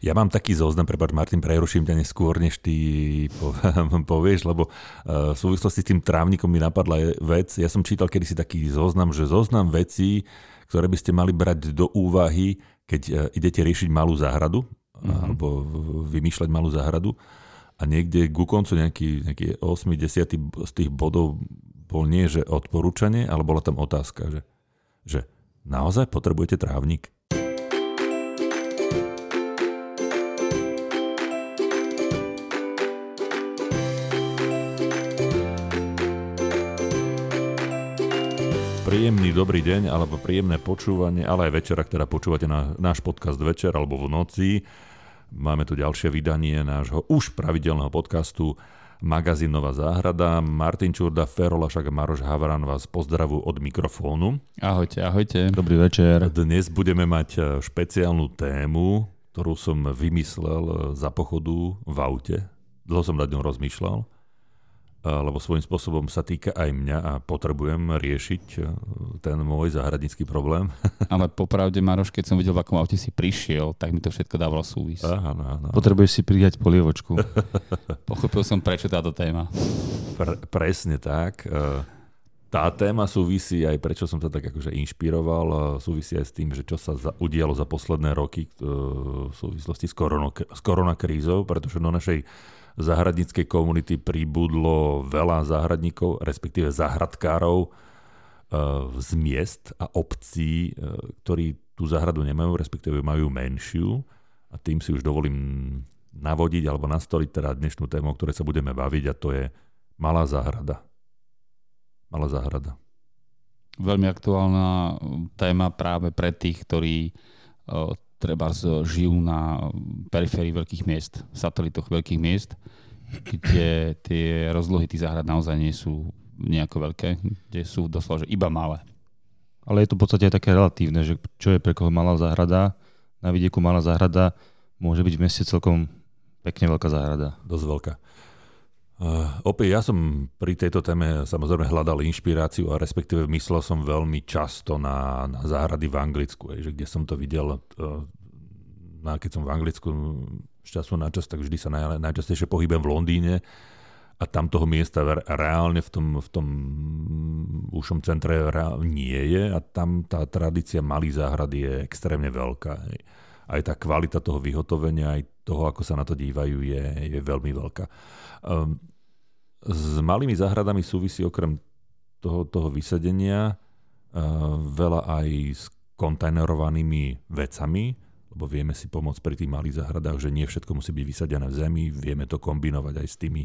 Ja mám taký zoznam, prepáč Martin, preruším ťa neskôr, než ty povieš, lebo v súvislosti s tým trávnikom mi napadla vec. Ja som čítal kedysi taký zoznam, že zoznam vecí, ktoré by ste mali brať do úvahy, keď idete riešiť malú záhradu, mm-hmm. alebo vymýšľať malú záhradu. A niekde ku koncu nejaký, nejaký 8, 10 z tých bodov bol nie, že odporúčanie, ale bola tam otázka, že, že naozaj potrebujete trávnik? Príjemný dobrý deň alebo príjemné počúvanie, ale aj večer, ak teda počúvate na, náš podcast večer alebo v noci. Máme tu ďalšie vydanie nášho už pravidelného podcastu magazín Nová záhrada. Martin Čurda, Ferolašak a Maroš Havran vás pozdravujú od mikrofónu. Ahojte, ahojte. Dobrý večer. Dnes budeme mať e, špeciálnu tému, ktorú som vymyslel e, za pochodu v aute. Dlho som nad ňou rozmýšľal lebo svojím spôsobom sa týka aj mňa a potrebujem riešiť e, ten môj záhradnícky problém. Ale popravde, Maroš, keď som videl, v akom aute si prišiel, tak mi to všetko dávalo súvis. Áno, áno. Potrebuješ si pridať polievočku. Pochopil som, prečo táto téma. Pre, presne tak. E, tá téma súvisí aj, prečo som sa tak akože inšpiroval, súvisí aj s tým, že čo sa za, udialo za posledné roky e, v súvislosti s, korono, s koronakrízou, pretože do našej záhradníckej komunity pribudlo veľa záhradníkov, respektíve záhradkárov eh, z miest a obcí, eh, ktorí tú záhradu nemajú, respektíve majú menšiu a tým si už dovolím navodiť alebo nastoliť teda dnešnú tému, o ktorej sa budeme baviť a to je malá záhrada. Malá záhrada. Veľmi aktuálna téma práve pre tých, ktorí eh, treba žijú na periférii veľkých miest, satelitoch veľkých miest, kde tie rozlohy tých záhrad naozaj nie sú nejako veľké, kde sú doslova, že iba malé. Ale je to v podstate aj také relatívne, že čo je pre koho malá záhrada, na vidieku malá záhrada môže byť v meste celkom pekne veľká záhrada. Dosť veľká. Uh, opäť ja som pri tejto téme samozrejme hľadal inšpiráciu a respektíve myslel som veľmi často na, na záhrady v Anglicku, že kde som to videl, uh, na, keď som v Anglicku z času na čas, tak vždy sa naj, najčastejšie pohybujem v Londýne a tam toho miesta reálne v tom, v tom ušom centre nie je a tam tá tradícia malých záhrady je extrémne veľká. Aj tá kvalita toho vyhotovenia, aj toho, ako sa na to dívajú, je, je veľmi veľká. Um, s malými záhradami súvisí okrem toho, toho vysadenia uh, veľa aj s kontajnerovanými vecami, lebo vieme si pomôcť pri tých malých záhradách, že nie všetko musí byť vysadené v zemi, vieme to kombinovať aj s tými,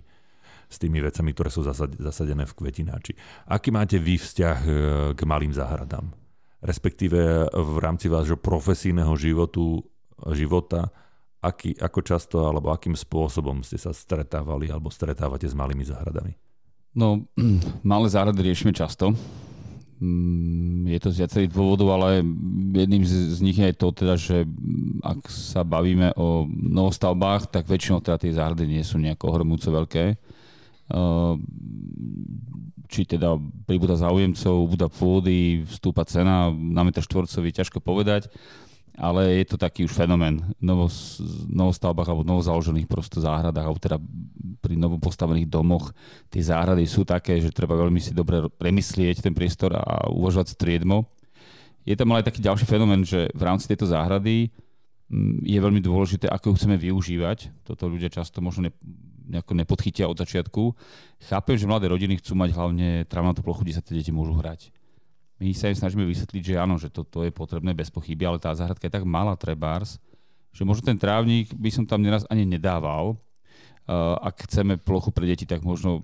s tými vecami, ktoré sú zasadené v kvetináči. Aký máte vy vzťah uh, k malým záhradám? Respektíve v rámci vášho profesijného životu, života, aký, ako často alebo akým spôsobom ste sa stretávali alebo stretávate s malými záhradami? No, malé záhrady riešime často. Mm, je to z viacerých dôvodov, ale jedným z, z nich je to, teda, že ak sa bavíme o novostavbách, tak väčšinou teda tie záhrady nie sú nejako ohromúco veľké. Či teda pribúda záujemcov, budá pôdy, vstúpa cena, na meter štvorcový, ťažko povedať ale je to taký už fenomén novo, novostavbách alebo novozaložených prosto záhradách, alebo teda pri novopostavených domoch tie záhrady sú také, že treba veľmi si dobre premyslieť ten priestor a uvažovať striedmo. Je tam ale aj taký ďalší fenomén, že v rámci tejto záhrady mm, je veľmi dôležité, ako ju chceme využívať. Toto ľudia často možno ne, nejako nepodchytia od začiatku. Chápem, že mladé rodiny chcú mať hlavne travnatú plochu, kde sa tie deti môžu hrať my sa im snažíme vysvetliť, že áno, že toto je potrebné bez pochyby, ale tá záhradka je tak malá trebárs, že možno ten trávnik by som tam neraz ani nedával. Uh, ak chceme plochu pre deti, tak možno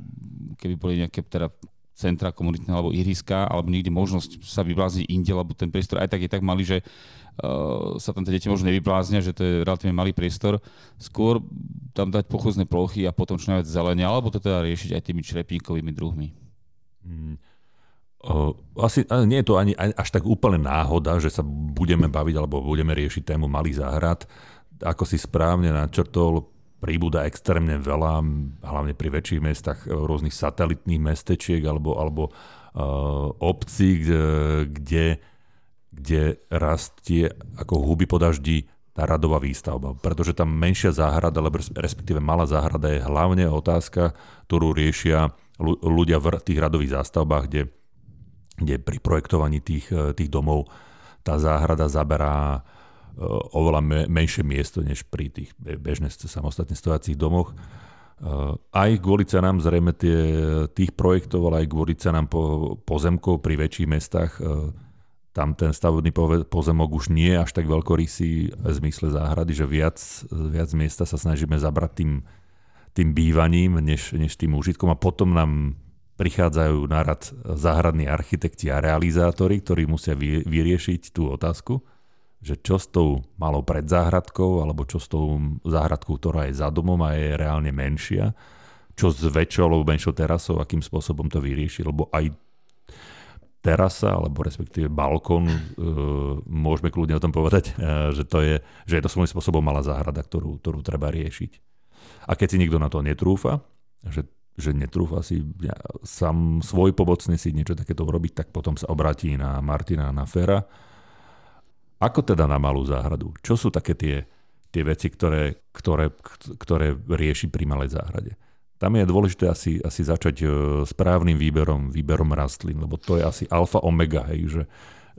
keby boli nejaké teda centra komunitné alebo ihriska, alebo niekde možnosť sa vyblázniť inde, lebo ten priestor aj tak je tak malý, že uh, sa tam tie deti možno nevybláznia, že to je relatívne malý priestor. Skôr tam dať pochozné plochy a potom čo najviac zelenia, alebo to teda riešiť aj tými črepníkovými druhmi. Mm. Asi nie je to ani až tak úplne náhoda, že sa budeme baviť alebo budeme riešiť tému malých záhrad. Ako si správne načrtol, príbuda extrémne veľa, hlavne pri väčších mestách, e, rôznych satelitných mestečiek alebo, alebo uh, obcí, kde, kde rastie ako huby po daždi tá radová výstavba, pretože tam menšia záhrada, alebo respektíve malá záhrada je hlavne otázka, ktorú riešia ľudia v tých radových zástavbách, kde, kde pri projektovaní tých, e, tých domov tá záhrada zaberá e, oveľa menšie miesto, než pri tých bežne samostatne stojacích domoch. E, aj kvôli cenám zrejme tie, tých projektov, ale aj kvôli cenám po, pozemkov pri väčších mestách tam ten stavebný pozemok už nie je až tak veľkorysý v zmysle záhrady, že viac, viac miesta sa snažíme zabrať tým, tým bývaním, než, než tým užitkom a potom nám prichádzajú na rad záhradní architekti a realizátori, ktorí musia vy, vyriešiť tú otázku, že čo s tou malou predzáhradkou alebo čo s tou záhradkou, ktorá je za domom a je reálne menšia, čo s väčšou alebo menšou terasou, akým spôsobom to vyrieši, lebo aj terasa, alebo respektíve balkón, e, môžeme kľudne o tom povedať, e, že, to je, že je to svojím spôsobom malá záhrada, ktorú, ktorú treba riešiť. A keď si nikto na to netrúfa, že, že netrúfa si ja, sám svoj pobocný si niečo takéto urobiť, tak potom sa obratí na Martina, na Fera. Ako teda na malú záhradu? Čo sú také tie, tie veci, ktoré, ktoré, ktoré rieši pri malej záhrade? tam je dôležité asi, asi začať e, správnym výberom, výberom rastlín, lebo to je asi alfa omega, hej, že,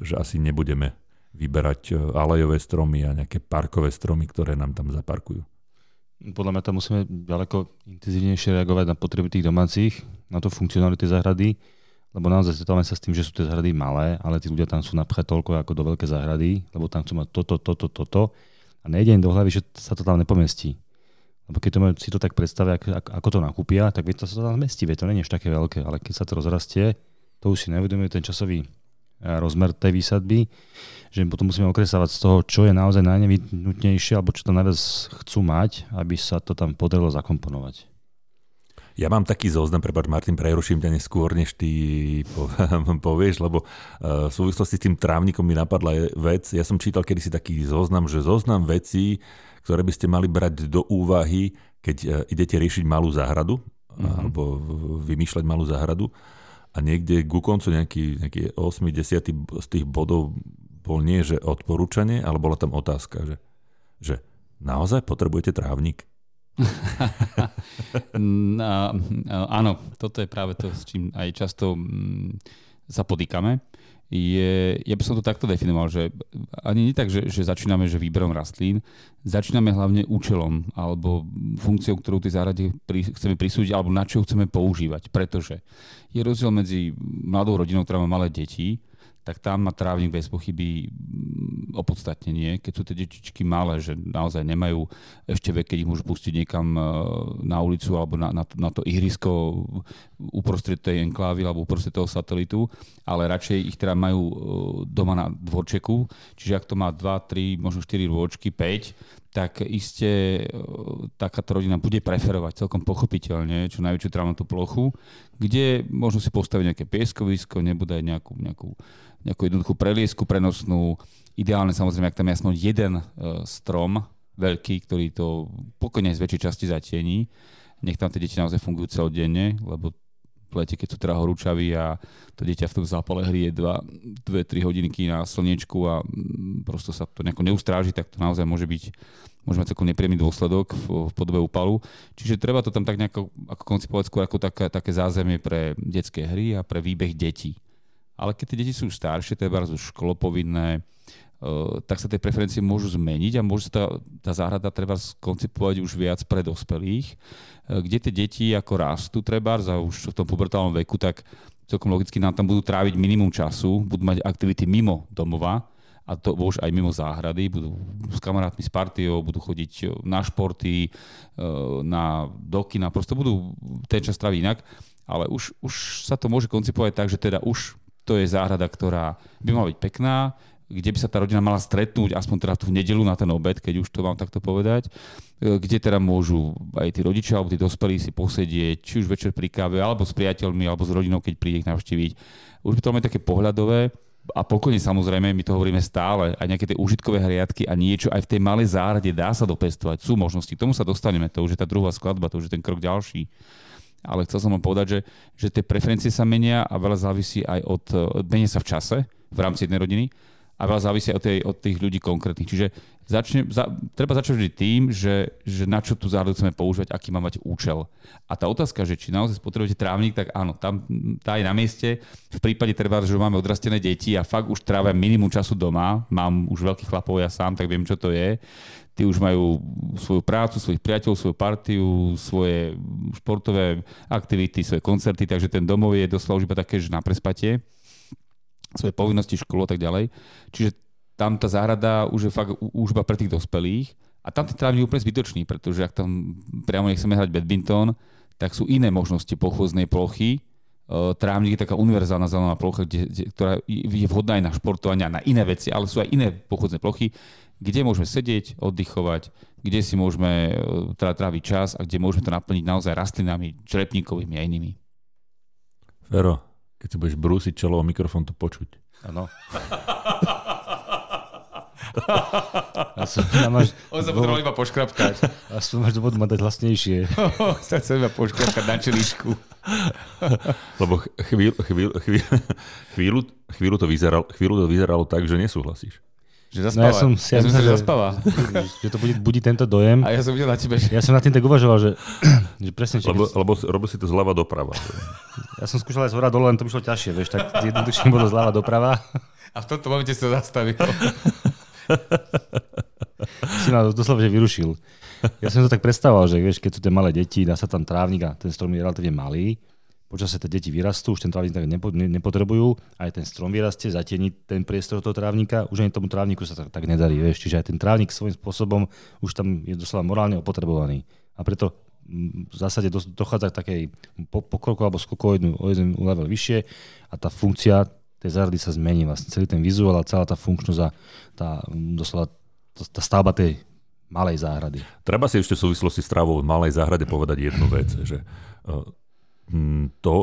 že asi nebudeme vyberať e, alejové stromy a nejaké parkové stromy, ktoré nám tam zaparkujú. Podľa mňa tam musíme ďaleko intenzívnejšie reagovať na potreby tých domácich, na to funkcionality záhrady, lebo naozaj stretávame sa s tým, že sú tie záhrady malé, ale tí ľudia tam sú napchať toľko ako do veľké záhrady, lebo tam chcú mať toto, toto, toto a nejde im do hlavy, že sa to tam nepomestí. Lebo keď to si to tak predstavia, ako, to nakúpia, tak vie to sa tam zmestí, vie to nie je také veľké, ale keď sa to rozrastie, to už si nevedomuje ten časový rozmer tej výsadby, že potom musíme okresávať z toho, čo je naozaj najnevyhnutnejšie, alebo čo tam najviac chcú mať, aby sa to tam podarilo zakomponovať. Ja mám taký zoznam, prepáč Martin, preruším ťa neskôr, než ty povieš, lebo e, v súvislosti s tým trávnikom mi napadla vec, ja som čítal kedysi taký zoznam, že zoznam vecí, ktoré by ste mali brať do úvahy, keď e, idete riešiť malú záhradu mm-hmm. alebo vymýšľať malú záhradu a niekde ku koncu nejaký, nejaký 8, 10 z tých bodov bol nie, že odporúčanie, ale bola tam otázka, že, že naozaj potrebujete trávnik? no, áno, toto je práve to, s čím aj často mm, sa podýkame je, ja by som to takto definoval, že ani nie tak, že, že začíname že výberom rastlín, začíname hlavne účelom alebo funkciou, ktorú tej záhrade chceme prisúdiť alebo na čo chceme používať. Pretože je rozdiel medzi mladou rodinou, ktorá má malé deti, tak tam má trávnik bez pochyby opodstatnenie, keď sú tie detičky malé, že naozaj nemajú ešte vek, keď ich môžu pustiť niekam e, na ulicu alebo na, na, to, na to ihrisko uprostred tej enklávy alebo uprostred toho satelitu, ale radšej ich teda majú e, doma na dvorčeku, čiže ak to má 2, 3, možno 4 rôčky, 5, tak iste e, takáto rodina bude preferovať celkom pochopiteľne čo najväčšiu trávnatú plochu, kde možno si postaviť nejaké pieskovisko, nebude aj nejakú, nejakú nejakú jednoduchú preliesku prenosnú. Ideálne samozrejme, ak tam je aspoň jeden uh, strom veľký, ktorý to pokojne z väčšej časti zatiení. Nech tam tie deti naozaj fungujú celodenne, lebo v lete, keď sú teda horúčaví a to dieťa v tom zápale hrie 2-3 hodinky na slniečku a prosto sa to nejako neustráži, tak to naozaj môže byť môže mať celkom nepríjemný dôsledok v, v podobe úpalu. Čiže treba to tam tak nejako ako koncipovať skôr ako také, také zázemie pre detské hry a pre výbeh detí. Ale keď tie deti sú staršie, treba už školopovinné, tak sa tie preferencie môžu zmeniť a môže sa tá, tá záhrada treba skoncipovať už viac pre dospelých, eh, kde tie deti ako rastú treba za už v tom pubertálnom veku, tak celkom logicky nám tam budú tráviť minimum času, budú mať aktivity mimo domova, a to už aj mimo záhrady, budú s kamarátmi s partiou, budú chodiť eh, na športy, na doky, na prosto budú ten čas tráviť inak, ale už, už sa to môže koncipovať tak, že teda už to je záhrada, ktorá by mala byť pekná, kde by sa tá rodina mala stretnúť, aspoň teda tú nedelu na ten obed, keď už to mám takto povedať, e, kde teda môžu aj tí rodičia alebo tí dospelí si posedieť, či už večer pri káve, alebo s priateľmi, alebo s rodinou, keď príde ich navštíviť. Už by to mať také pohľadové a pokojne samozrejme, my to hovoríme stále, aj nejaké tie užitkové hriadky a niečo aj v tej malej záhrade dá sa dopestovať, sú možnosti, k tomu sa dostaneme, to už je tá druhá skladba, to už je ten krok ďalší ale chcel som vám povedať, že, že tie preferencie sa menia a veľa závisí aj od, od menia sa v čase v rámci jednej rodiny a veľa závisí od, tej, od tých ľudí konkrétnych. Čiže začne, za, treba začať vždy tým, že, že na čo tú záhradu chceme používať, aký má mať účel. A tá otázka, že či naozaj spotrebujete trávnik, tak áno, tam tá je na mieste. V prípade treba, že máme odrastené deti a fakt už trávia minimum času doma, mám už veľkých chlapov ja sám, tak viem, čo to je. Tí už majú svoju prácu, svojich priateľov, svoju partiu, svoje športové aktivity, svoje koncerty, takže ten domov je doslova už iba také, že na prespatie svoje povinnosti, školu a tak ďalej. Čiže tam tá záhrada už je fakt už pre tých dospelých a tam ten trávnik je úplne zbytočný, pretože ak tam priamo nechceme hrať badminton, tak sú iné možnosti pochôznej plochy. E, trávnik je taká univerzálna zelená plocha, kde, kde, ktorá je vhodná aj na športovanie na iné veci, ale sú aj iné pochôdzne plochy, kde môžeme sedieť, oddychovať, kde si môžeme e, teda tráviť čas a kde môžeme to naplniť naozaj rastlinami, črepníkovými a inými. Fero, keď si budeš brúsiť čelo o mikrofón, to počuť. Áno. On sa potreboval iba poškrapkať. Aspoň máš dôvod ma dať hlasnejšie. sa chcem iba poškrapkať na čeličku. Lebo chvíľu, chvíľu, chvíľu, chvíľu, chvíľu, to vyzeralo, chvíľu to vyzeralo tak, že nesúhlasíš. Že zaspáva. No ja som, ja, ja som myslel, že zaspáva. Že to budí, budí tento dojem. A ja som videl na tebe. Že... Ja som na tým tak uvažoval, že, že presne... Či lebo, lebo robil si to zľava doprava. Ja som skúšal aj z hora dole, len to by šlo ťažšie, vieš, tak jednoduchšie bolo zľava doprava. A v tomto momente si to zastavil. si ma doslovne vyrušil. Ja som to tak predstavoval, že vieš, keď sú tie malé deti, dá sa tam trávnik a ten strom je relatívne malý, počasie tie deti vyrastú, už ten trávnik tak nepo, ne, nepotrebujú, aj ten strom vyrastie, zatieni ten priestor toho trávnika, už ani tomu trávniku sa tak, tak nedarí, vieš, čiže aj ten trávnik svojím spôsobom už tam je doslova morálne opotrebovaný. A preto v zásade dochádza k takej pokroku alebo skoku o, jednu, o jeden level vyššie a tá funkcia tej záhrady sa zmení. Vlastne celý ten vizuál a celá tá funkčnosť a tá, doslova tá stavba tej malej záhrady. Treba si ešte v súvislosti s trávou v malej záhrade povedať jednu vec, že e, to,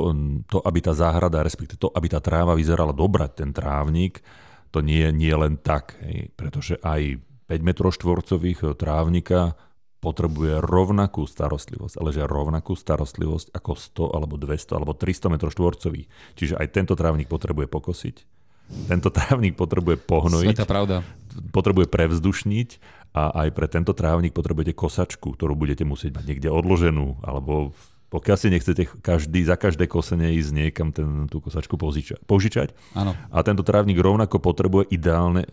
to, aby tá záhrada, respektíve to, aby tá tráva vyzerala dobrať ten trávnik, to nie, nie len tak, hej, pretože aj 5 m štvorcových trávnika potrebuje rovnakú starostlivosť, ale že rovnakú starostlivosť ako 100 alebo 200 alebo 300 m štvorcových. Čiže aj tento trávnik potrebuje pokosiť, tento trávnik potrebuje pohnojiť, Sveta pravda. potrebuje prevzdušniť a aj pre tento trávnik potrebujete kosačku, ktorú budete musieť mať niekde odloženú alebo pokiaľ si nechcete každý, za každé kosenie ísť niekam ten, tú kosačku požiča, požičať. Áno. A tento trávnik rovnako potrebuje ideálne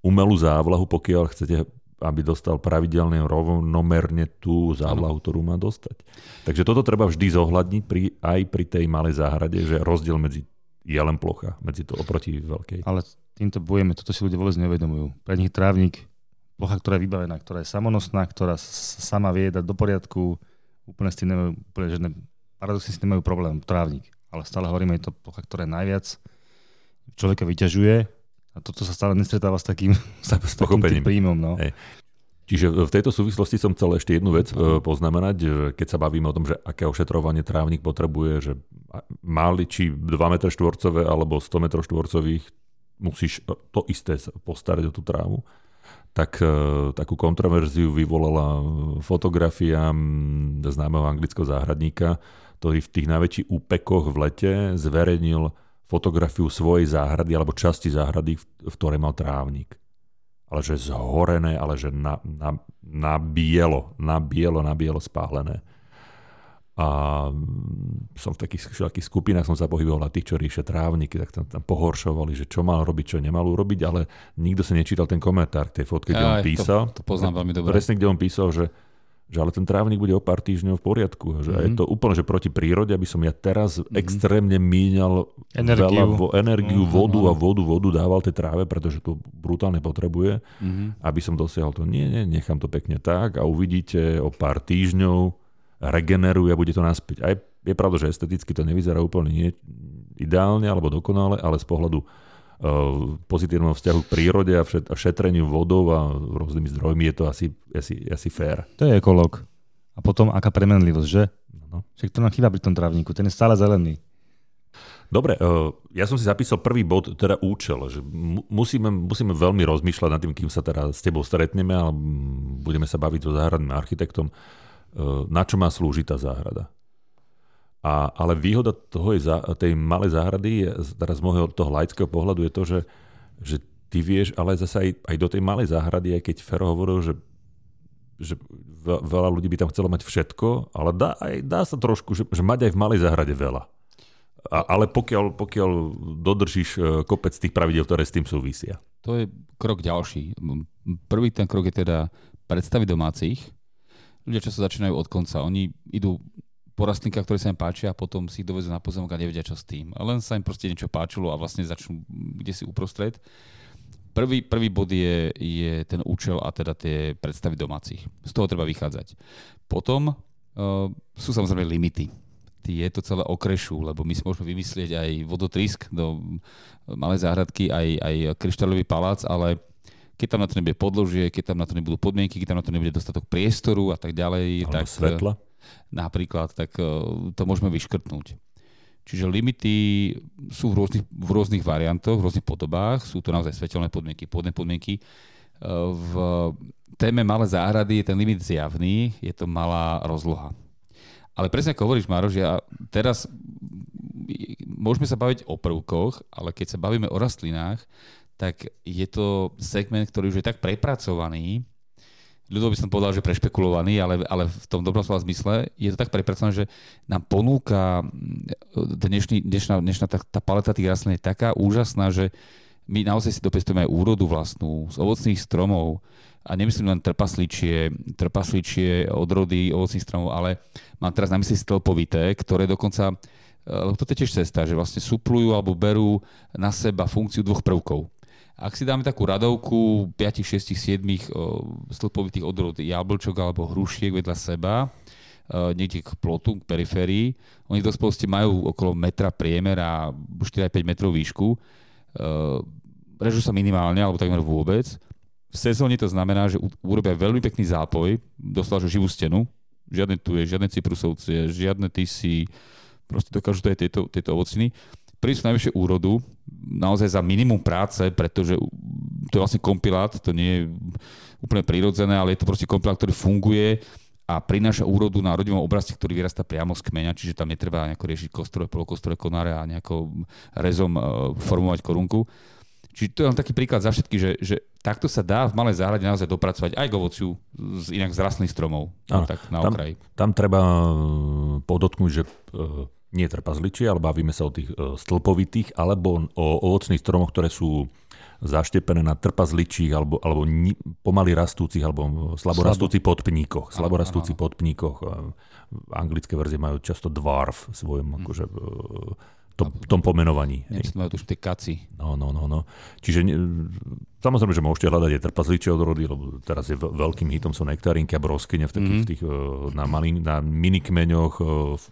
umelú závlahu, pokiaľ chcete aby dostal pravidelne rovnomerne tú závlahu, ktorú má dostať. Takže toto treba vždy zohľadniť pri, aj pri tej malej záhrade, že rozdiel medzi je len plocha, medzi to oproti veľkej. Ale týmto bojeme, toto si ľudia vôbec neuvedomujú. Pre nich trávnik, plocha, ktorá je vybavená, ktorá je samonosná, ktorá sama vie dať do poriadku úplne s tým nemajú, úplne žiadne, paradoxne s tým nemajú problém, trávnik. Ale stále hovoríme, je to plocha, ktorá najviac človeka vyťažuje a toto sa stále nestretáva s takým, s, takým príjmom. No. Hej. Čiže v tejto súvislosti som chcel ešte jednu vec no. poznamenať, že keď sa bavíme o tom, že aké ošetrovanie trávnik potrebuje, že mali či 2 m štvorcové alebo 100 m štvorcových, musíš to isté postarať o tú trávu tak e, takú kontroverziu vyvolala fotografia známeho anglického záhradníka, ktorý v tých najväčších úpekoch v lete zverejnil fotografiu svojej záhrady alebo časti záhrady, v ktorej mal trávnik. Ale že zhorené, ale že na, na, na bielo, na bielo, na bielo spálené a som v takých všetkých skupinách som sa pohyboval na tých, čo riešia trávniky, tak tam, tam pohoršovali, že čo mal robiť, čo nemal urobiť, ale nikto si nečítal ten komentár k tej fotke, kde on písal. To, to poznám veľmi dobre. Presne, kde on písal, že, že ale ten trávnik bude o pár týždňov v poriadku. Že mm-hmm. je to úplne že proti prírode, aby som ja teraz mm-hmm. extrémne míňal energiu, veľa vo, energiu mm-hmm. vodu a vodu, vodu dával tej tráve, pretože to brutálne potrebuje, mm-hmm. aby som dosiahol to. Nie, nie, nechám to pekne tak a uvidíte o pár týždňov, regeneruje a bude to naspäť. Aj je pravda, že esteticky to nevyzerá úplne nie, ideálne alebo dokonale, ale z pohľadu uh, pozitívneho vzťahu k prírode a, všet, a šetreniu vodou a rôznymi zdrojmi je to asi, asi, asi fér. To je ekolog. A potom aká premenlivosť, že? No. Však to nám chýba pri tom trávniku, ten je stále zelený. Dobre, uh, ja som si zapísal prvý bod, teda účel, že musíme, musíme veľmi rozmýšľať nad tým, kým sa teda s tebou stretneme a budeme sa baviť so záhradným architektom. E, na čo má slúžiť tá záhrada. A, ale výhoda toho je, tej malej záhrady, je, teraz z môjho toho laického pohľadu, je to, že, že ty vieš, ale zase aj, aj do tej malej záhrady, aj keď Fero hovoril, že, že veľa ľudí by tam chcelo mať všetko, ale dá, aj, dá sa trošku, že, že mať aj v malej záhrade veľa. A, ale pokiaľ, pokiaľ dodržíš e, kopec tých pravidel, ktoré s tým súvisia. To je krok ďalší. Prvý ten krok je teda predstavy domácich. Ľudia často začínajú od konca. Oni idú po rastlinkách, ktoré sa im páčia a potom si ich dovezú na pozemok a nevedia, čo s tým. A len sa im proste niečo páčilo a vlastne začnú kde si uprostred. Prvý, prvý bod je, je ten účel a teda tie predstavy domácich. Z toho treba vychádzať. Potom uh, sú samozrejme limity. Je to celé okrešu, lebo my si môžeme vymyslieť aj vodotrisk do malej záhradky, aj, aj kryštáľový palác, ale keď tam na to nebude podložie, keď tam na to nebudú podmienky, keď tam na to nebude dostatok priestoru a tak ďalej. Alebo tak, svetla napríklad, tak e, to môžeme vyškrtnúť. Čiže limity sú v rôznych, v rôznych variantoch, v rôznych podobách. Sú to naozaj svetelné podmienky, pôdne podmienky. E, v téme malé záhrady je ten limit zjavný, je to malá rozloha. Ale presne ako hovoríš, Maroš, ja teraz môžeme sa baviť o prvkoch, ale keď sa bavíme o rastlinách, tak je to segment, ktorý už je tak prepracovaný, ľudovo by som povedal, že prešpekulovaný, ale, ale v tom dobrom slova zmysle je to tak prepracované, že nám ponúka mm, dnešný, dnešná, dnešná tá, tá paleta tých rastlín je taká úžasná, že my naozaj si dopestujeme aj úrodu vlastnú z ovocných stromov. A nemyslím len trpasličie, trpasličie odrody ovocných stromov, ale mám teraz na mysli stĺpovité, ktoré dokonca, e, lebo to je tiež cesta, že vlastne suplujú alebo berú na seba funkciu dvoch prvkov ak si dáme takú radovku 5, 6, 7 stĺpovitých odrod jablčok alebo hrušiek vedľa seba, niekde k plotu, k periférii. Oni to spolosti majú okolo metra priemer a 4-5 metrov výšku. Režú sa minimálne, alebo takmer vôbec. V sezóne to znamená, že urobia veľmi pekný zápoj, doslova živú stenu. Žiadne tu je, žiadne cyprusovce, žiadne tisy, proste dokážu to aj tieto, tieto ovociny prísť najvyššie úrodu, naozaj za minimum práce, pretože to je vlastne kompilát, to nie je úplne prirodzené, ale je to proste kompilát, ktorý funguje a prináša úrodu na rodivom obraste, ktorý vyrastá priamo z kmeňa, čiže tam netreba nejako riešiť kostrové, polokostrové konáre a nejako rezom uh, formovať korunku. Čiže to je len taký príklad za všetky, že, že takto sa dá v malej záhrade naozaj dopracovať aj k ovociu z inak z rastných stromov. Áno, tak na tam, okraji. Tam treba podotknúť, že uh nie trpazličie, ale bavíme sa o tých e, stĺpovitých, alebo o ovocných stromoch, ktoré sú zaštepené na trpazličích alebo, alebo ni, pomaly rastúcich alebo slabo rastúcich podpníkoch. Slabo rastúcich podpníkoch. V anglické verzie majú často dwarf v svojom hm. akože, e, tom, tom pomenovaní. Majú už tie kaci. No, no, no, no. Čiže samozrejme, že môžete hľadať aj trpazličie odrody, lebo teraz je veľkým hitom sú nektarinky a broskyne v takých mm. tých, e, na, malý, na minikmeňoch e,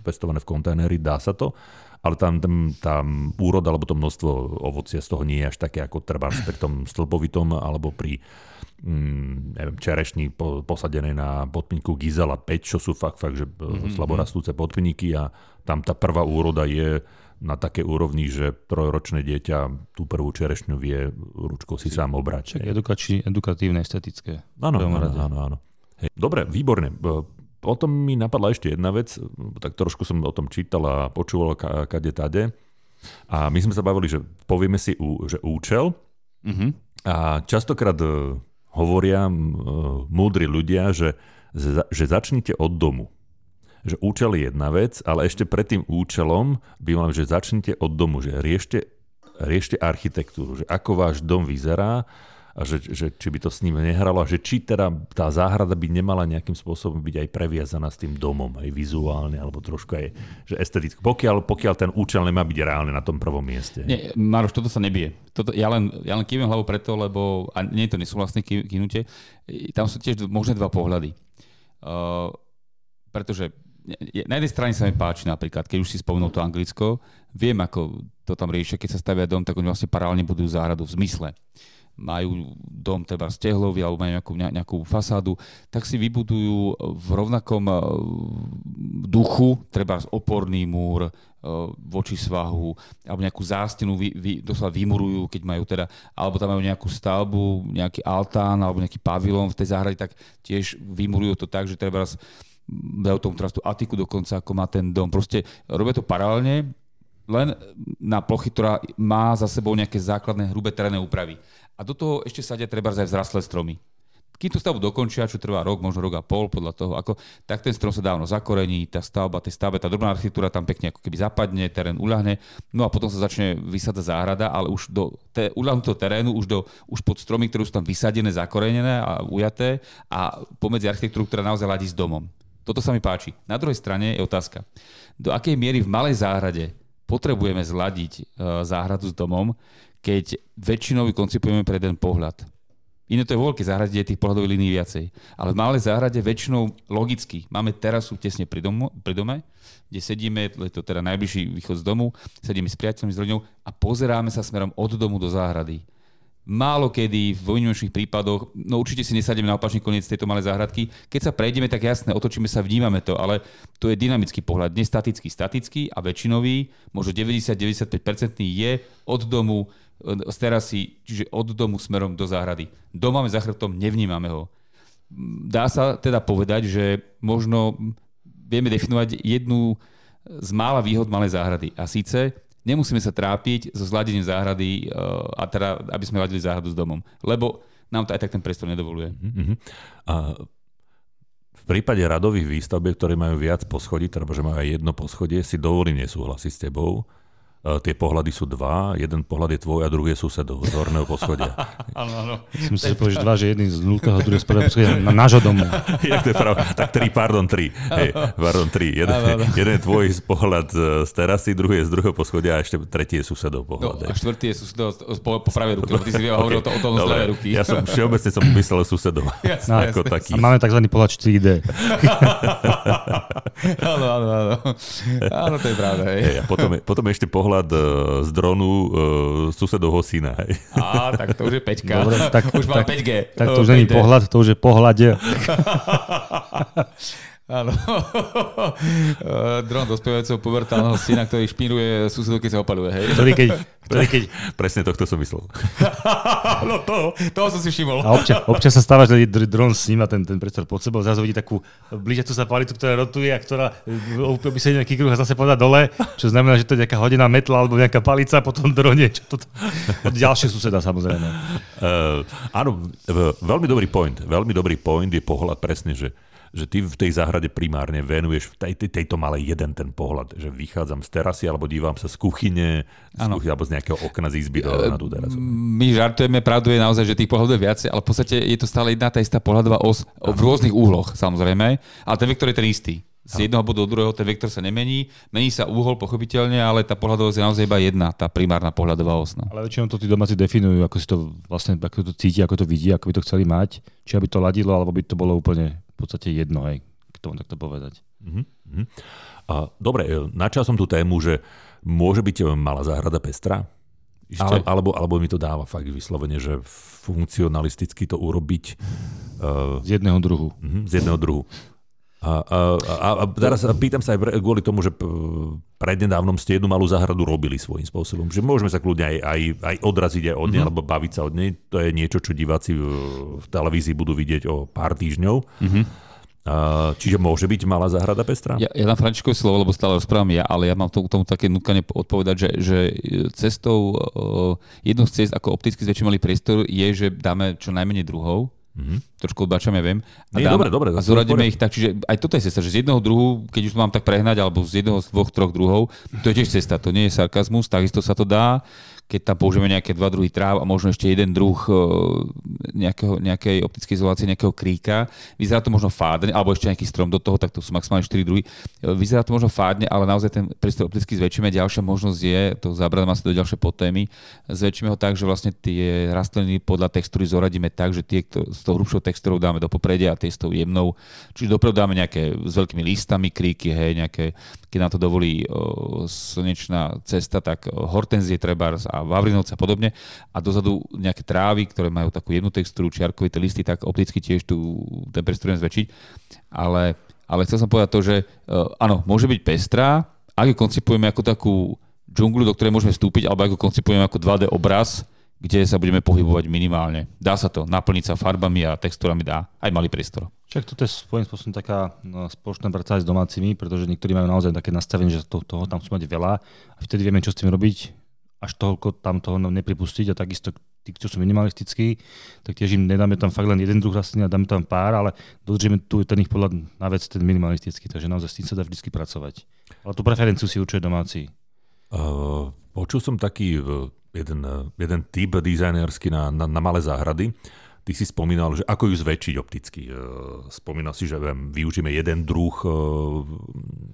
pestované v kontajneri, dá sa to, ale tam, tam, tam úroda alebo to množstvo ovocia z toho nie je až také ako treba pri tom stĺpovitom alebo pri mm, neviem, čerešní po, posadené na podpinku Gizela 5, čo sú fakt, fakt že mm-hmm. slaborastúce podpníky a tam tá prvá úroda je na také úrovni, že trojročné dieťa tú prvú čerešňu vie ručkou si sám obrať. Edukačí, edukatívne, estetické. Áno, áno, áno. áno. Hej. Dobre, výborne. Potom mi napadla ešte jedna vec, tak trošku som o tom čítal a počúval kade tade. A my sme sa bavili, že povieme si, že účel. Uh-huh. A častokrát e, hovoria múdri ľudia, že, že začnite od domu že účel je jedna vec, ale ešte pred tým účelom by mal, že začnite od domu, že riešte, riešte architektúru, že ako váš dom vyzerá a že, že či by to s ním nehralo a že či teda tá záhrada by nemala nejakým spôsobom byť aj previazaná s tým domom, aj vizuálne, alebo trošku aj že esteticky. Pokiaľ, pokiaľ ten účel nemá byť reálne na tom prvom mieste. Nie, Maroš, toto sa nebije. Toto, ja, len, ja len kývem hlavu preto, lebo, a nie je to nesúhlasné kývnutie, tam sú tiež možné dva pohľady. Uh, pretože na jednej strane sa mi páči napríklad, keď už si spomenul to Anglicko, viem, ako to tam riešia, keď sa stavia dom, tak oni vlastne paralelne budú záhradu v zmysle. Majú dom teda z tehlový alebo majú nejakú, nejakú fasádu, tak si vybudujú v rovnakom eh, duchu, treba oporný múr, eh, voči svahu, alebo nejakú zástenu vy, vy, doslova vymurujú, keď majú teda, alebo tam majú nejakú stavbu, nejaký altán alebo nejaký pavilon v tej záhrade, tak tiež vymurujú to tak, že treba dajú tomu teraz tú atiku dokonca, ako má ten dom. Proste robia to paralelne, len na plochy, ktorá má za sebou nejaké základné hrubé terénne úpravy. a do toho ešte sadia treba aj vzrastlé stromy kým tú stavbu dokončia, čo trvá rok, možno rok a pol, podľa toho, ako, tak ten strom sa dávno zakorení, tá stavba, tej stavbe, tá drobná architektúra tam pekne ako keby zapadne, terén uľahne, no a potom sa začne vysádzať záhrada, ale už do te, uľahnutého terénu, už, do, už pod stromy, ktoré sú tam vysadené, zakorenené a ujaté a pomedzi architektúru, ktorá naozaj ladí s domom. Toto sa mi páči. Na druhej strane je otázka, do akej miery v malej záhrade potrebujeme zladiť uh, záhradu s domom, keď väčšinou koncipujeme pre jeden pohľad Iné to je vo veľkej záhrade, je tých pohľadových línií viacej. Ale v malej záhrade väčšinou logicky máme terasu tesne pri, domu, pri dome, kde sedíme, je to teda najbližší východ z domu, sedíme s priateľmi, s rodinou a pozeráme sa smerom od domu do záhrady. Málo kedy v výnimočných prípadoch, no určite si nesadíme na opačný koniec tejto malej záhradky. Keď sa prejdeme, tak jasné, otočíme sa, vnímame to, ale to je dynamický pohľad, nestatický, statický a väčšinový, možno 90-95% je od domu z terasy, čiže od domu smerom do záhrady. Doma máme za chrbtom, nevnímame ho. Dá sa teda povedať, že možno vieme definovať jednu z mála výhod malej záhrady. A síce nemusíme sa trápiť so zladením záhrady, e, a teda, aby sme ladili záhradu s domom. Lebo nám to aj tak ten priestor nedovoluje. Uh-huh. A v prípade radových výstavbiek, ktoré majú viac poschodí, teda že majú aj jedno poschodie, si dovolím nesúhlasiť s tebou, tie pohľady sú dva, jeden pohľad je tvoj a druhý je susedov z horného poschodia. Áno, áno. Som si povedal, že dva, že jeden z nultého, druhý z prvého poschodia na nášho domu. Jak to je pravda? Tak tri, pardon, tri. Hej, pardon, tri. Jeden, áno, áno. jeden je tvoj z pohľad z terasy, druhý je z druhého poschodia a ešte tretí je susedov pohľad. No, a štvrtý je susedov po, po pravej ruke, lebo ty si okay. hovoril to, o tom z ľavej ruky. Ja som všeobecne som myslel susedov. Jasne, no, ako jasne. taký. A máme tzv. pohľad 4D. áno, áno, áno. Áno, to je pravda. Hej. Hej, a potom, je, potom je ešte pohľad e, z dronu uh, susedovho syna. Hej. Á, tak to už je 5 Dobre, tak, už má 5G. Tak to už není pohľad, to už je pohľade. Áno. Dron dospievajúceho pubertálneho syna, ktorý špíruje susedov, keď sa opaluje, hej? Ktorý keď, ktorý keď... Presne tohto som myslel. no toho, toho som si všimol. A občas, občas sa stáva, že dron sníma ten, ten priestor pod sebou, zrazu vidí takú blížiacu sa palitu, ktorá rotuje a ktorá by sa nejaký kruh a zase podá dole, čo znamená, že to je nejaká hodina metla alebo nejaká palica, potom drone, čo to... Od ďalšie suseda samozrejme. Uh, áno, veľmi dobrý point. Veľmi dobrý point je pohľad presne, že že ty v tej záhrade primárne venuješ v tej, tej, tejto malej jeden ten pohľad, že vychádzam z terasy alebo dívam sa z kuchyne, z kuchyne alebo z nejakého okna z izby do, na tú terasu. My žartujeme, pravdu je naozaj, že tých pohľadov je viacej, ale v podstate je to stále jedna tá istá pohľadová os ano. v rôznych úhloch samozrejme, ale ten vektor je ten istý. Z jedného bodu do druhého ten vektor sa nemení, mení sa úhol pochopiteľne, ale tá pohľadovosť je naozaj iba jedna, tá primárna pohľadová osna. Ale väčšinou to tí domáci definujú, ako si to vlastne, ako to cíti, ako to vidí, ako by to chceli mať, či aby to ladilo, alebo by to bolo úplne v podstate jedno, hej, k tomu takto povedať. Uh-huh. A, dobre, e, načal som tú tému, že môže byť e, malá záhrada pestrá? Ešte, Ale... alebo, alebo mi to dáva fakt vyslovene, že funkcionalisticky to urobiť uh, z jedného druhu. Uh-huh, z jedného druhu. A, a, a, a teraz pýtam sa aj kvôli tomu, že prednedávnom ste jednu malú záhradu robili svojím spôsobom. Že môžeme sa kľudne aj, aj, aj odraziť aj od nej, mm-hmm. alebo baviť sa od nej. To je niečo, čo diváci v, v televízii budú vidieť o pár týždňov. Mm-hmm. Uh, čiže môže byť malá záhrada pestrá? Ja, ja na Františkové slovo, lebo stále rozprávam ja, ale ja mám tomu, tomu také nutné odpovedať, že, že cestou, uh, jednou z cest, ako opticky zväčším malý priestor, je, že dáme čo najmenej druhov, Mm-hmm. Trošku odbačam, ja viem. A, dám, dobre, dobre, a zoradíme ich tak, čiže aj toto je cesta, že z jedného druhu, keď už to mám tak prehnať, alebo z jedného z dvoch, troch druhov, to je tiež cesta, to nie je sarkazmus, takisto sa to dá keď tam použijeme nejaké dva druhy tráv a možno ešte jeden druh e, nejakého, nejakej optickej izolácie, nejakého kríka. Vyzerá to možno fádne, alebo ešte nejaký strom do toho, tak to sú maximálne 4 druhy. E, vyzerá to možno fádne, ale naozaj ten priestor opticky zväčšíme. Ďalšia možnosť je, to zabrať asi do ďalšie podtémy, zväčšíme ho tak, že vlastne tie rastliny podľa textúry zoradíme tak, že tie s tou hrubšou textúrou dáme do popredia a tie s tou jemnou, čiže dopredu dáme nejaké s veľkými listami kríky, hej, nejaké, keď nám to dovolí o, slnečná cesta, tak hortenzie trebárs a Vavrinovce a podobne a dozadu nejaké trávy, ktoré majú takú jednu textúru, čiarkovité listy, tak opticky tiež tu ten priestor zväčšiť. Ale, ale chcel som povedať to, že uh, áno, môže byť pestrá, ak ju koncipujeme ako takú džunglu, do ktorej môžeme vstúpiť, alebo ako koncipujeme ako 2D obraz, kde sa budeme pohybovať minimálne. Dá sa to, naplniť sa farbami a textúrami dá aj malý priestor. Však toto je svojím spôsobom taká no, spoločná práca aj s domácimi, pretože niektorí majú naozaj také nastavenie, že to, toho tam chcú mať veľa a vtedy vieme, čo s tým robiť až toľko tam toho nepripustiť a takisto tí, čo sú minimalistickí, tak tiež im nedáme tam fakt len jeden druh rastlín a dáme tam pár, ale dodržíme tu ten ich pohľad na vec, ten minimalistický, takže naozaj s tým sa dá vždy pracovať. Ale tú preferenciu si určuje domáci. Uh, počul som taký uh, jeden, uh, jeden typ dizajnersky na, na, na malé záhrady. Ty si spomínal, že ako ju zväčšiť opticky. Spomínal si, že viem, využíme jeden druh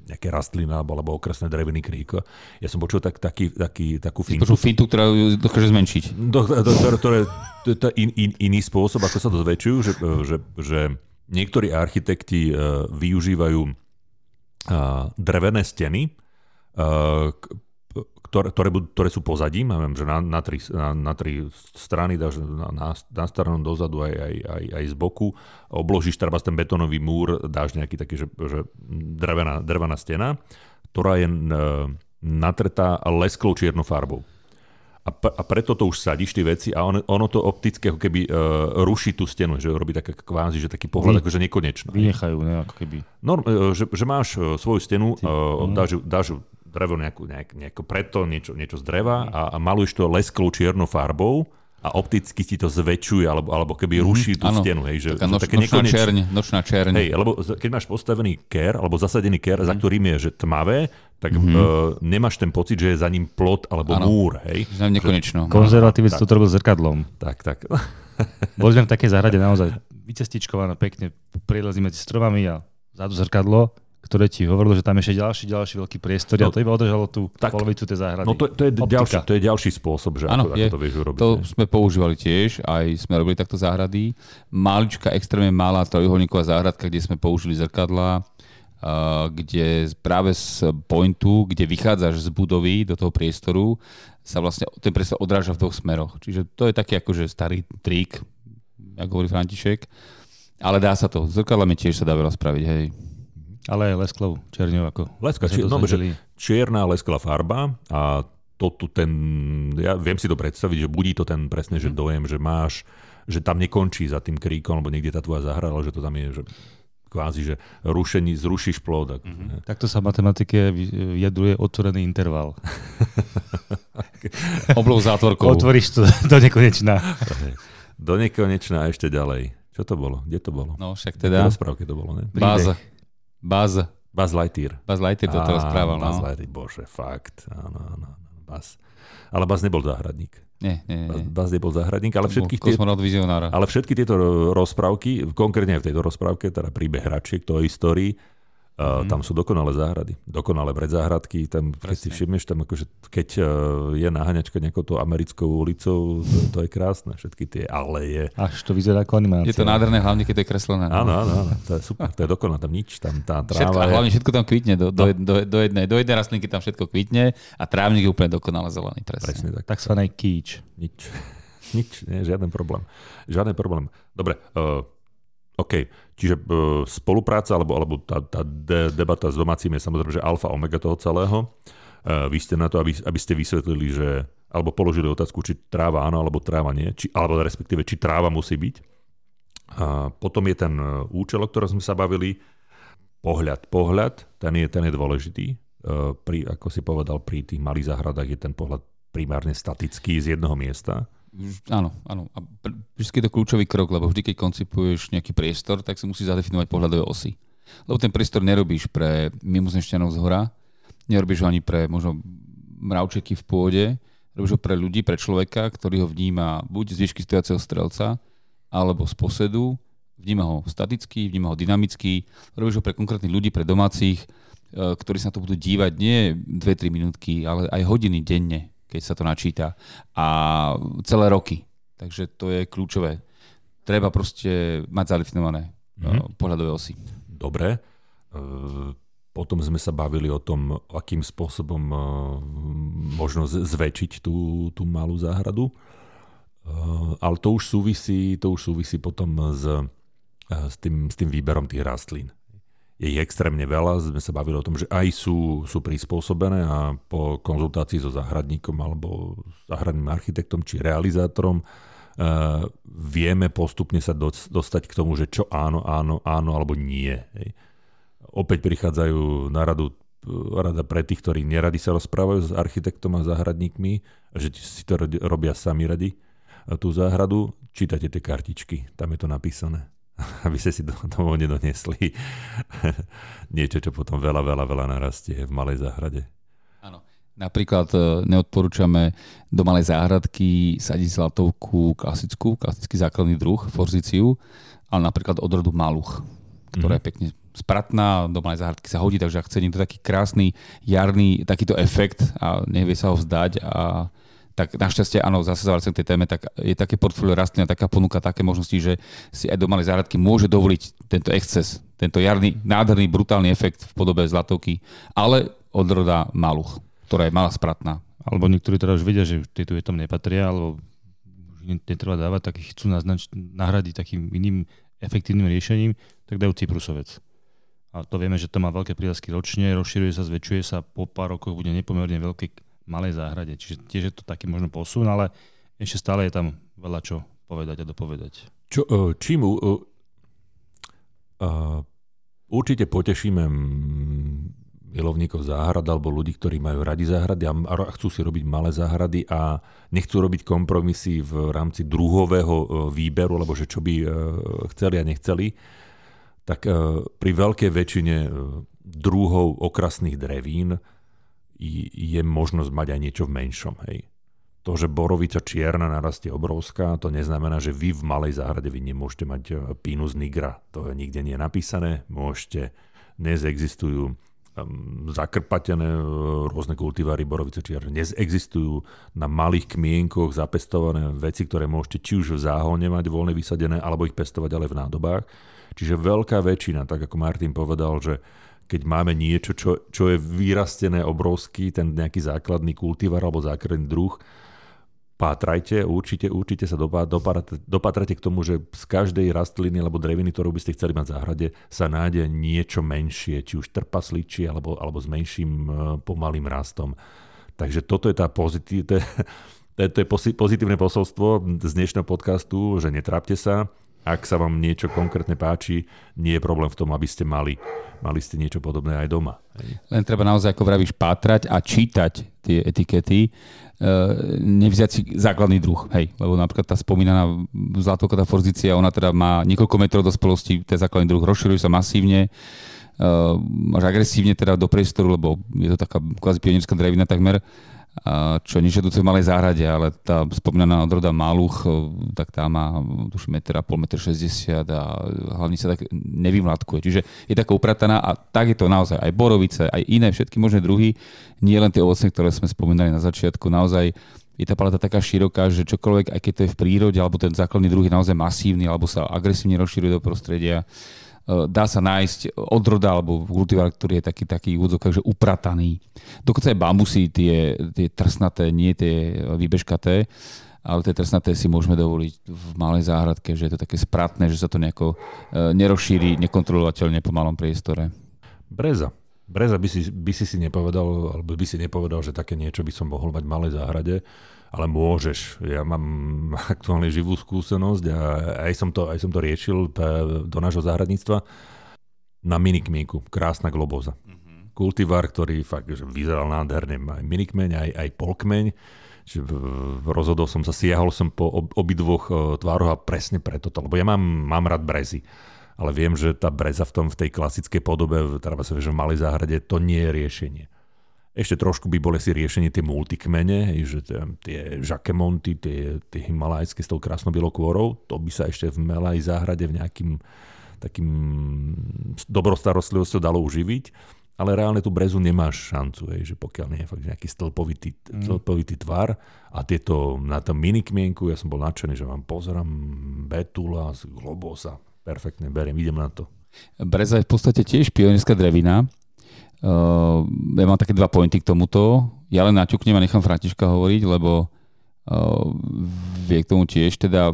nejaké rastlina alebo okresné drevený krík. Ja som počul tak, taký, taký, takú fintu. Počul fintu, ktorá ju dokáže zmenšiť. Do, do, do, ktoré, to je in, in, iný spôsob, ako sa to zväčšujú, že, že, že niektorí architekti využívajú drevené steny, ktoré, ktoré, ktoré sú pozadím, ja viem, že na, na, tri, na, na tri strany, dáš na, na, na stranu dozadu aj, aj, aj, aj z boku, obložíš treba ten betónový múr, dáš nejaký taký, že, že drevená, drevená stena, ktorá je e, natretá lesklou čiernou farbou. A, p- a preto to už sadíš tie veci a on, ono to opticky ako keby uh, ruší tú stenu, že robí také kvázi, že taký pohľad Vy, akože nekonečno. Vynechajú, ne, ako keby. No, uh, že, že máš svoju stenu, uh, dáš, dáš drevo nejakú, nejak, nejako preto, niečo, niečo z dreva a, a maluješ to lesklou čiernou farbou a opticky ti to zväčšuje, alebo, alebo keby mm, ruší tú áno, stenu. Hej, že, taká noč, také nočná, nekoneč... čerň, nočná čerň. Hej, lebo keď máš postavený ker, alebo zasadený ker, mm. za mhm. ktorým je že tmavé, tak mm-hmm. uh, nemáš ten pocit, že je za ním plot alebo áno, múr. Hej? Nekonečno. Konzervatívec to robil zrkadlom. Tak, tak. Boli sme v takej záhrade naozaj vycestičkované pekne, prilezí medzi stromami a zadu zrkadlo ktoré ti hovorilo, že tam je ešte ďalší, ďalší veľký priestor no, a to iba održalo tú tak, polovicu tej záhrady. No to, to, je ďalší, to je ďalší spôsob, že ano, ako, je, ako to vieš urobiť. To ne? sme používali tiež, aj sme robili takto záhrady. Malička, extrémne malá trojuholníková záhradka, kde sme použili zrkadla, Uh, kde práve z pointu, kde vychádzaš z budovy do toho priestoru, sa vlastne ten priestor odráža v dvoch smeroch. Čiže to je taký akože starý trik, ako hovorí František. Ale dá sa to. Zrkadlami tiež sa dá veľa spraviť, hej. Ale aj lesklou čerňou ako. Leska, či, no, že čierna lesklá farba a to tu ten, ja viem si to predstaviť, že budí to ten presne, že mhm. dojem, že máš, že tam nekončí za tým kríkom, alebo niekde tá tvoja zahra, ale že to tam je, že kvázi, že rušení, zrušíš plod. Tak, mm-hmm. Takto sa v matematike vyjadruje otvorený interval. Oblou zátvorkou. Otvoríš to do nekonečná. do nekonečná a ešte ďalej. Čo to bolo? Kde to bolo? No však teda... V rozprávke to bolo, ne? Báza. Buzz. Buzz Lightyear. Buzz Lightyear do toho správal, no. Buzz Lightyear, bože, fakt. Áno, áno, áno. Buzz. Ale Buzz nebol záhradník. Nie, nie, nie. Buzz nebol záhradník, ale všetky, tie, ale všetky tieto rozprávky, konkrétne v tejto rozprávke, teda príbeh hračiek, to histórii, Uh, mm. Tam sú dokonalé záhrady, dokonalé predzáhradky. Tam, keď si všimneš, tam akože, keď uh, je naháňačka nejakou to americkou ulicou, to, to je krásne, všetky tie aleje. Až to vyzerá ako animácia. Je to nádherné, hlavne keď to je kreslené. No. Áno, áno, áno, to je super, to je dokonalé, tam nič, tam tá tráva všetko, je... hlavne všetko tam kvitne, do, do, no. do, do, jednej, do jednej rastlinky tam všetko kvitne a trávnik je úplne dokonale zelený, presne. presne tak. Takzvaný kýč. Nič, nič, nie, žiaden problém. Žiaden problém. Dobre, uh, OK, čiže uh, spolupráca alebo, alebo tá, tá de, debata s domácim je samozrejme, že alfa omega toho celého. Uh, vy ste na to, aby, aby ste vysvetlili, že alebo položili otázku, či tráva áno, alebo tráva nie, či, alebo respektíve, či tráva musí byť. A potom je ten e, účel, o ktorom sme sa bavili, pohľad. Pohľad, ten je, ten je dôležitý. Uh, pri, ako si povedal, pri tých malých záhradách je ten pohľad primárne statický z jedného miesta. Áno, áno. A vždy je to kľúčový krok, lebo vždy, keď koncipuješ nejaký priestor, tak si musíš zadefinovať pohľadové osy. Lebo ten priestor nerobíš pre mimozemšťanov z hora, nerobíš ho ani pre možno mravčeky v pôde, robíš ho pre ľudí, pre človeka, ktorý ho vníma buď z výšky stojaceho strelca, alebo z posedu, vníma ho staticky, vníma ho dynamicky, robíš ho pre konkrétnych ľudí, pre domácich, e, ktorí sa na to budú dívať nie 2-3 minútky, ale aj hodiny denne keď sa to načíta. A celé roky. Takže to je kľúčové. Treba proste mať zadefinované mm-hmm. pohľadové osy. Dobre. E, potom sme sa bavili o tom, akým spôsobom e, možno zväčšiť tú, tú malú záhradu. Ale to už súvisí, to už súvisí potom s, s, tým, s tým výberom tých rastlín je ich extrémne veľa. Sme sa bavili o tom, že aj sú, sú prispôsobené a po konzultácii so záhradníkom alebo záhradným architektom či realizátorom uh, vieme postupne sa do, dostať k tomu, že čo áno, áno, áno alebo nie. Hej. Opäť prichádzajú na radu rada pre tých, ktorí neradi sa rozprávajú s architektom a záhradníkmi, že si to robia sami radi. tú záhradu, čítate tie kartičky, tam je to napísané aby ste si domov nedonesli niečo, čo potom veľa, veľa, veľa narastie v malej záhrade. Áno. Napríklad e, neodporúčame do malej záhradky sadiť zlatovku klasickú, klasický základný druh, forziciu, ale napríklad odrodu maluch, ktorá mm. je pekne spratná, do malej záhradky sa hodí, takže ak chce niekto taký krásny jarný takýto efekt a nevie sa ho vzdať a tak našťastie, áno, zase sa k tej téme, tak je také portfólio rastlín a taká ponuka také možnosti, že si aj do malej záhradky môže dovoliť tento exces, tento jarný, nádherný, brutálny efekt v podobe zlatovky, ale odroda maluch, ktorá je malá spratná. Alebo niektorí teda už vedia, že tieto je tam nepatria, alebo netreba dávať, tak ich chcú naznač- nahradiť takým iným efektívnym riešením, tak dajú cyprusovec. A to vieme, že to má veľké prírasky ročne, rozširuje sa, zväčšuje sa, po pár rokoch bude nepomerne veľký malej záhrade. Čiže tiež je to taký možno posun, ale ešte stále je tam veľa čo povedať a dopovedať. Čo, e, čím uh, uh, určite potešíme milovníkov záhrad alebo ľudí, ktorí majú radi záhrady a chcú si robiť malé záhrady a nechcú robiť kompromisy v rámci druhového e, výberu, lebo že čo by chceli a nechceli, tak pri veľkej väčšine druhov okrasných drevín je možnosť mať aj niečo v menšom. Hej. To, že borovica čierna narastie obrovská, to neznamená, že vy v malej záhrade vy nemôžete mať e, pinus nigra. To nikde nie napísané. Môžete, dnes existujú zakrpatené e, rôzne kultivary borovice čierne. Dnes existujú na malých kmienkoch zapestované veci, ktoré môžete či už v záhone mať voľne vysadené, alebo ich pestovať ale v nádobách. Čiže veľká väčšina, tak ako Martin povedal, že keď máme niečo, čo, čo je vyrastené obrovský, ten nejaký základný kultivar alebo základný druh, pátrajte, určite, určite sa dopatrate, dopatrate k tomu, že z každej rastliny alebo dreviny, ktorú by ste chceli mať v záhrade, sa nájde niečo menšie, či už trpasličie alebo, alebo s menším e, pomalým rastom. Takže toto je tá pozitív, to je, to je pozitívne posolstvo z dnešného podcastu, že netrápte sa, ak sa vám niečo konkrétne páči, nie je problém v tom, aby ste mali, mali ste niečo podobné aj doma. Len treba naozaj, ako vravíš, pátrať a čítať tie etikety, e, nevziať si základný druh, hej, lebo napríklad tá spomínaná zlatokota forzícia, ona teda má niekoľko metrov dospelosti, ten základný druh rozširuje sa masívne, uh, až agresívne teda do priestoru, lebo je to taká kvázi pionierská drevina takmer, čo nežiaduce v malej záhrade, ale tá spomínaná odroda Maluch, tak tá má a pol, meter 60 a hlavne sa tak nevymladkuje. Čiže je taká uprataná a tak je to naozaj aj borovice, aj iné všetky možné druhy, nie len tie ovocné, ktoré sme spomínali na začiatku, naozaj je tá paleta taká široká, že čokoľvek, aj keď to je v prírode, alebo ten základný druh je naozaj masívny, alebo sa agresívne rozširuje do prostredia, E, dá sa nájsť odroda alebo kultivár, ktorý je taký, taký úvodzok, že uprataný. Dokonca aj bambusy, tie, tie trsnaté, nie tie vybežkaté, ale tie trsnaté si môžeme dovoliť v malej záhradke, že je to také spratné, že sa to nejako e, nerozšíri nekontrolovateľne po malom priestore. Breza. Breza by si, by si si nepovedal, alebo by si nepovedal, že také niečo by som mohol mať v malej záhrade ale môžeš. Ja mám aktuálne živú skúsenosť a aj som to, aj som to riešil do nášho záhradníctva na minikmienku. Krásna globoza. Mm-hmm. Kultivár, ktorý fakt že vyzeral nádherne. Aj minikmeň, aj, aj polkmeň. Čiže rozhodol som sa, siahol som po obidvoch e, tvároch a presne preto to, lebo ja mám, mám rád brezy. Ale viem, že tá breza v tom v tej klasickej podobe, treba sa že v malej záhrade, to nie je riešenie. Ešte trošku by boli si riešenie tie multikmene, že tie žakemonty, tie, tie himalajské s tou krásnou bielokôrou, to by sa ešte v melaj záhrade v nejakým takým dobrostarostlivosťou dalo uživiť, ale reálne tú brezu nemáš šancu, hej, že pokiaľ nie je fakt nejaký stĺpovitý, mm. stĺpovitý tvar a tieto na tom minikmienku, ja som bol nadšený, že vám pozerám Betula z Globosa, perfektne beriem, idem na to. Breza je v podstate tiež pionierská drevina, Uh, ja mám také dva pointy k tomuto. Ja len naťuknem a nechám Františka hovoriť, lebo uh, vie k tomu tiež. Teda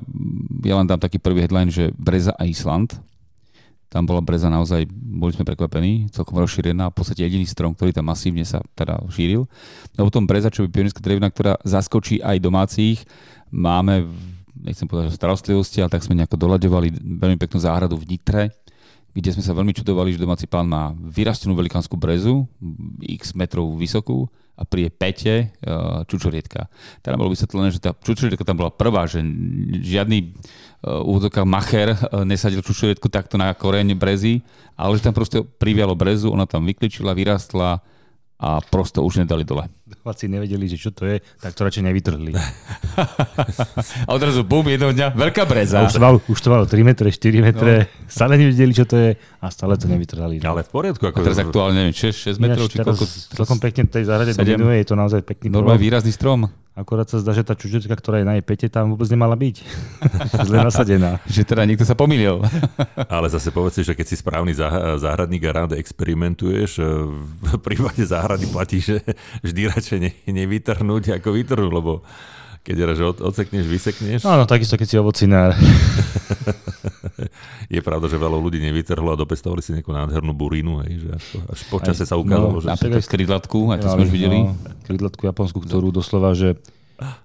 ja len dám taký prvý headline, že Breza a Island. Tam bola Breza naozaj, boli sme prekvapení, celkom rozšírená, v podstate jediný strom, ktorý tam masívne sa teda šíril. A potom Breza, čo je pionierská drevina, ktorá zaskočí aj domácich. Máme, nechcem povedať, že starostlivosti, ale tak sme nejako doľaďovali veľmi peknú záhradu v Nitre, kde sme sa veľmi čudovali, že domáci pán má vyrastenú velikánsku brezu, x metrov vysokú, a pri pete uh, čučorietka. Teda bolo vysvetlené, že tá čučorietka tam bola prvá, že žiadny uh, macher uh, nesadil čučorietku takto na koreň brezy, ale že tam proste privialo brezu, ona tam vykličila, vyrastla, a prosto už nedali dole. Domáci nevedeli, že čo to je, tak to radšej nevytrhli. a odrazu bum, jedného dňa, veľká breza. A už, to malo, už to malo 3 metre, 4 metre, no. stále nevedeli, čo to je a stále to nevytrhali. Ale v poriadku. Ako a teraz aktuálne, neviem, 6, 6 metrov, či koľko? Celkom pekne tej záhrade dominuje, je to naozaj pekný Normálne výrazný strom. Akorát sa zdá, že tá čučetka, ktorá je na jej pete, tam vôbec nemala byť. Zle nasadená. že teda niekto sa pomýlil. Ale zase povedz si, že keď si správny záhradník a rád experimentuješ, v prípade záhrady platí, že vždy radšej ne, nevytrhnúť ako vytrhnúť, lebo keď raz odsekneš, vysekneš. Áno, takisto keď si ovocinár. je pravda, že veľa ľudí nevytrhlo a dopestovali si nejakú nádhernú burínu, hej, že až, až počase sa ukázalo, no, že... Napríklad skrydlatku, aj to sme už videli. No, skrydlatku japonskú, ktorú doslova, že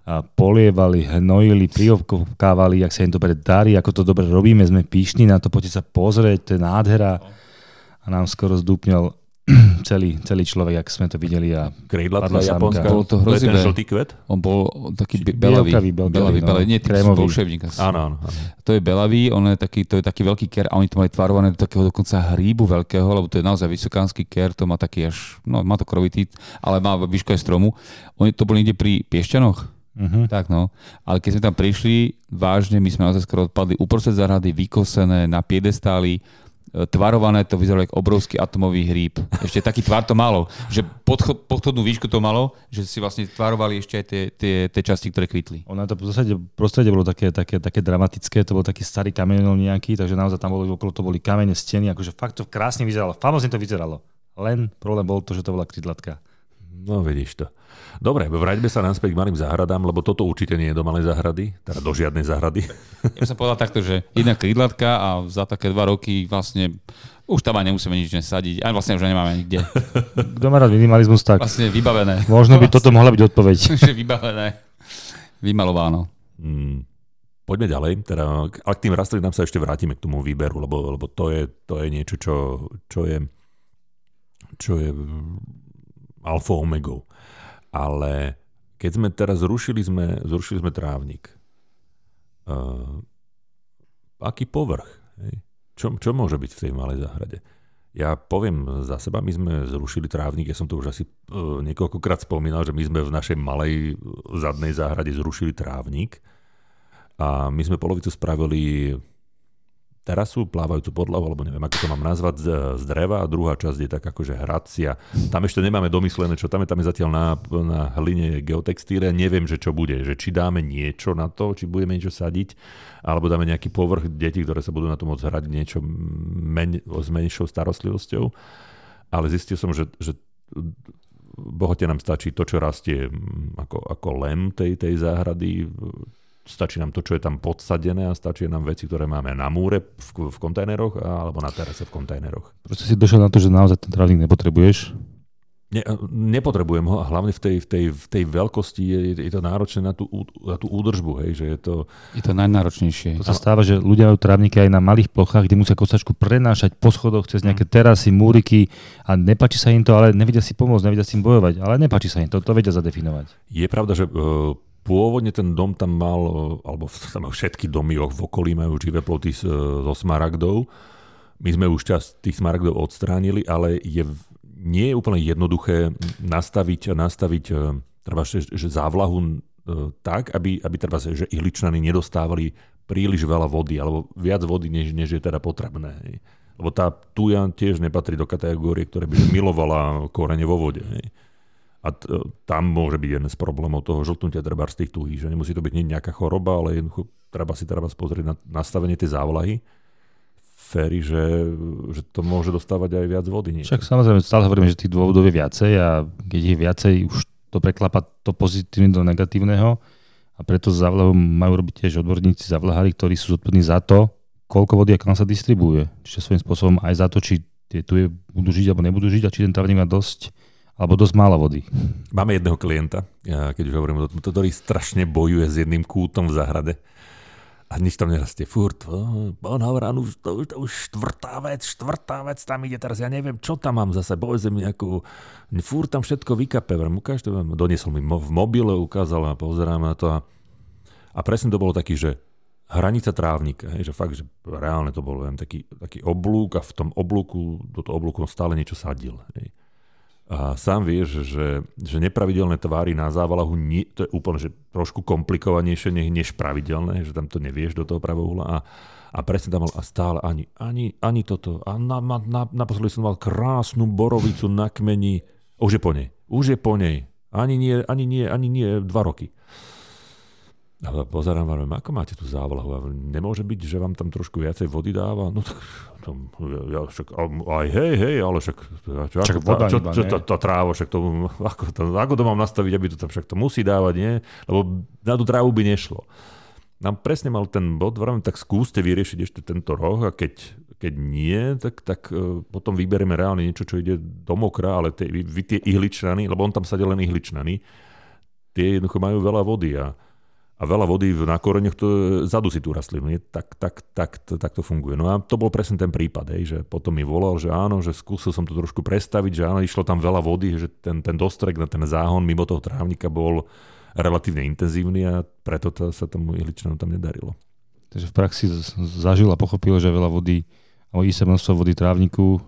a polievali, hnojili, priovkávali, jak sa im dobre darí, ako to dobre robíme, sme píšni na to, poďte sa pozrieť, to je nádhera. A nám skoro zdúpňal celý, celý človek, ak sme to videli. A Krídlatka japonská. Bolo to hrozivé. Ten žltý kvet? On bol taký belavý. Bielkavý, belavý, belavý, no, nie, krémový. bolševník. Áno, áno, To je belavý, on je taký, to je taký veľký ker a oni to mali tvarované do takého dokonca hríbu veľkého, lebo to je naozaj vysokánsky ker, to má taký až, no má to krovitý, ale má výšku aj stromu. Oni to boli niekde pri Piešťanoch, Uh-huh. Tak no. Ale keď sme tam prišli, vážne, my sme naozaj skoro odpadli uprostred záhrady, vykosené na piedestáli, tvarované, to vyzeralo ako obrovský atomový hríb. Ešte taký tvar to malo, že podchod, podchodnú výšku to malo, že si vlastne tvarovali ešte aj tie, tie, tie časti, ktoré kvitli. Ono to v zásade prostredie bolo také, také, také dramatické, to bol taký starý kamenol nejaký, takže naozaj tam boli okolo to boli kamene, steny, akože fakt to krásne vyzeralo, famozne to vyzeralo. Len problém bol to, že to bola krydlatka. No vidíš to. Dobre, vráťme sa naspäť k malým záhradám, lebo toto určite nie je do malej záhrady, teda do žiadnej záhrady. Ja by som povedal takto, že jedna krídlatka a za také dva roky vlastne už tam aj nemusíme nič nesadiť. A vlastne už nemáme nikde. Kto má rád minimalizmus, tak... Vlastne vybavené. Možno by vlastne, toto mohla byť odpoveď. že vybavené. Vymalováno. Hmm. Poďme ďalej. Teda, a k tým rastlinám sa ešte vrátime k tomu výberu, lebo, lebo to, je, to je niečo, čo, čo je čo je alfa omegou. Ale keď sme teraz zrušili sme, zrušili sme trávnik, uh, aký povrch? Hej? Čo, čo môže byť v tej malej záhrade? Ja poviem za seba, my sme zrušili trávnik, ja som to už asi uh, niekoľkokrát spomínal, že my sme v našej malej zadnej záhrade zrušili trávnik a my sme polovicu spravili terasu, plávajúcu podlahu, alebo neviem, ako to mám nazvať, z, z dreva. A druhá časť je tak akože hracia. Tam ešte nemáme domyslené, čo tam je, tam je zatiaľ na, na hline geotextíre, neviem, že čo bude, že či dáme niečo na to, či budeme niečo sadiť, alebo dáme nejaký povrch detí, ktoré sa budú na to môcť hrať niečo men, s menšou starostlivosťou. Ale zistil som, že, že bohote nám stačí to, čo rastie ako, ako lem tej, tej záhrady, Stačí nám to, čo je tam podsadené a stačí nám veci, ktoré máme na múre v, v kontajneroch alebo na terase v kontajneroch. Proste si došiel na to, že naozaj ten trávnik nepotrebuješ? Ne, nepotrebujem ho a hlavne v tej, v tej, v tej veľkosti je, je to náročné na tú, na tú údržbu. Hej, že je, to... je to najnáročnejšie. To sa stáva, že ľudia majú trávniky aj na malých plochách, kde musia kosačku prenášať po schodoch cez nejaké terasy, múriky a nepáči sa im to, ale nevedia si pomôcť, nevedia si im bojovať, ale nepáči sa im to, to vedia zadefinovať. Je pravda, že uh, Pôvodne ten dom tam mal, alebo tam všetky domy v okolí majú živé ploty so smaragdou. My sme už čas tých smaragdov odstránili, ale je, nie je úplne jednoduché nastaviť, nastaviť e, treba, že, že závlahu e, tak, aby, aby treba, že ihličnany nedostávali príliš veľa vody, alebo viac vody, než, než je teda potrebné. Lebo tá tuja tiež nepatrí do kategórie, ktoré by milovala korene vo vode. Hej. A t- tam môže byť jeden z problémov toho žltnutia treba z tých tuhých, že nemusí to byť nejaká choroba, ale jednoducho treba si treba pozrieť na nastavenie tej závlahy féry, že, že to môže dostávať aj viac vody. Nie? Však samozrejme stále hovoríme, že tých dôvodov je viacej a keď je viacej, už to preklapa to pozitívne do negatívneho a preto závlahu majú robiť tiež odborníci zavlahári, ktorí sú zodpovední za to, koľko vody a kam sa distribuje. Čiže svojím spôsobom aj za to, či tie tu budú žiť alebo nebudú žiť a či ten trávnik má dosť alebo dosť málo vody. Máme jedného klienta, keď už hovorím o tom, ktorý strašne bojuje s jedným kútom v záhrade. A nič tam nerastie. Furt, on hovorá, už, to, to už štvrtá vec, štvrtá vec tam ide teraz. Ja neviem, čo tam mám zase. Povedzme mi nejakú... Furt tam všetko vykape. Ukáž to, doniesol mi v mobile, ukázal a pozerám na to. A, a presne to bolo taký, že hranica trávnika. Hej, že fakt, že reálne to bol viem, taký, taký oblúk a v tom oblúku, do toho oblúku stále niečo sadil. Hej. A sám vieš, že, že nepravidelné tvary na závalahu, nie, to je úplne že trošku komplikovanejšie než pravidelné, že tam to nevieš do toho uhla. A, a presne tam mal a stále ani, ani, ani toto. A na, na, na, naposledy som mal krásnu borovicu na kmeni. Už je po nej. Už je po nej. Ani nie, ani nie, ani nie dva roky. A pozerám, hovorím, ako máte tú závlahu? Nemôže byť, že vám tam trošku viacej vody dáva? No tak tam, ja, však, aj hej, hej, ale však, čo, však ako, voda čo, čo, čo, tá, tá tráva, však to, ako, to, ako to mám nastaviť, aby to tam však to musí dávať, nie? Lebo na tú trávu by nešlo. Nám presne mal ten bod, vravím, tak skúste vyriešiť ešte tento roh a keď, keď nie, tak, tak uh, potom vyberieme reálne niečo, čo ide do mokra, ale tie, vy, vy tie ihličnany, lebo on tam sadil len ihličnany, tie jednoducho majú veľa vody a a veľa vody na koreňoch, to zadusí tú rastlinu. Nie? Tak, tak, tak, to, tak to funguje. No a to bol presne ten prípad, hej, že potom mi volal, že áno, že skúsil som to trošku prestaviť, že áno, išlo tam veľa vody, že ten, ten dostrek na ten záhon mimo toho trávnika bol relatívne intenzívny a preto to, sa tomu ihličnanu tam nedarilo. Takže v praxi zažil a pochopil, že veľa vody, alebo isté množstvo vody trávniku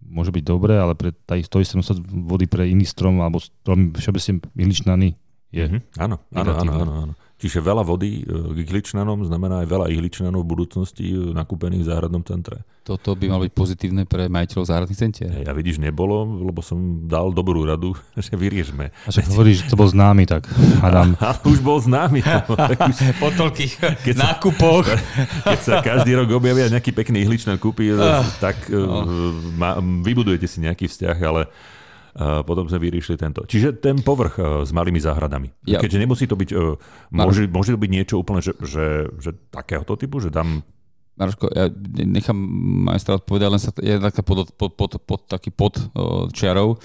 môže byť dobré, ale pre to isté množstvo vody pre iný strom alebo strom všeobecne ihličnany je. Mm-hmm. Áno, áno, áno, áno, áno. Čiže veľa vody k e, ihličnanom znamená aj veľa ihličnanov v budúcnosti e, nakúpených v záhradnom centre. Toto by malo byť pozitívne pre majiteľov záhradných centier. Ja vidíš, nebolo, lebo som dal dobrú radu, že vyriešme. A že hovoríš, že to bol známy, tak hádam. Ale už bol známy. Už, po toľkých keď nákupoch. Sa, keď sa každý rok objavia nejaký pekný ihličnan kúpi, uh, tak uh, ma, vybudujete si nejaký vzťah, ale potom sme vyriešili tento. Čiže ten povrch e, s malými záhradami. Ja. Keďže nemusí to byť, e, môže, môže to byť niečo úplne, že, že, že takéhoto typu, že dám Maroško, ja nechám majstra odpovedať, len sa je taká pod, pod, pod, pod, taký pod čiarou.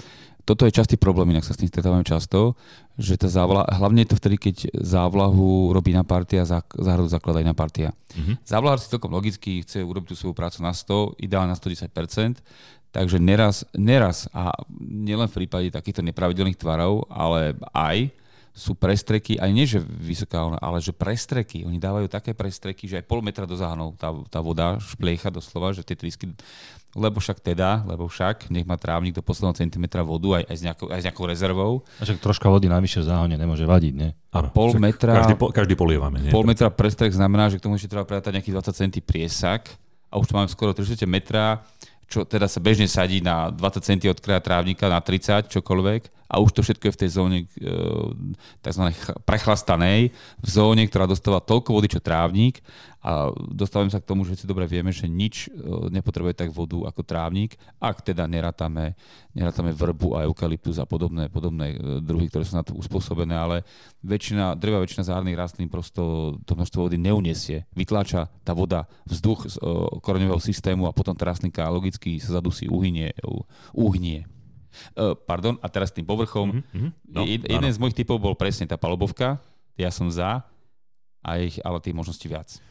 Toto je častý problém, inak sa s tým stretávame často, že tá závla, hlavne je to vtedy, keď závlahu robí na partia a záhradu zaklada na partia. Mm-hmm. Závlahár si celkom logicky chce urobiť tú svoju prácu na 100, ideálne na 110%, Takže neraz, neraz a nielen v prípade takýchto nepravidelných tvarov, ale aj sú prestreky, aj nie že vysoká, ale že prestreky. Oni dávajú také prestreky, že aj pol metra do záhnov tá, tá voda špliecha doslova, že tie trysky, lebo však teda, lebo však, nech má trávnik do posledného centimetra vodu aj, aj, s nejakou, aj s nejakou rezervou. A však troška vody najvyššie v záhone nemôže vadiť, nie? A pol metra... Každý, každý polievame, nie? Pol metra prestrek znamená, že k tomu ešte treba predať nejakých 20 cm priesak a už tu máme skoro 30 metra čo teda sa bežne sadí na 20 cm od kraja trávnika, na 30, čokoľvek. A už to všetko je v tej zóne e, tzv. prechlastanej, v zóne, ktorá dostáva toľko vody, čo trávnik. A dostávame sa k tomu, že si dobre vieme, že nič e, nepotrebuje tak vodu ako trávnik, ak teda nerátame, nerátame vrbu a eukalyptus a podobné, podobné e, druhy, ktoré sú na to uspôsobené, ale väčšina, drvá väčšina zárnych rastlín prosto to množstvo vody neuniesie. Vytláča tá voda vzduch z koreňového systému a potom tá rastlinka logicky sa zadusí, uhynie, uhnie. Uh, pardon, a teraz tým povrchom. Mm-hmm. No, jeden áno. z mojich typov bol presne tá palubovka. Ja som za, a ich, ale tých možností viac.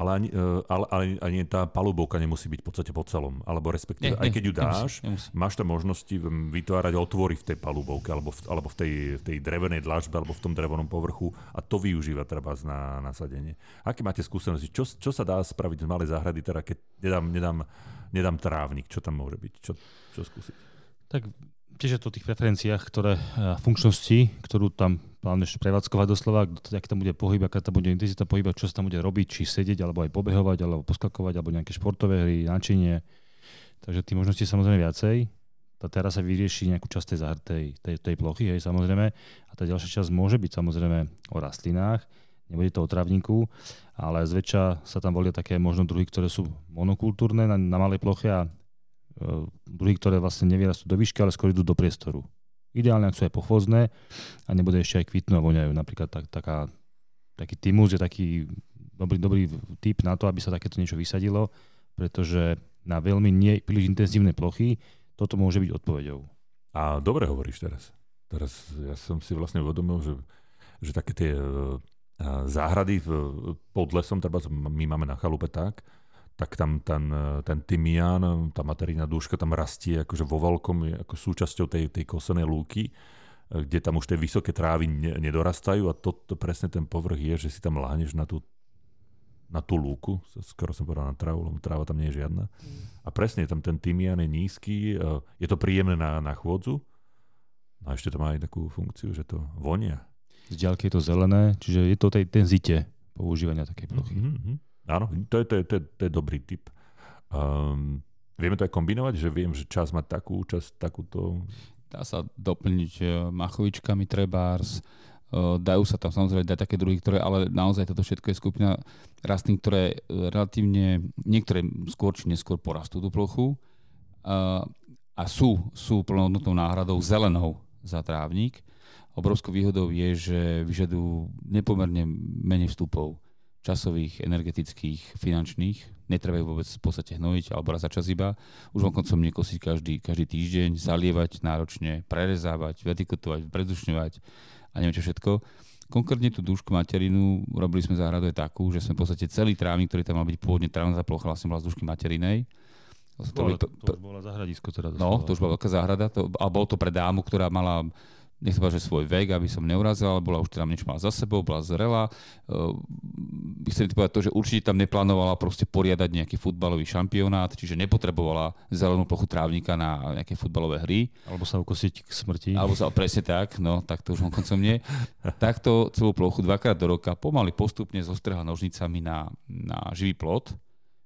Ale ani, uh, ale, ale ani tá palubovka nemusí byť v podstate po celom. Alebo respektíve, nie, aj keď ju dáš, nemusí, nemusí. máš tam možnosti vytvárať otvory v tej palubovke, alebo v, alebo v, tej, v tej drevenej dlažbe, alebo v tom drevenom povrchu a to využíva treba na nasadenie. Aké máte skúsenosti? Čo, čo sa dá spraviť z malej záhrady, teda keď nedám, nedám, nedám trávnik? Čo tam môže byť? Čo, čo skúsiť? Tak tiež je to o tých preferenciách, ktoré funkčnosti, ktorú tam plánuješ prevádzkovať doslova, aký tam bude pohyb, aká tam bude intenzita pohyba, čo sa tam bude robiť, či sedieť, alebo aj pobehovať, alebo poskakovať, alebo nejaké športové hry, náčinie. Takže tých možností samozrejme viacej. Tá teraz sa vyrieši nejakú časť tej, tej, tej, tej plochy, hej, samozrejme. A tá ďalšia časť môže byť samozrejme o rastlinách, nebude to o travníku, ale zväčša sa tam volia také možno druhy, ktoré sú monokultúrne na, na malej ploche a E, druhy, ktoré vlastne nevyrastú do výšky, ale skôr idú do priestoru. Ideálne, ak sú aj pochvozné a nebude ešte aj kvitnú a voňajú. Napríklad tak, taká, taký timus je taký dobrý, dobrý typ na to, aby sa takéto niečo vysadilo, pretože na veľmi nie príliš intenzívne plochy toto môže byť odpoveďou. A dobre hovoríš teraz. Teraz ja som si vlastne uvedomil, že, že také tie záhrady pod lesom, treba my máme na chalupe tak, tak tam ten, ten tymián, tá materiálna dúška tam rastie akože vo veľkom, je ako súčasťou tej, tej kosenej lúky, kde tam už tie vysoké trávy nedorastajú a to, to presne ten povrch je, že si tam láhneš na tú, na tú lúku, skoro som povedal na trávu, lebo tráva tam nie je žiadna. A presne tam ten tymián je nízky, je to príjemné na, na chôdzu, a ešte to má aj takú funkciu, že to vonia. Z ďalky je to zelené, čiže je to tej, ten zite používania takej plochy. Mm-hmm. Áno, to je, to, je, to, je, to je dobrý tip. Um, vieme to aj kombinovať, že viem, že čas má takú, čas takúto... Dá sa doplniť e, machovičkami trebárs, e, dajú sa tam samozrejme dať také druhy, ktoré, ale naozaj toto všetko je skupina rastlín, ktoré relatívne, niektoré skôr či neskôr porastú tú plochu a, a sú, sú plnohodnotnou náhradou zelenou za trávnik. Obrovskou výhodou je, že vyžadujú nepomerne menej vstupov časových, energetických, finančných. Netreba vôbec v podstate hnojiť alebo raz za čas iba. Už koncom nekosiť každý, každý týždeň, zalievať náročne, prerezávať, vertikotovať, predušňovať a neviem čo všetko. Konkrétne tú dúšku materinu robili sme záhradu aj takú, že sme v podstate celý trávnik, ktorý tam mal byť pôvodne trávna plocha, vlastne bola z dúšky materinej. To, to, to, to už bola zahradisko teda. No, to už bola veľká záhrada, to, a bolo to pre dámu, ktorá mala nech sa že svoj vek, aby som neurazil, bola už teda niečo mala za sebou, bola zrela. Uh, chcem ti povedať to, že určite tam neplánovala proste poriadať nejaký futbalový šampionát, čiže nepotrebovala zelenú plochu trávnika na nejaké futbalové hry. Alebo sa ukosiť k smrti. Alebo sa, presne tak, no tak to už koncom nie. Takto celú plochu dvakrát do roka pomaly postupne zostrha nožnicami na, na živý plot.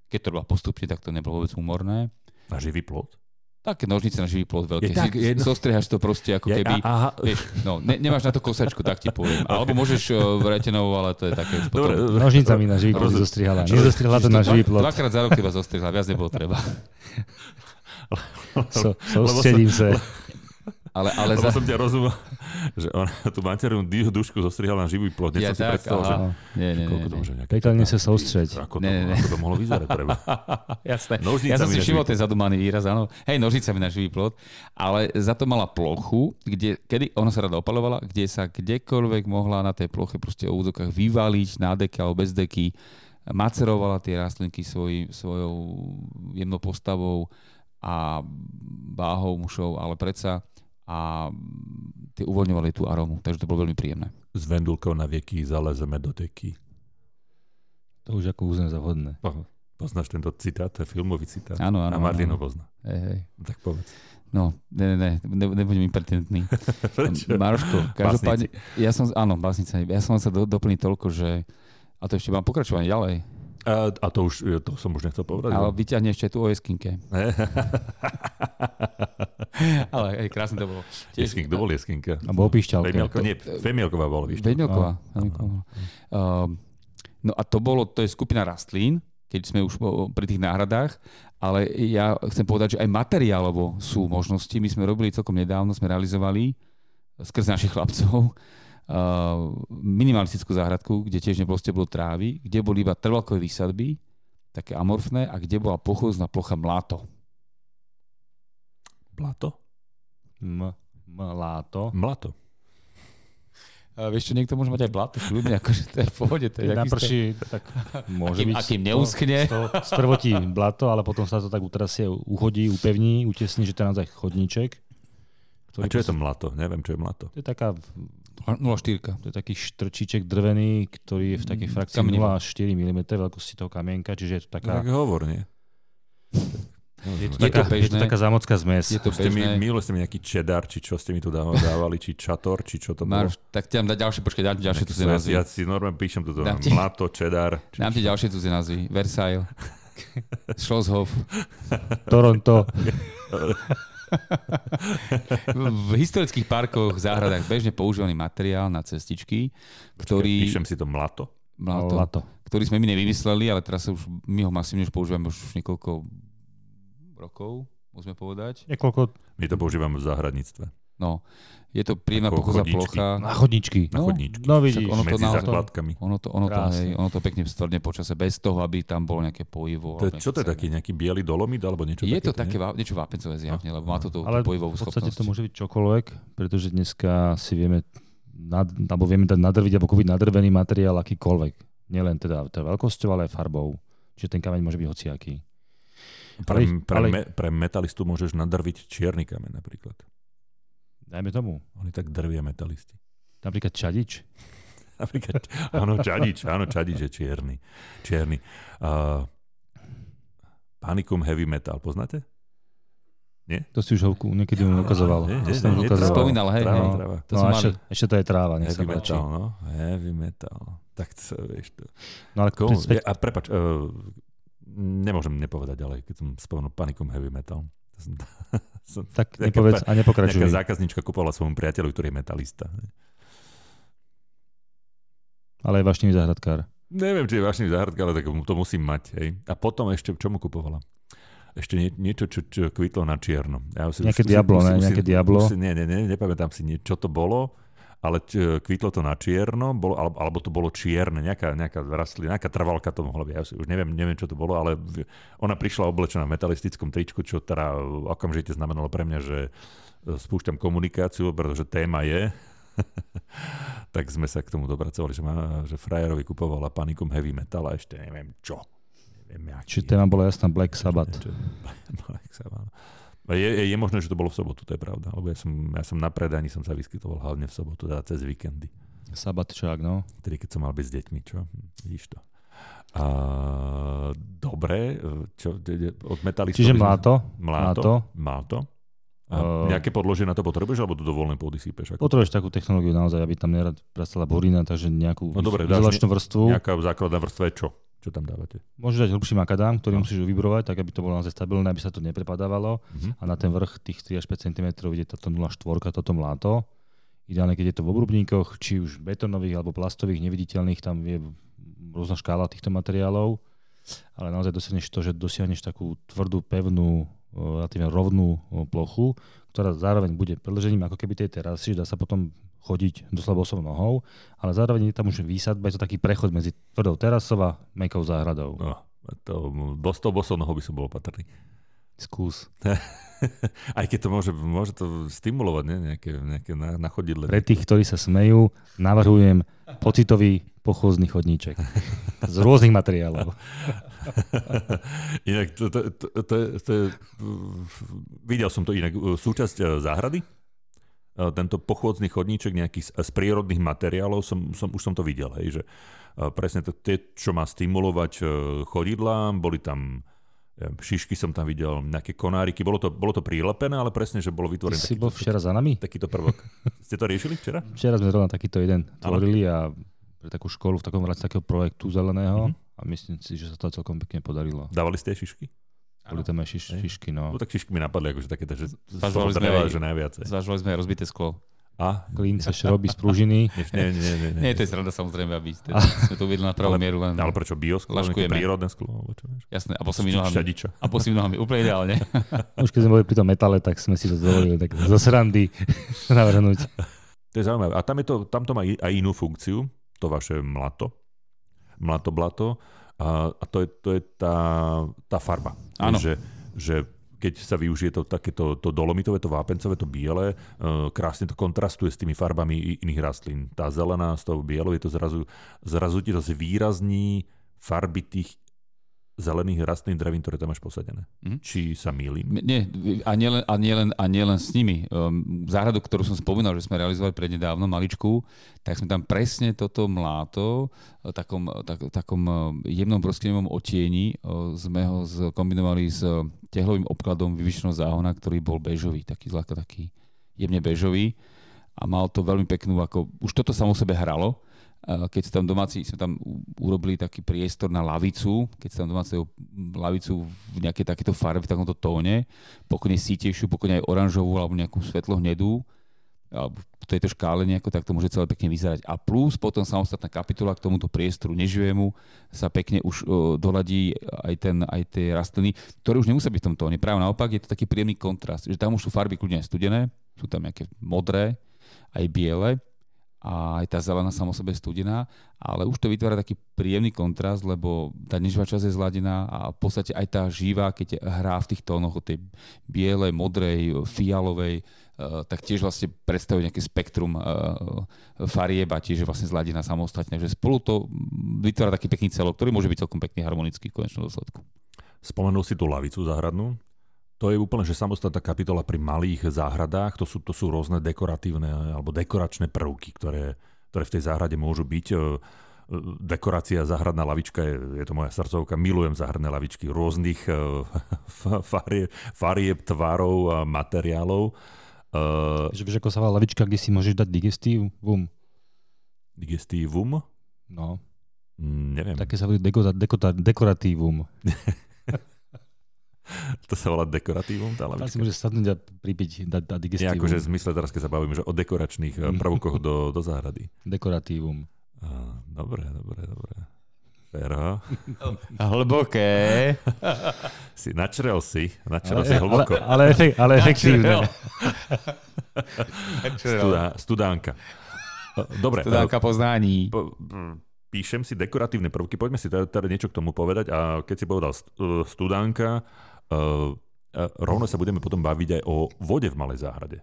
Keď to bola postupne, tak to nebolo vôbec humorné. Na živý plot? Také nožnice na živý plot veľké. Je tak, jedno... Zostrihaš to proste ako keby... aha. Vieš, no, ne, nemáš na to kosačku, tak ti poviem. Alebo môžeš uh, vretenou, ale to je také... Dobre, potom... Nožnicami na živý plot zostrihala. Nezostrihala to na živý plot. Dvakrát za rok iba zostrihala, viac nebolo treba. So, soustredím sa. Ale, ale za... som ťa rozumel, že on tú maternú dušku zostrihala na živý plod. Ja som tak, si predstavil, že nie, nie, nie, nejaké... Pekne sa sústreť. Ako, to, nie, nie. ako to mohlo vyzerať treba. Jasné. ja som si všimol ten zadumaný výraz, áno. Hej, nožnicami na živý plod. Ale za to mala plochu, kde, kedy ona sa rada opalovala, kde sa kdekoľvek mohla na tej ploche proste o úzokách vyvaliť na deke alebo bez deky. Macerovala tie rastlinky svoj, svojou jemnou postavou a váhou mušov, ale predsa a tie uvoľňovali tú arómu, takže to bolo veľmi príjemné. S vendulkou na vieky zalezeme do teky. To už ako uzne za vhodné. Poznáš tento citát, to je filmový citát. Áno, áno. A Martin ho pozná. Hej, hej. Tak povedz. No, ne, ne, ne, nebudem impertinentný. Maroško, každopádne, ja som, áno, básnica, ja som sa do, doplniť toľko, že, a to ešte mám pokračovanie ďalej. A, a to už, to som už nechcel povedať. Ale vyťahne ešte tu o jeskinke. Ale aj krásne to bolo. Tiež... Jeskinka, kto bol Jeskinka? A bol Pišťalka. Femielko, nie, Femielková bola. Femielková. Uh, no a to bolo, to je skupina rastlín, keď sme už pri tých náhradách, ale ja chcem povedať, že aj materiálovo sú možnosti. My sme robili celkom nedávno, sme realizovali skrz našich chlapcov minimalistickú záhradku, kde tiež nebolo steblo trávy, kde boli iba trvalkové výsadby, také amorfné, a kde bola pochozná plocha mláto. Blato? M- mláto. Mlato. A vieš čo, niekto môže mať aj blato, kľudne, akože to je v pohode. To je Naprší, tak môže akým, byť. Akým neuschne. Sprvotí blato, ale potom sa to tak utrasie, uhodí, upevní, utesní, že to je naozaj chodníček. A čo je to mlato? Neviem, čo je mlato. To je taká 0,4. To je taký štrčíček drvený, ktorý je v takej mm, frakcii 0,4 mm veľkosti toho kamienka, čiže je to taká... Tak hovor, nie? Je to, je, taká, to bežné, je to taká zámocká zmes. Je to ste mi, minule ste mi nejaký čedar, či čo ste mi tu dávali, či čator, či čo to bolo. Máš, tak ti dám dať ďalšie, počkaj, dám ti ďalšie cudzie názvy. Ja si normálne píšem toto, ti, mlato, čedar. Dám ti ďalšie cudzie názvy. Versailles, Schlosshof, Toronto. v historických parkoch, záhradách bežne používaný materiál na cestičky, ktorý... Píšem si to mlato. Mlato, mlato. Ktorý sme my nevymysleli, ale teraz už, my ho masívne už používame už niekoľko rokov, môžeme povedať. Niekoľko... My to používame v záhradníctve. No, je to príjemná pochozá plocha. Na chodničky. Na no, chodničky. No vidíš, ono to, medzi základkami. Ono to, ono, to, hej, ono to pekne stvrdne počase, bez toho, aby tam bolo nejaké pojivo. To je, čo to je taký nejaký biely dolomit alebo niečo Je také, to také nie? niečo vápencové zjavne, lebo má to tú, Ale tú pojivovú v podstate schopnosť. to môže byť čokoľvek, pretože dneska si vieme nad, alebo vieme dať nadrviť alebo kúpiť nadrvený materiál akýkoľvek. Nielen teda, teda veľkosťou, ale aj farbou. Čiže ten kameň môže byť hociaký. Pre, Ale- pre, ale- me, pre metalistu môžeš nadrviť čierny kameň napríklad. Dajme tomu. Oni tak drvia metalisti. Napríklad čadič. Napríklad, áno, čadič, áno, čadič je čierny. Čierny. Uh, Panicum Heavy Metal, poznáte? To si už ho niekedy mu ukazoval. Je, To je ukazoval. tráva, Spomínal, hej, tráva, hej. tráva. To no, ešte, ešte to je tráva, nech sa Heavy páči. metal, no. Heavy metal. Tak to, vieš to. No ale Komu, späť, a prepač, uh, nemôžem nepovedať ďalej, keď som spomenul Panicum Heavy Metal. To som, som, tak nepovedz a nepokračuj. Nejaká zákaznička kupovala svojmu priateľu, ktorý je metalista. Ale je vášnivý záhradkár. Neviem, či je vášny záhradka, ale tak to musím mať. Hej. A potom ešte, čo mu kupovala? Ešte nie, niečo, čo, čo kvitlo na čierno. Ja si, Nejaké Diablo, ne? Nejaké Diablo? Už si, nie, nie, nie, nepamätám si, nie, čo to bolo, ale č, kvitlo to na čierno, bolo, alebo, to bolo čierne, nejaká, nejaká rastlina, nejaká trvalka to mohla byť. Ja už neviem, neviem, čo to bolo, ale ona prišla oblečená v metalistickom tričku, čo teda okamžite znamenalo pre mňa, že e, spúšťam komunikáciu, pretože téma je. tak sme sa k tomu dopracovali, že, má, že frajerovi kupovala Panicum Heavy Metal a ešte neviem čo. Neviem, jaký. Či téma bola jasná Black Sabbath. Black Sabbath. Je, je, je možné, že to bolo v sobotu, to je pravda. Lebo ja som, ja som na predaní som sa vyskytoval hlavne v sobotu, teda cez víkendy. Sabatčák, no. Tedy, keď som mal byť s deťmi, čo? Hm, Vidíš to. A, dobre, čo, od metalistov... Čiže mláto. Mláto. Mláto. A Uh, nejaké podložie na to potrebuješ, alebo do dovolenej pôdy sypeš? Ako? Potrebuješ takú technológiu naozaj, aby tam nerad prastala burina, takže nejakú No dobre, izolačnú vrstvu. Nejaká základná vrstva je čo? Čo tam dávate? Môžeš dať hlbší makadám, ktorý No. musíš vybrovať, tak aby to bolo naozaj stabilné, aby sa to neprepadávalo. Mhm. A na ten vrch tých 3 až 5 cm ide táto 0,4, toto mláto. Ideálne, keď je to v obrubníkoch, či už betónových alebo plastových, neviditeľných, tam je rôzna škála týchto materiálov. Ale naozaj dosiahneš to, že dosiahneš takú tvrdú, pevnú, o, relatívne rovnú o, plochu, ktorá zároveň bude predlžením ako keby tej terasy, dá sa potom chodiť doslova bosou nohou, ale zároveň je tam už výsadba, je to taký prechod medzi tvrdou terasou a mekou záhradou. No, to, to bosou nohou by som bol opatrný. Skús. Aj keď to môže, môže to stimulovať, ne? nejaké, nejaké na, na chodidle. Pre tých, ktorí sa smejú, navrhujem pocitový pochôzny chodníček z rôznych materiálov. inak to, to, to, to, to je, videl som to inak, súčasť eh, záhrady, tento pochôdzny chodníček nejaký z, z prírodných materiálov, som, som, už som to videl, hej, že eh, presne to, tie, čo má stimulovať eh, chodidlá, boli tam šišky som tam videl, nejaké konáriky, bolo to, bolo to prilepené, ale presne, že bolo vytvorené si takýto, bol včera za nami? takýto prvok. Ste to riešili včera? Včera sme zrovna takýto jeden tvorili a pre takú školu v takom rámci takého projektu zeleného Mhm. a myslím si, že sa to celkom pekne podarilo. Dávali ste šišky? Boli tam aj šiš, šišky, no. No tak šišky mi napadli, akože také, že Zvažovali sme aj- že najviac. hej. Zvažovali sme aj rozbité sklo. A? Klínce, šroby z pružiny. Nie, nie, nie, nie, nie. Nie, to je sranda samozrejme, aby teda sme to uvedli na pravú mieru. Len... Ale prečo biosklo? Laškujeme. prírodné sklo? Alebo čo? Jasné, a poslednými nohami. Šťadiča. A poslednými nohami, úplne ideálne. Už keď sme boli pri tom metale, tak sme si to dovolili tak zo srandy navrhnúť. To je zaujímavé. A tam, je to, tam to má i- aj inú funkciu, to vaše mlato. Mlato, blato. A, a to je, to je tá, tá farba. Áno. Že, že keď sa využije to takéto to dolomitové, to vápencové, to biele, uh, krásne to kontrastuje s tými farbami iných rastlín. Tá zelená s tou bielou je to zrazu, zrazu ti to zvýrazní farby tých zelených rastlín drevín, ktoré tam máš posadené. Mhm. Či sa mýlim? Nie, a nielen, a nielen, a nielen s nimi. Um, záhradu, ktorú som spomínal, že sme realizovali prednedávno, maličku, tak sme tam presne toto mláto, v takom, tak, takom eh, jemnom brosklinovom otieni, eh, sme ho kombinovali s tehlovým obkladom vyvyšeného záhona, ktorý bol bežový, taký zľahka taký jemne bežový a mal to veľmi peknú, ako už toto samo sebe hralo, keď sa tam domáci, sme tam urobili taký priestor na lavicu, keď sa tam domáci lavicu v nejakej takéto farbe, v takomto tóne, pokojne sítejšiu, pokojne aj oranžovú alebo nejakú svetlo hnedú, alebo v tejto škále nejako, tak to môže celé pekne vyzerať. A plus potom samostatná kapitola k tomuto priestoru neživému sa pekne už o, doladí aj, ten, aj tie rastliny, ktoré už nemusia byť v tom tóne. Práve naopak je to taký príjemný kontrast, že tam už sú farby kľudne aj studené, sú tam nejaké modré, aj biele a aj tá zelená sama sebe studená, ale už to vytvára taký príjemný kontrast, lebo tá neživá časť je zladená a v podstate aj tá živá, keď hrá v tých tónoch od tej bielej, modrej, fialovej, Uh, tak tiež vlastne predstavuje nejaké spektrum uh, farieb a tiež je vlastne zladená samostatne. že spolu to vytvára taký pekný celok, ktorý môže byť celkom pekný harmonický v konečnom dôsledku. Spomenul si tú lavicu záhradnú. To je úplne, že samostatná kapitola pri malých záhradách, to sú, to sú rôzne dekoratívne alebo dekoračné prvky, ktoré, ktoré v tej záhrade môžu byť. E, e, dekorácia, záhradná lavička, je, je to moja srdcovka, milujem záhradné lavičky rôznych e, farieb, farieb tvarov a materiálov. Že vieš, ako sa volá lavička, kde si môžeš dať digestívum? Digestívum? No. Mm, neviem. Také sa volá dekoratívum. to sa volá dekoratívum, tá lavička? Tam si môže sadnúť a pripiť, dať, dať digestívum. Nie, akože v zmysle teraz, keď sa bavíme, že o dekoračných eh, prvkoch do, do záhrady. Dekoratívum. A, dobre, dobre, dobre. Fero. Hlboké. si načrel si, načrel ale, si hlboko. Ale, ale, efek, ale efektívne. Studá, studánka. Dobre. Studánka poznání. Po, píšem si dekoratívne prvky, poďme si teda, teda niečo k tomu povedať a keď si povedal studánka, Uh, rovno sa budeme potom baviť aj o vode v malej záhrade.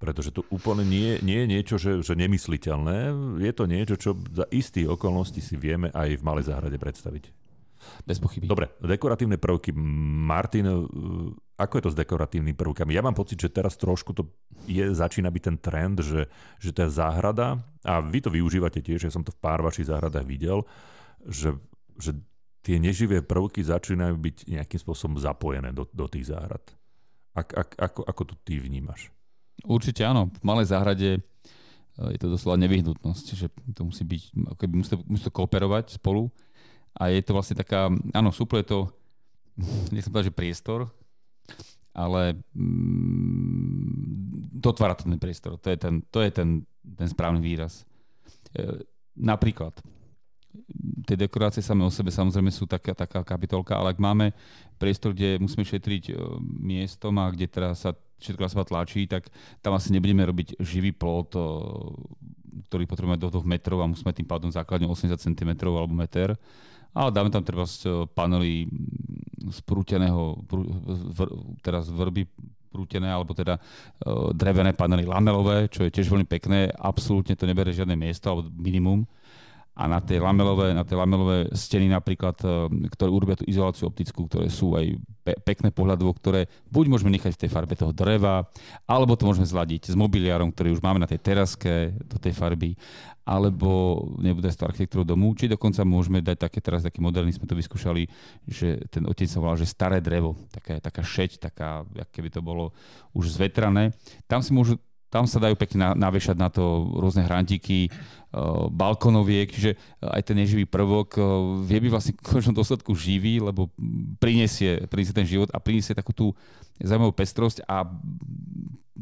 Pretože to úplne nie, nie je niečo, že, že nemysliteľné. Je to niečo, čo za istých okolností si vieme aj v malej záhrade predstaviť. Bez pochyby. Dobre, dekoratívne prvky. Martin, e, ako je to s dekoratívnymi prvkami? Ja mám pocit, že teraz trošku to je, začína byť ten trend, že, že tá záhrada, a vy to využívate tiež, ja som to v pár vašich záhradách videl, že, že tie neživé prvky začínajú byť nejakým spôsobom zapojené do, do tých záhrad. Ak, ak, ako, ako to ty vnímaš? Určite áno. V malej záhrade e, je to doslova nevyhnutnosť, že to musí byť, ako by musí musí to kooperovať spolu a je to vlastne taká, áno, súple to, nechcem povedať, že priestor, ale mm, dotvára to ten priestor. To je ten, to je ten, ten správny výraz. E, napríklad, tie dekorácie samé o sebe samozrejme sú taká, taká kapitolka, ale ak máme priestor, kde musíme šetriť e, miestom a kde teraz sa všetko na tlačí, tak tam asi nebudeme robiť živý plot, e, ktorý potrebujeme do 2 metrov a musíme tým pádom základne 80 cm alebo meter. Ale dáme tam treba e, panely z prúteného, teraz vrby prútené, alebo teda drevené panely lamelové, čo je tiež veľmi pekné. Absolútne to nebere žiadne miesto, alebo minimum a na tie lamelové, na tie lamelové steny napríklad, e, ktoré urobia tú izoláciu optickú, ktoré sú aj pe- pekné pohľadovo, ktoré buď môžeme nechať v tej farbe toho dreva, alebo to môžeme zladiť s mobiliárom, ktorý už máme na tej teraske do tej farby, alebo nebude to architektúru domu, či dokonca môžeme dať také, teraz taký moderný sme to vyskúšali, že ten otec sa volá, že staré drevo, taká, taká šeť, taká, keby to bolo už zvetrané. Tam si môžu tam sa dajú pekne navešať na to rôzne hrantíky, uh, balkonoviek, čiže aj ten neživý prvok uh, vie byť vlastne v konečnom dôsledku živý, lebo prinesie, prinesie ten život a prinesie takú tú zaujímavú pestrosť a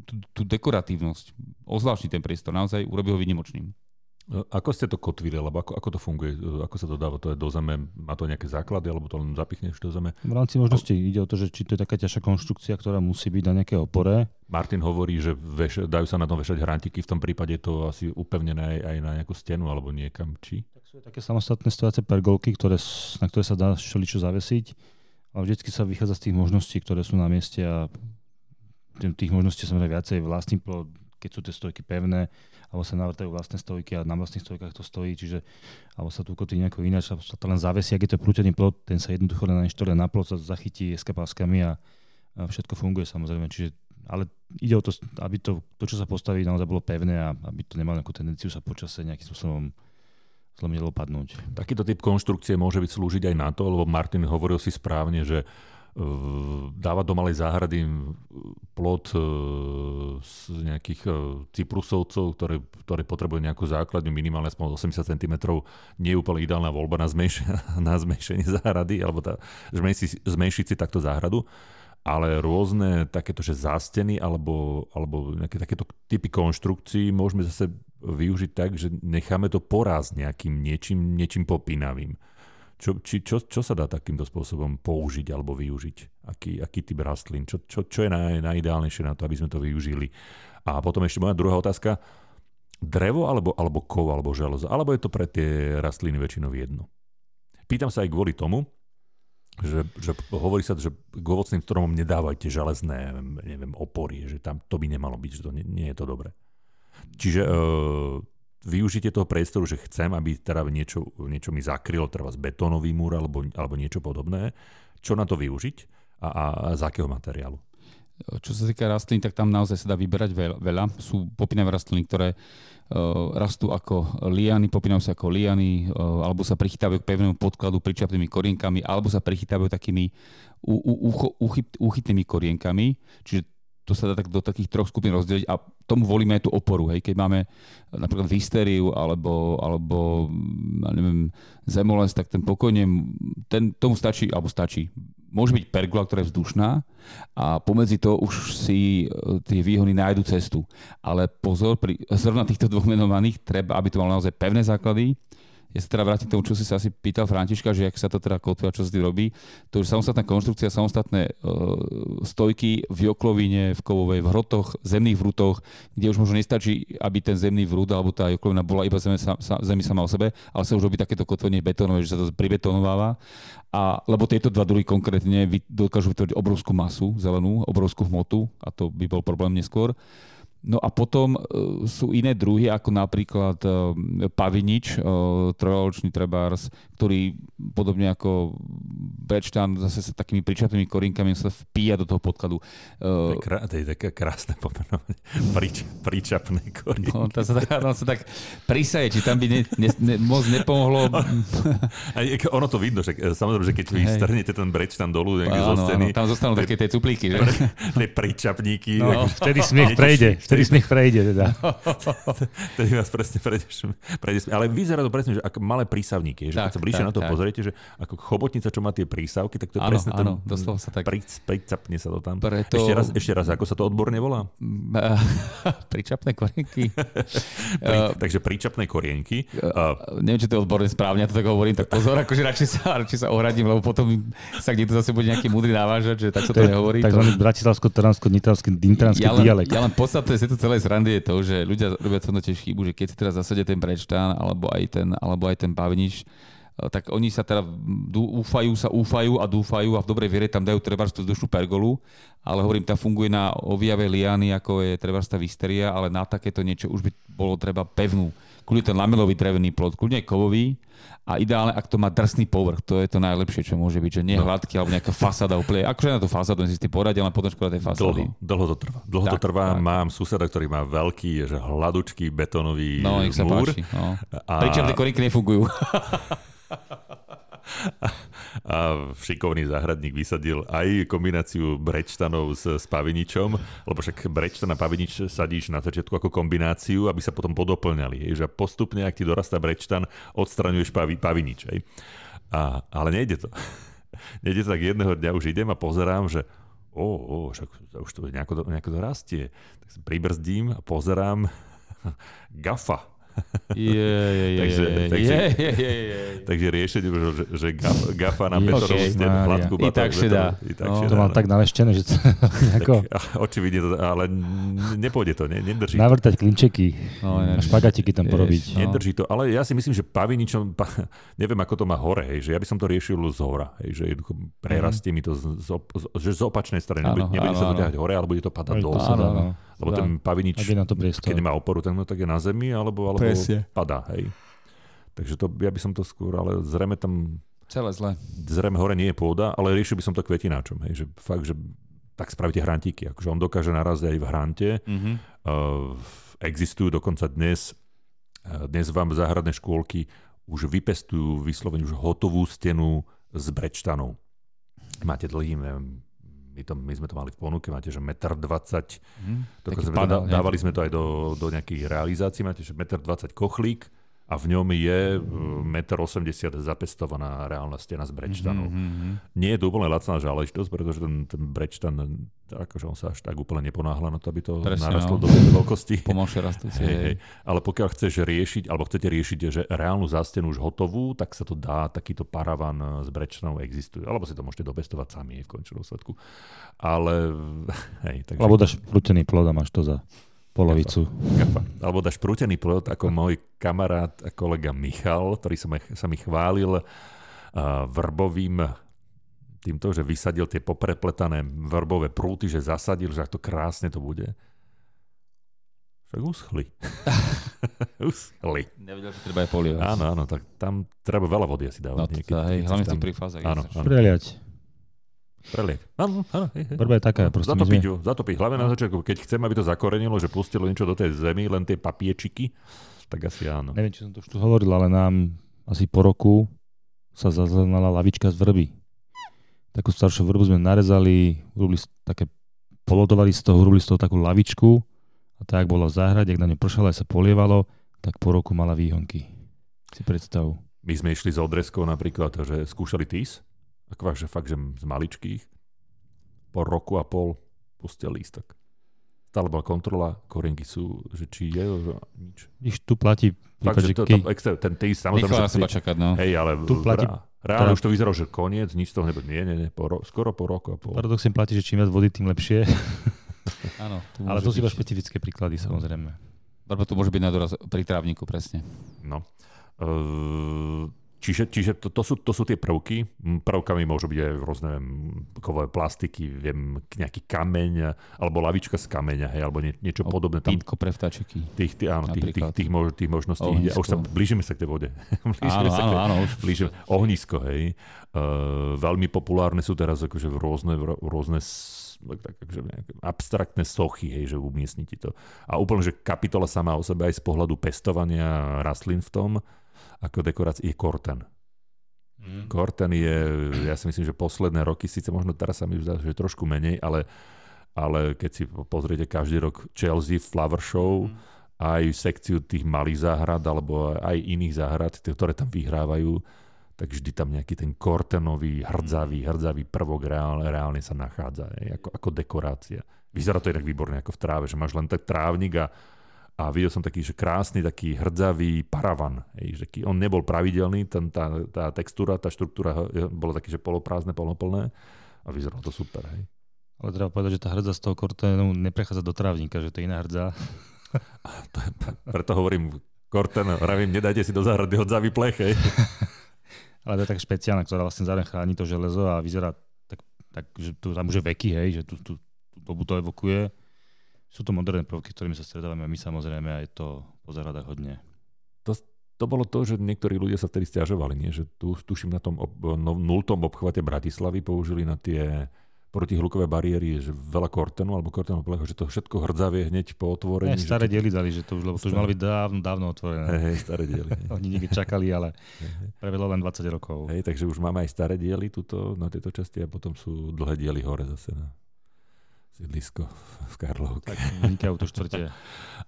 tú, tú dekoratívnosť. Ozvláštni ten priestor, naozaj urobí ho výnimočným. Ako ste to kotvili, alebo ako, ako to funguje? Ako sa to dáva? To je do zeme? Má to nejaké základy, alebo to len zapichneš do zeme? V rámci možnosti ide o to, že či to je taká ťažká konštrukcia, ktorá musí byť na nejaké opore. Martin hovorí, že veš, dajú sa na tom vešať hrantiky, v tom prípade je to asi upevnené aj, aj na nejakú stenu alebo niekam, či? Tak sú také samostatné stojace pergolky, ktoré, na ktoré sa dá všeličo zavesiť, ale vždycky sa vychádza z tých možností, ktoré sú na mieste a tých možností som viacej vlastný plod, keď sú tie stojky pevné, alebo sa navrtajú vlastné stojky a na vlastných stojkách to stojí, čiže alebo sa tu ukotví nejako ináč, alebo sa to len zavesí, ak je to prútený plot, ten sa jednoducho nainštaluje na plot, sa zachytí eskapáskami a, a všetko funguje samozrejme, čiže ale ide o to, aby to, to, čo sa postaví, naozaj bolo pevné a aby to nemalo nejakú tendenciu sa počase nejakým spôsobom zlomiť alebo padnúť. Takýto typ konštrukcie môže byť slúžiť aj na to, lebo Martin hovoril si správne, že dávať do malej záhrady plot e, z nejakých e, cyprusovcov, ktoré, ktoré potrebujú nejakú základňu minimálne aspoň 80 cm, nie je úplne ideálna voľba na, zmenš- na zmenšenie záhrady, alebo tá, zmenšiť, zmenšiť si takto záhradu ale rôzne takéto, že zásteny alebo, alebo nejaké takéto typy konštrukcií môžeme zase využiť tak, že necháme to poraz nejakým niečím, niečím popínavým. Čo, či, čo, čo sa dá takýmto spôsobom použiť alebo využiť? Aký, aký typ rastlín? Čo, čo, čo je naj, najideálnejšie na to, aby sme to využili? A potom ešte moja druhá otázka. drevo alebo, alebo kov alebo železo, alebo je to pre tie rastliny väčšinou jedno. Pýtam sa aj kvôli tomu, že, že hovorí sa, že k ovocným stromom nedávajte železné neviem, opory, že tam to by nemalo byť, že to nie, nie je to dobré. Čiže e, využite toho priestoru, že chcem, aby teda niečo, niečo mi zakrylo, treba z betónový múr alebo, alebo niečo podobné. Čo na to využiť a, a, a z akého materiálu? Čo sa týka rastlín, tak tam naozaj sa dá vyberať veľa. Sú popínavé rastliny, ktoré uh, rastú ako liany, popínajú sa ako liany, uh, alebo sa prichytávajú k pevnému podkladu pričapnými korienkami, alebo sa prichytávajú takými uchytnými korienkami. Čiže to sa dá tak do takých troch skupín rozdeliť a tomu volíme aj tú oporu. Hej. Keď máme napríklad vystériu alebo, alebo neviem, zemoles, tak ten pokojne, ten, tomu stačí, alebo stačí. Môže byť pergola, ktorá je vzdušná a pomedzi to už si e, tie výhony nájdu cestu. Ale pozor, pri zrovna týchto dvoch menovaných treba, aby to malo naozaj pevné základy, ja sa teda vrátim k tomu, čo si sa asi pýtal Františka, že ak sa to teda kotve čo sa tým robí. To už samostatná konštrukcia, samostatné uh, stojky v joklovine, v kovovej, v hrotoch, zemných vrútoch, kde už možno nestačí, aby ten zemný vrút alebo tá joklovina bola iba zemi, sa, zemi sama o sebe, ale sa už robí takéto kotvenie betónové, že sa to pribetonováva. A, lebo tieto dva druhy konkrétne dokážu vytvoriť obrovskú masu zelenú, obrovskú hmotu a to by bol problém neskôr. No a potom uh, sú iné druhy, ako napríklad uh, pavinič, uh, trojaločný trebárs, ktorý podobne ako brečtan zase sa takými pričapnými korinkami sa vpíja do toho podkladu. To, je krá, to je také krásne pomenovanie. Prič, pričapné korinky. No, to sa tak, no, sa tak prisaje, či tam by ne, ne, ne, moc nepomohlo. A ono to vidno, že samozrejme, že keď vy strhnete ten brečtan dolu niekde zo steny. tam zostanú také tie cuplíky. Že? Tie pričapníky. No, vtedy smiech prejde. Vtedy smiech prejde teda. Vtedy vás presne prejdeš, prejdeš. Ale vyzerá to presne, že ako malé prísavníky. Že tak, keď sa bližšie na to tak. pozriete, že ako chobotnica, čo má tie prísavky, tak to je ano, presne ano, ten... Áno, sa tak. Pricapne sa to tam. Preto... Ešte, raz, ešte raz, ako sa to odborne volá? Pričapné korienky. Pri, takže pričapné korienky. Uh, neviem, či to je odborne správne, ja to tak hovorím, tak pozor, akože radšej sa, radšej sa ohradím, lebo potom sa niekto zase bude nejaký múdry návažať, že tak sa to, nehovorí. Takzvaný bratislavsko-trnavsko-nitravský dialekt. Ja len podstatné z tejto celej srandy je to, že ľudia robia to tiež chybu, že keď si teraz zasadia ten brečtán alebo aj ten, alebo aj ten pavnič, eh, tak oni sa teda úfajú, sa úfajú a dúfajú a v dobrej viere tam dajú treba tú vzdušnú pergolu, ale hovorím, tá funguje na oviave liany, ako je treba tá ale na takéto niečo už by bolo treba pevnú. Kľudne ten lamelový drevený plod, kľudne kovový, a ideálne, ak to má drsný povrch, to je to najlepšie, čo môže byť, že nie no. hladký alebo nejaká fasáda úplne. Akože na tú fasádu si ty poradiť, ale potom škoda tej fasády. Dlho, dlho to trvá. Dlho tak, to trvá. Tak. Mám suseda, ktorý má veľký, že hladučký betónový no, nech sa múr. Páči, no. A... Pričom tie korinky nefungujú. a šikovný záhradník vysadil aj kombináciu brečtanov s, s paviničom, lebo však brečtan a pavinič sadíš na začiatku ako kombináciu, aby sa potom podoplňali. Že postupne, ak ti dorastá brečtan, odstraňuješ pavi, pavinič. Hej. A, ale nejde to. nejde to tak jedného dňa už idem a pozerám, že o, o však už to nejako, nejako to rastie. Tak sa pribrzdím a pozerám gafa takže, takže riešenie, že, že gaf, gafa na betonovú okay, stenu, hladkú I tak sa dá. No. To mám tak naleštené, že to nejako... očividne to, ale nepôjde to, ne, nedrží Navrtať klinčeky no, a špagatiky tam porobiť. No. Nedrží to, ale ja si myslím, že paviničom, pa, neviem ako to má hore, hej, že ja by som to riešil z hora, hej, že prerastie mm. mi to z, z, z, z opačnej strany, áno, nebude áno, sa to ťahať hore, ale bude to padať dole. Lebo ten pavinič, keď nemá oporu, ten tak je na zemi, alebo, alebo padá, hej. Takže to, ja by som to skôr, ale zrejme tam... Celé zle. Zrejme hore nie je pôda, ale riešil by som to kvetináčom, hej, že fakt, že tak spravíte hrantíky, akože on dokáže naraziť aj v hrante. Mm-hmm. Uh, existujú dokonca dnes, uh, dnes vám záhradné škôlky už vypestujú vyslovene už hotovú stenu z brečtanov. Máte dlhý, neviem, my, to, my sme to mali v ponuke, máte, že 1,20 m. Mm, sme to, dávali sme to aj do, do nejakých realizácií, máte, že 1,20 m kochlík, a v ňom je 1,80 m zapestovaná reálna stena z brečtanov. Mm-hmm. Nie je to úplne lacná záležitosť, pretože ten, ten brečtan, akože on sa až tak úplne neponáhľa na to, aby to Presne, narastlo no. do tej veľkosti. Pomalšie rastúcie. Hej, hej. Ale pokiaľ chceš riešiť, alebo chcete riešiť, že reálnu zástenu už hotovú, tak sa to dá, takýto paravan z brečtanov existuje. Alebo si to môžete dopestovať sami v končnom dôsledku. Ale, hej, takže... Alebo dáš prútený plod a máš to za Polovicu. Kafa. Alebo dáš prútený plot, ako môj kamarát a kolega Michal, ktorý sa mi, sa mi chválil uh, vrbovým týmto, že vysadil tie poprepletané vrbové prúty, že zasadil, že to krásne to bude. Však uschli. uschli. Nevedel, že treba aj polievať. Áno, áno, tak tam treba veľa vody asi dávať. No, niekedy, teda, hej, hlavne v tam- tých prífázach. Áno, áno. Preliať. Preliek. Áno, áno. Vrba je taká, proste Zatopiť sme, ju, zatopiť. Hlavne na začiatku, keď chcem, aby to zakorenilo, že pustilo niečo do tej zemi, len tie papiečiky, tak asi áno. neviem, či som to už tu hovoril, ale nám asi po roku sa zaznala lavička z vrby. Takú staršiu vrbu sme narezali, urobili s- také, polodovali z toho, urobili z toho takú lavičku a tak bola v záhrade, ak na ňu pršalo aj sa polievalo, tak po roku mala výhonky. Si predstav. My sme išli z odrezkou napríklad, že skúšali TIS, ako že fakt, že z maličkých. Po roku a pol pustil lístok. Stále bola kontrola, korenky sú, že či je, že nič. Víš, tu platí, Fakt, že to, to, extra, ten TIS, samozrejme, že seba čakať, no. hej, ale Tu platí- rá- reálne teda- už to vyzeralo, že koniec, nič z toho nebude. Nie, nie, nie, po ro, skoro po roku a pol. paradoxne platí, že čím viac vody, tým lepšie. Áno, ale to sú iba špecifické príklady, samozrejme. Barba tu môže byť na doraz pri trávniku, presne. No. Uh, čiže čiže to, to, sú, to sú tie prvky. Mm, Prvkami môžu byť aj rôzne mm, kovové plastiky, viem, nejaký kameň, alebo lavička z kameňa, hej, alebo nie, niečo O, podobné. Tam Pítko pre vtáčiky. tých, tých, áno, tých, tých, tých, mož, tých možností. A už sa Ohnisko. blížime sa k tej vode. blížime Áno, sa k áno, tej, áno. Už, blížime, ohnisko, hej. Uh, veľmi populárne sú teraz akože rôzne, rôzne s- tak, akože abstraktné sochy, hej, že umiestnite to. A úplne, že kapitola sama o sebe aj z pohľadu pestovania rastlín v tom, ako dekorácia, je korten. Korten je, ja si myslím, že posledné roky, síce možno teraz sa mi zdá, že je trošku menej, ale, ale keď si pozriete každý rok Chelsea Flower Show, aj sekciu tých malých záhrad, alebo aj iných záhrad, tie, ktoré tam vyhrávajú, tak vždy tam nejaký ten kortenový, hrdzavý, hrdzavý prvok reálne, reálne sa nachádza, hej, ako, ako dekorácia. Vyzerá to inak výborne ako v tráve, že máš len tak trávnik a, a videl som taký, že krásny taký hrdzavý paravan. Hej, že taký, on nebol pravidelný, ten, tá, tá textúra, tá štruktúra eh, bola také, že poloprázdne, poloplné a vyzeralo to super. Hej. Ale treba povedať, že tá hrdza z toho korténu neprechádza do trávnika, že to je iná hrdza. To je, preto hovorím, korten, vravím, nedajte si do záhrady hodzavý plech, hej. Ale to je tak špeciálna, ktorá vlastne zároveň chráni to železo a vyzerá tak, tak že tu tam už je veky, hej, že tu, tu, tú dobu to evokuje. Sú to moderné prvky, ktorými sa stretávame my samozrejme a je to po záhradách hodne. To bolo to, že niektorí ľudia sa vtedy stiažovali, nie? že tu, tuším na tom ob, no, nultom obchvate Bratislavy použili na tie protihlukové bariéry, že veľa kortenu alebo kortenu plechu, že to všetko hrdzavie hneď po otvorení. Ne, staré to- diely dali, že to už, lebo to už malo byť dávno, dávno otvorené. Hej, hej, staré diely. Oni niekde čakali, ale prevedlo len 20 rokov. Hej, takže už máme aj staré diely tuto, na tejto časti a potom sú dlhé diely hore zase na sídlisko v Karlovke. Tak vynikajú to štvrte.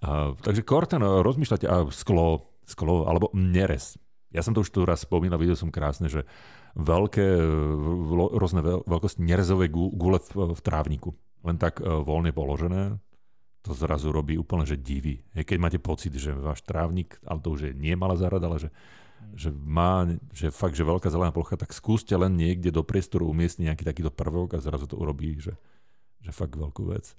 A, takže korten, rozmýšľate, a sklo, sklo, alebo nerez. Ja som to už tu raz spomínal, videl som krásne, že veľké, rôzne veľ- veľkosti nerezové gu- gule v, v trávniku. Len tak e, voľne položené, to zrazu robí úplne, že. Hej, Keď máte pocit, že váš trávnik, ale to už je nie malá záhrada, ale že, že má, že fakt, že veľká zelená plocha, tak skúste len niekde do priestoru umiestniť nejaký takýto prvok a zrazu to urobí, že, že fakt veľkú vec.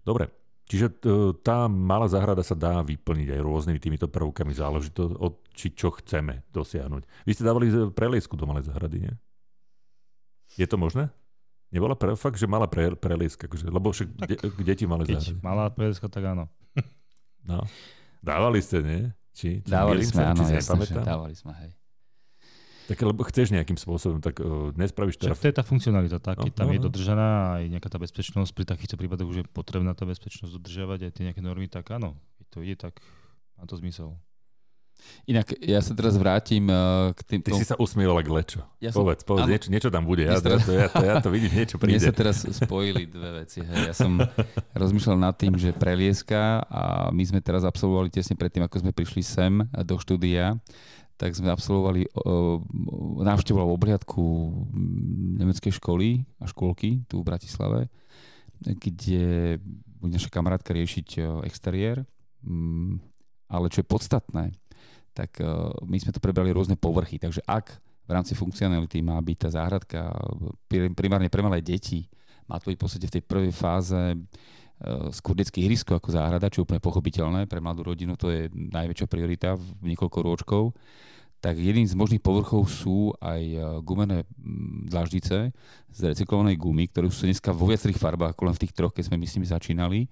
Dobre, čiže t- tá malá záhrada sa dá vyplniť aj rôznymi týmito prvkami, záleží to od či čo chceme dosiahnuť. Vy ste dávali z- preliesku do malej záhrady, nie? Je to možné? Nebola pre, fakt, že malá pre, prelieska, akože, lebo však Tak, de, deti malé Keď záhrady. malá preleska, tak áno. No. Dávali ste, nie? Či, či Dávali sme, sa, áno, jasne, dávali sme, hej. Tak lebo chceš nejakým spôsobom, tak uh, nespravíš to. Však to je tá funkcionalita, tá, keď No, tam no, je no. dodržaná aj nejaká tá bezpečnosť, pri takýchto prípadoch už je potrebná tá bezpečnosť dodržiavať aj tie nejaké normy, tak áno, keď to ide, tak má to zmysel. Inak ja sa teraz vrátim eh, k tým... Ty si sa usmieval k lečo. Ja som- povedz, povedz, niečo, niečo tam bude. Ja, Mne ja, to, ja, to, ja to vidím, niečo Mne príde. sa teraz spojili dve veci. Hej. Ja som rozmýšľal nad tým, že prelieska a my sme teraz absolvovali tesne predtým, ako sme prišli sem do štúdia, tak sme absolvovali uh, návštevu alebo obhliadku mm, nemeckej školy a škôlky tu v Bratislave, kde bude naša kamarátka riešiť exteriér. Mm, ale čo je podstatné, tak eh, my sme tu prebrali rôzne povrchy. Takže ak v rámci funkcionality má byť tá záhradka pri- primárne pre malé deti, má to byť v podstate v tej prvej fáze skôr detské ihrisko ako záhrada, čo je úplne pochopiteľné. Pre mladú rodinu to je najväčšia priorita v niekoľko rôčkov tak jedným z možných povrchov sú aj e, gumené dlaždice z recyklovanej gumy, ktoré sú dneska vo viacerých farbách, ako len v tých troch, keď sme myslím začínali.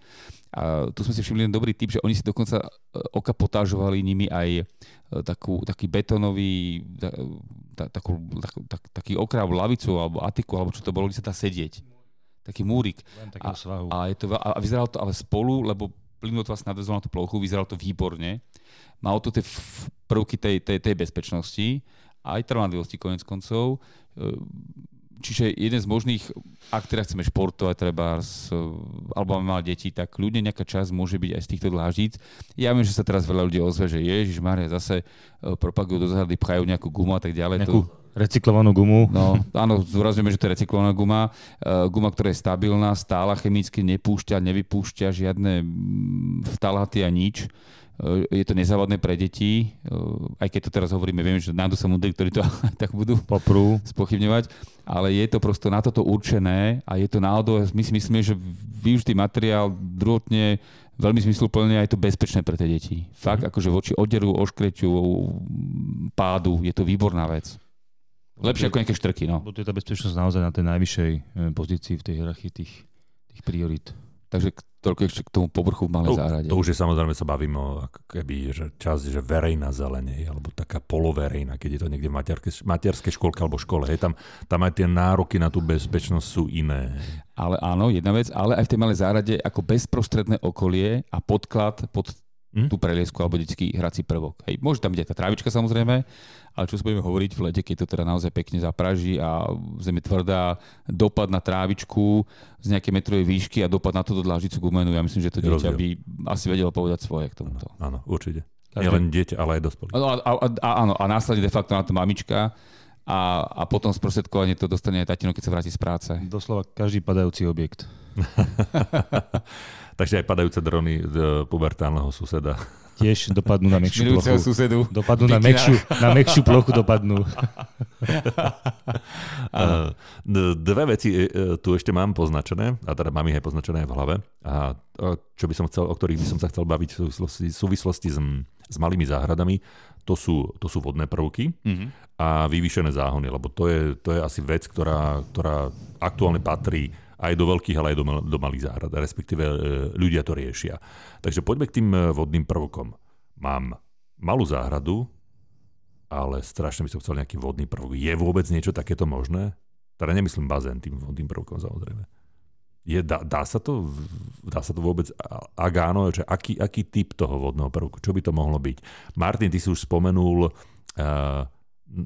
A tu sme si všimli jeden dobrý tip, že oni si dokonca e, oka potážovali nimi aj e, takú, taký betónový, takú, tak, taký okráv, lavicu alebo atiku, alebo čo to bolo, kde sa dá sedieť. Taký múrik. A, a, je to, a vyzeralo to ale spolu, lebo plynot vlastne nadvezol na tú plochu, vyzeralo to výborne malo to tie prvky tej, tej, tej bezpečnosti a aj trvanlivosti konec koncov. E, čiže jeden z možných, ak teda chceme športovať, treba, alebo máme malé deti, tak ľudia nejaká časť môže byť aj z týchto dláždic. Ja viem, že sa teraz veľa ľudí ozve, že Ježiš Maria zase e, propagujú do záhrady, pchajú nejakú gumu a tak ďalej. Nejakú to... recyklovanú gumu. No, áno, zdôrazňujeme, že to je recyklovaná guma. Uh, guma, ktorá je stabilná, stála chemicky, nepúšťa, nevypúšťa žiadne vtalaty a nič. Eh, je to nezávadné pre deti, eh, aj keď to teraz hovoríme, viem, že nájdu sa múdri, ktorí to tak budú Poprú. spochybňovať, ale je to prosto na toto určené a je to náhodou, my si myslíme, že využitý materiál druhotne veľmi zmysluplne a je to bezpečné pre tie deti. Fakt, mm. akože voči oderu, oškreťu, pádu, je to výborná vec. Lepšie ako nejaké štrky, no. Bo je tá bezpečnosť naozaj na tej najvyššej eh, pozícii v tej hierarchii tých, tých priorit. Takže toľko ešte k tomu povrchu v malej záhrade. To už je samozrejme sa bavím o keby, že časť, že verejná zelenej, alebo taká poloverejná, keď je to niekde v materskej, materskej školke alebo škole. Hej, tam, tam aj tie nároky na tú bezpečnosť sú iné. Ale áno, jedna vec, ale aj v tej malej záhrade ako bezprostredné okolie a podklad pod hm? tú preliesku alebo detský hrací prvok. Hej, môže tam byť aj tá trávička samozrejme, ale čo sa budeme hovoriť v lete, keď to teda naozaj pekne zapraží a zem je tvrdá, dopad na trávičku z nejakej metrovej výšky a dopad na túto dlážicu gumenu, ja myslím, že to dieťa by asi vedelo povedať svoje k tomuto. Áno, určite. Každý... Nie len dieťa, ale aj dospelý. A, a, a, áno, a následne de facto na to mamička a, a potom sprostredkovanie to dostane aj tatino, keď sa vráti z práce. Doslova každý padajúci objekt. Takže aj padajúce drony z pubertálneho suseda. Tiež dopadnú na mekšiu plochu. susedu. Dopadnú na mekšiu, na mekšiu plochu dopadnú. Dve veci e, e, tu ešte mám poznačené, a teda mám ich aj poznačené v hlave. A čo by som chcel, o ktorých by som sa chcel baviť v súvislosti, v súvislosti s, s malými záhradami, to sú, to sú vodné prvky mm-hmm. a vyvýšené záhony, lebo to je, to je asi vec, ktorá, ktorá aktuálne patrí aj do veľkých, ale aj do, do malých záhrad, respektíve e, ľudia to riešia. Takže poďme k tým e, vodným prvkom. Mám malú záhradu, ale strašne by som chcel nejaký vodný prvok. Je vôbec niečo takéto možné? Teda nemyslím bazén tým vodným prvkom samozrejme. Je, dá, dá, sa to, dá sa to vôbec, ak áno, že aký, aký typ toho vodného prvku, čo by to mohlo byť? Martin, ty si už spomenul uh,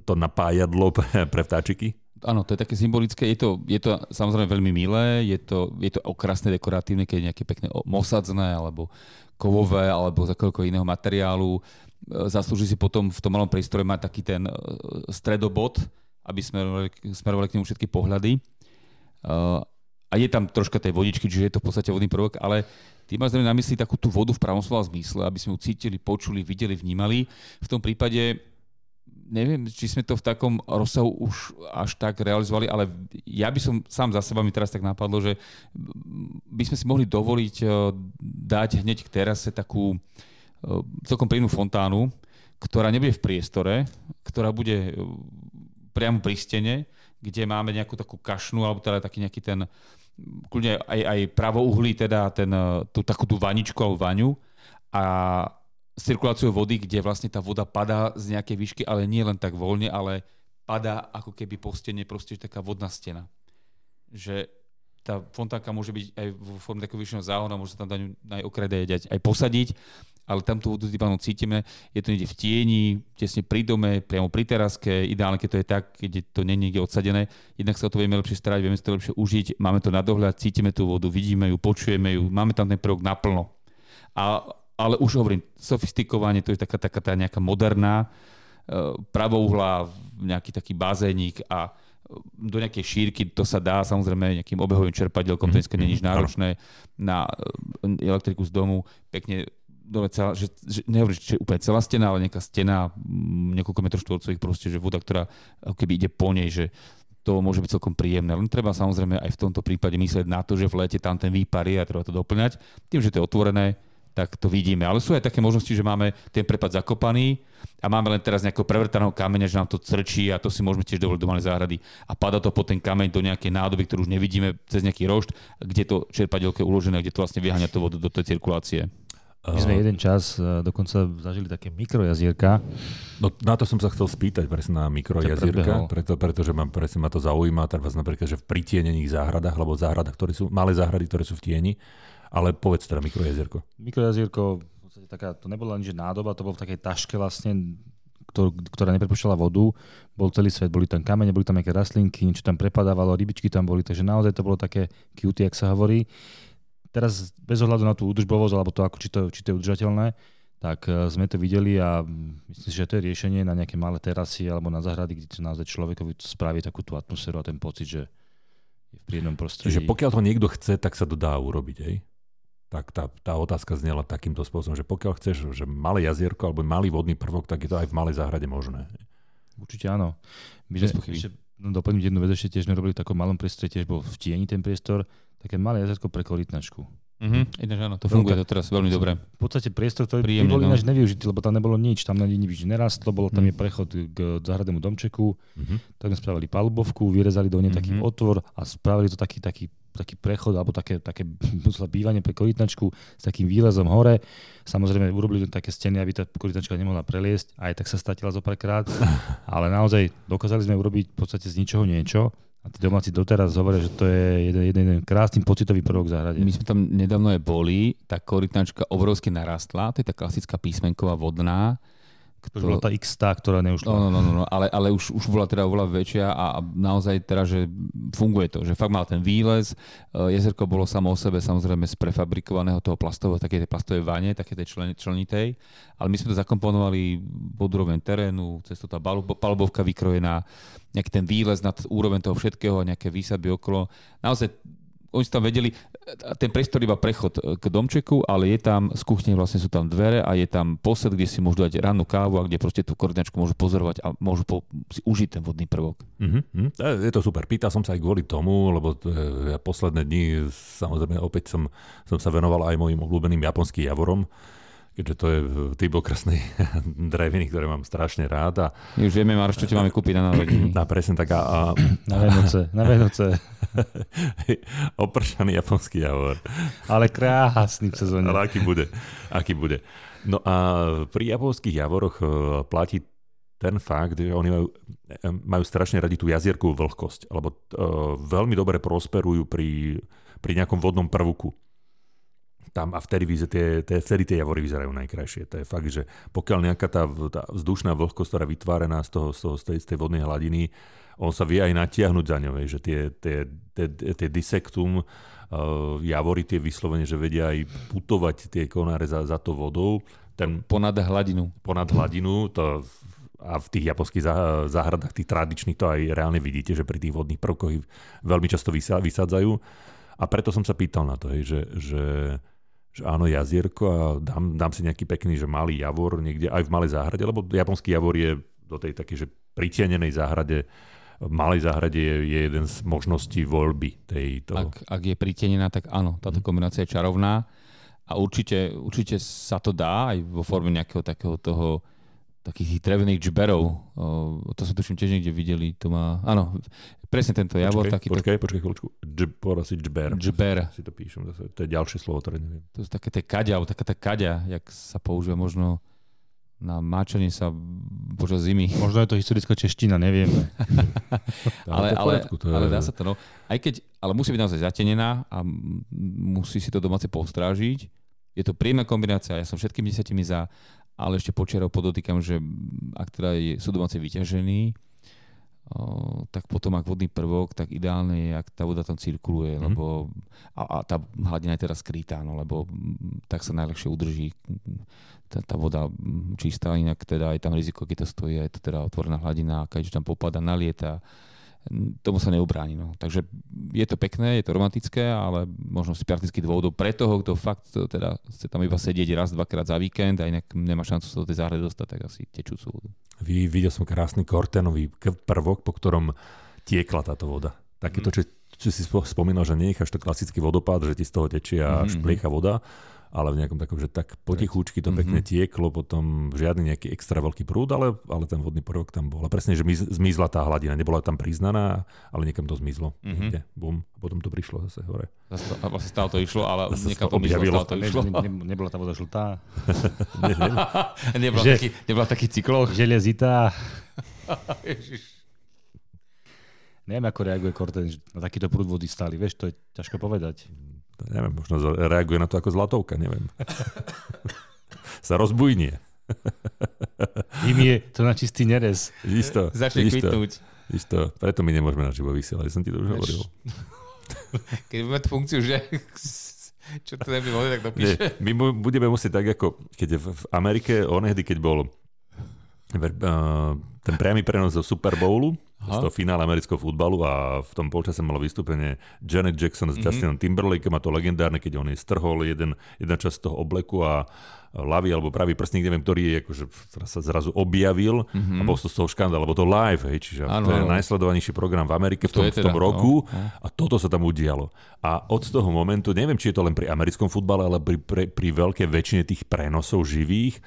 to napájadlo pre, vtáčiky? Áno, to je také symbolické. Je to, je to samozrejme veľmi milé, je to, je to okrasné, dekoratívne, keď je nejaké pekné mosadzné, alebo kovové, alebo z iného materiálu. E, zaslúži si potom v tom malom priestore mať taký ten e, stredobod, aby smerovali, smerovali k nemu všetky pohľady. E, a je tam troška tej vodičky, čiže je to v podstate vodný prvok, ale ty máš na mysli takú tú vodu v pravom slova zmysle, aby sme ju cítili, počuli, videli, vnímali. V tom prípade neviem, či sme to v takom rozsahu už až tak realizovali, ale ja by som sám za seba mi teraz tak napadlo, že by sme si mohli dovoliť eh, dať hneď k terase takú eh, celkom príjemnú fontánu, ktorá nebude v priestore, ktorá bude eh, priamo pri stene, kde máme nejakú takú kašnu, alebo teda taký nejaký ten, kľudne aj, aj pravouhlý, teda ten, tú takú tú vaničku alebo vaňu. A cirkuláciou vody, kde vlastne tá voda padá z nejakej výšky, ale nie len tak voľne, ale padá ako keby po stene proste taká vodná stena. Že tá fontánka môže byť aj v forme takého vyššieho záhona, môže sa tam dať aj okrade aj, aj posadiť, ale tam tú vodu tým cítime, je to niekde v tieni, tesne pri dome, priamo pri teraske, ideálne, keď to je tak, keď je to nie niekde odsadené, jednak sa o to vieme lepšie starať, vieme si to lepšie užiť, máme to na dohľad, cítime tú vodu, vidíme ju, počujeme ju, máme tam ten prvok naplno. A ale už hovorím, sofistikovanie, to je taká, taká tá nejaká moderná, e, pravouhla, nejaký taký bazénik a e, do nejakej šírky to sa dá samozrejme nejakým obehovým čerpadielkom, mm-hmm. to nie je nič mhm. náročné na e, elektriku z domu, pekne dole celá, že, že nehovorím, že úplne celá stena, ale nejaká stena, niekoľko metrov štvorcových proste, že voda, ktorá ako keby ide po nej, že to môže byť celkom príjemné. Len treba samozrejme aj v tomto prípade myslieť na to, že v lete tam ten výpar je a treba to doplňať. Tým, že to je otvorené, tak to vidíme. Ale sú aj také možnosti, že máme ten prepad zakopaný a máme len teraz nejakého prevrtaného kameňa, že nám to crčí a to si môžeme tiež dovoliť do malej záhrady a pada to po ten kameň do nejakej nádoby, ktorú už nevidíme cez nejaký rošt, kde to čerpadielko je uložené, kde to vlastne vyháňa to vodu do tej cirkulácie. My sme jeden čas e, dokonca zažili také mikrojazierka. No na to som sa chcel spýtať presne na mikrojazierka, preto, pretože ma, presne ma to zaujíma, teraz napríklad, že v pritienených záhradách, alebo záhradách, ktoré sú, malé záhrady, ktoré sú v tieni, ale povedz teda mikrojazierko. Mikrojazierko, v podstate taká, to nebola nič nádoba, to bolo v takej taške vlastne, ktorá neprepušťala vodu. Bol celý svet, boli tam kamene, boli tam nejaké rastlinky, niečo tam prepadávalo, rybičky tam boli, takže naozaj to bolo také cutie, ak sa hovorí teraz bez ohľadu na tú údržbovosť, alebo to, ako, či, to, či to je udržateľné, tak e, sme to videli a myslím si, že to je riešenie na nejaké malé terasy alebo na zahrady, kde to naozaj človekovi spraví takú tú atmosféru a ten pocit, že je v príjemnom prostredí. Čiže pokiaľ to niekto chce, tak sa to dá urobiť, hej? Tak tá, tá otázka znela takýmto spôsobom, že pokiaľ chceš, že malé jazierko alebo malý vodný prvok, tak je to aj v malej záhrade možné. Určite áno. My sme, ešte, no, doplním jednu vec, ešte tiež sme robili v takom malom priestore, tiež bol v tieni ten priestor, také malé jazerko pre korytnačku. Mm-hmm. Ináč áno, to funguje to teraz veľmi dobre. V podstate priestor, ktorý Príjemne, by bol no. ináč nevyužitý, lebo tam nebolo nič, tam na nič nerastlo, bolo tam mm. je prechod k záhradnému domčeku, mm-hmm. tak sme spravili palubovku, vyrezali do nej mm-hmm. taký mhm. otvor a spravili to taký, taký, taký prechod alebo také, také bývanie pre korytnačku s takým výlezom hore. Samozrejme urobili také steny, aby tá korytnačka nemohla preliesť, aj tak sa statila zo párkrát, ale naozaj dokázali sme urobiť v podstate z ničoho niečo a tí domáci doteraz hovoria, že to je jeden, jeden, jeden krásny pocitový prvok záhrade. My sme tam nedávno aj boli, tá korytnačka obrovsky narastla, to je tá klasická písmenková vodná, to už bola tá x ktorá neušla. No, no, no, no, ale, ale už, už bola teda oveľa väčšia a, a naozaj teda, že funguje to, že fakt mal ten výlez, uh, jezerko bolo samo o sebe samozrejme z prefabrikovaného toho plastového, také tej plastovej vane, také tej člen, členitej, ale my sme to zakomponovali pod úroveň terénu, cez to tá palubovka vykrojená, nejaký ten výlez nad úroveň toho všetkého, nejaké výsadby okolo. Naozaj oni si tam vedeli, ten priestor iba prechod e, k domčeku, ale je tam, z kuchne vlastne sú tam dvere a je tam posed, kde si môžu dať rannú kávu a kde proste tú koordinačku môžu pozorovať a môžu po, si užiť ten vodný prvok. Mm-hmm. Je to super. Pýtal som sa aj kvôli tomu, lebo ja posledné dni, samozrejme opäť som, som sa venoval aj mojim obľúbeným japonským javorom keďže to je typ okrasnej dreviny, ktoré mám strašne rád. A... My už vieme, Maroš, čo ti máme kúpiť na narodení. Na presne taká... A... Na Vianoce, na Vianoce. Opršaný japonský javor. Ale krásny v sezóne. Ale aký bude, aký bude. No a pri japonských javoroch e, platí ten fakt, že oni majú, e, majú strašne radi tú jazierkovú vlhkosť, alebo uh, veľmi dobre prosperujú pri, pri nejakom vodnom prvku tam a vtedy, tie, tie, vtedy tie javory vyzerajú najkrajšie. To je fakt, že pokiaľ nejaká tá, tá vzdušná vlhkosť, ktorá vytvárená z, toho, z, toho, z, tej, z tej vodnej hladiny, on sa vie aj natiahnuť za ňou, že tie, tie, tie, tie disektum, uh, javory tie vyslovene, že vedia aj putovať tie konáre za, za to vodou. Ten, ponad hladinu. Ponad hladinu, to a v tých japonských záhradách, tých tradičných, to aj reálne vidíte, že pri tých vodných prvkoch veľmi často vysádzajú. A preto som sa pýtal na to, hej, že, že že áno, jazierko a dám, dám si nejaký pekný, že malý javor niekde aj v malej záhrade, lebo japonský javor je do tej takej, že pritienenej záhrade, malej záhrade je, je jeden z možností voľby tejto. Ak, ak je pritienená, tak áno, táto mhm. kombinácia je čarovná a určite, určite sa to dá aj vo forme nejakého takého toho takých drevených džberov. O, to sme tuším tiež niekde videli. To má, áno, presne tento javor. Počkej, taký, počkej, počkej chvíľučku. Džbor asi džber. Džber. Si to píšem, zase. to je ďalšie slovo, ktoré neviem. To sú také tie kaďa, taká tá kaďa, jak sa používa možno na máčanie sa počas zimy. Možno je to historická čeština, neviem. ale, ale, to je... ale dá sa to, no. Aj keď, ale musí byť naozaj zatenená a musí si to domáce postrážiť. Je to príjemná kombinácia, ja som všetkými desiatimi za, ale ešte počiarov podotýkam, že ak teda je, sú domáce vyťažení, tak potom ak vodný prvok, tak ideálne je, ak tá voda tam cirkuluje, mm-hmm. lebo a, a tá hladina je teraz skrytá, no, lebo tak sa najlepšie udrží tá, tá voda čistá, inak teda je tam riziko, keď to stojí, je to teda otvorená hladina, a keď tam popada, nalieta, tomu sa neubráni. No. Takže je to pekné, je to romantické, ale možno z praktických dôvodov pre toho, kto fakt teda chce tam iba sedieť raz, dvakrát za víkend a inak nemá šancu sa do tej záhrady dostať, tak asi tečúcu vodu. Vy, videl som krásny kortenový prvok, po ktorom tiekla táto voda. Takéto, čo, čo si spomínal, že nenecháš to klasický vodopád, že ti z toho tečie a mm-hmm. špliecha voda, ale v nejakom takom, že tak potichúčky to pekne mm-hmm. tieklo, potom žiadny nejaký extra veľký prúd, ale, ale ten vodný prvok tam bol. A presne, že zmizla tá hladina, nebola tam priznaná, ale niekam to zmizlo. Mm-hmm. bum, a potom to prišlo zase hore. Zase to, vlastne stále to išlo, ale zase niekam pomyšlo, to išlo. Ne, ne, nebola tá voda žltá. ne, ne. nebola, že, taký, nebola taký cykloch. Železitá. Ježiš. Neviem, ako reaguje Korten na takýto prúd vody stály. Vieš, to je ťažko povedať. Neviem, možno reaguje na to ako zlatovka, neviem. Sa rozbujnie. Im je to na čistý nerez. Isto. Začne kvitnúť. Isto. Preto my nemôžeme na živo vysielať. Som ti to už hovoril. Keď budeme tú funkciu, že čo to neby tak dopíše. Nie, my budeme musieť tak, ako keď v Amerike, onehdy, keď bol ten priamy prenos zo Super Bowlu, Aha. z toho finále amerického futbalu a v tom polčase malo vystúpenie Janet Jackson s mm-hmm. Justinom Timberlakeom a to legendárne, keď on je strhol jeden, jedna časť toho obleku a ľavý alebo pravý prstník, neviem, ktorý je, akože sa zrazu objavil mm-hmm. a bol to z toho škandál, lebo to live, hej, čiže ano, to je ano. najsledovanejší program v Amerike v tom, teda, v tom roku no, no. a toto sa tam udialo. A od toho momentu, neviem, či je to len pri americkom futbale, ale pri, pri, pri veľkej väčšine tých prenosov živých,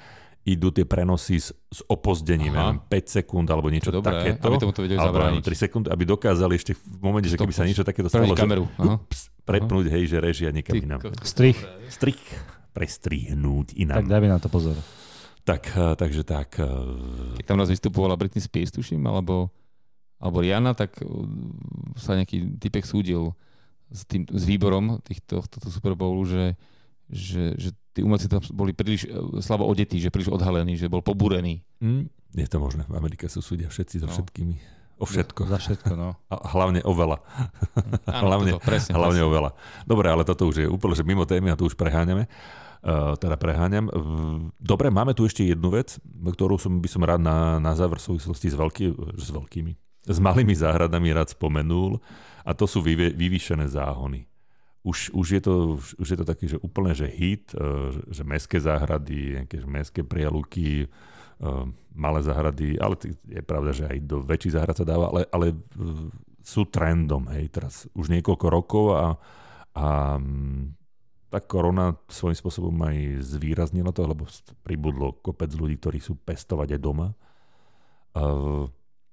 idú tie prenosy s, s opozdením, ja 5 sekúnd alebo niečo Dobré, takéto. aby tomu to vedeli zabrániť. 3 sekúnd, aby dokázali ešte v momente, že keby sa niečo takéto stalo, že kameru. Ups, prepnúť, hej, že režia niekam inám. Strich. Strich. Prestrihnúť inám. Tak dajme na to pozor. Tak, eh, takže tak. Eh, Keď tam raz vystupovala Britney Spears, tuším, alebo, alebo Rihanna, tak eh, sa nejaký typek súdil s, tým, s výborom týchto, tohto Super Bowlu, že, že, že tí umelci tam boli príliš e, slabo odetí, že príliš odhalení, že bol pobúrený. Mm, je to možné. V Amerike sú súdia všetci so no. všetkými. O všetko. Za všetko, no. A hlavne o veľa. Áno, hlavne toto, presne, hlavne presne. o veľa. Dobre, ale toto už je úplne že mimo témy a tu už preháňame. Uh, teda preháňam. Dobre, máme tu ešte jednu vec, ktorú som, by som rád na, na záver v súvislosti s, veľký, s veľkými, s malými záhradami rád spomenul a to sú vyvýšené záhony už, už, je to, už je to taký, že úplne, že hit, e, že mestské záhrady, nejaké mestské prieluky, e, malé záhrady, ale je pravda, že aj do väčších záhrad sa dáva, ale, ale e, sú trendom, hej, teraz už niekoľko rokov a, a tá korona svojím spôsobom aj zvýraznila to, lebo pribudlo kopec ľudí, ktorí sú pestovať aj doma.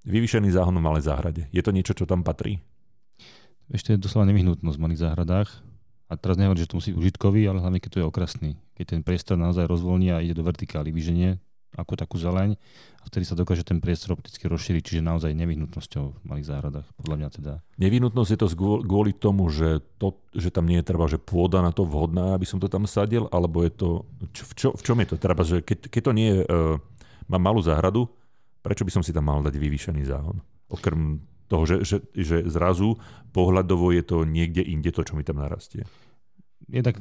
Vyvýšený záhon v malej záhrade. Je to niečo, čo tam patrí? Ešte je doslova nevyhnutnosť v malých záhradách. A teraz nehovorím, že to musí byť užitkový, ale hlavne keď to je okrasný. Keď ten priestor naozaj rozvoľní a ide do vertikály, vyženie ako takú zeleň a vtedy sa dokáže ten priestor opticky rozšíriť, čiže naozaj nevyhnutnosťou v malých záhradách, podľa mňa teda. Nevyhnutnosť je to kvôli tomu, že, to, že tam nie je treba, že pôda na to vhodná, aby som to tam sadil, alebo je to, čo, v, čo, v čom je to treba, že keď, keď to nie je, uh, mám malú záhradu, prečo by som si tam mal dať vyvýšený záhon? Okrem toho, že, že, že zrazu pohľadovo je to niekde inde, to, čo mi tam narastie. Je tak,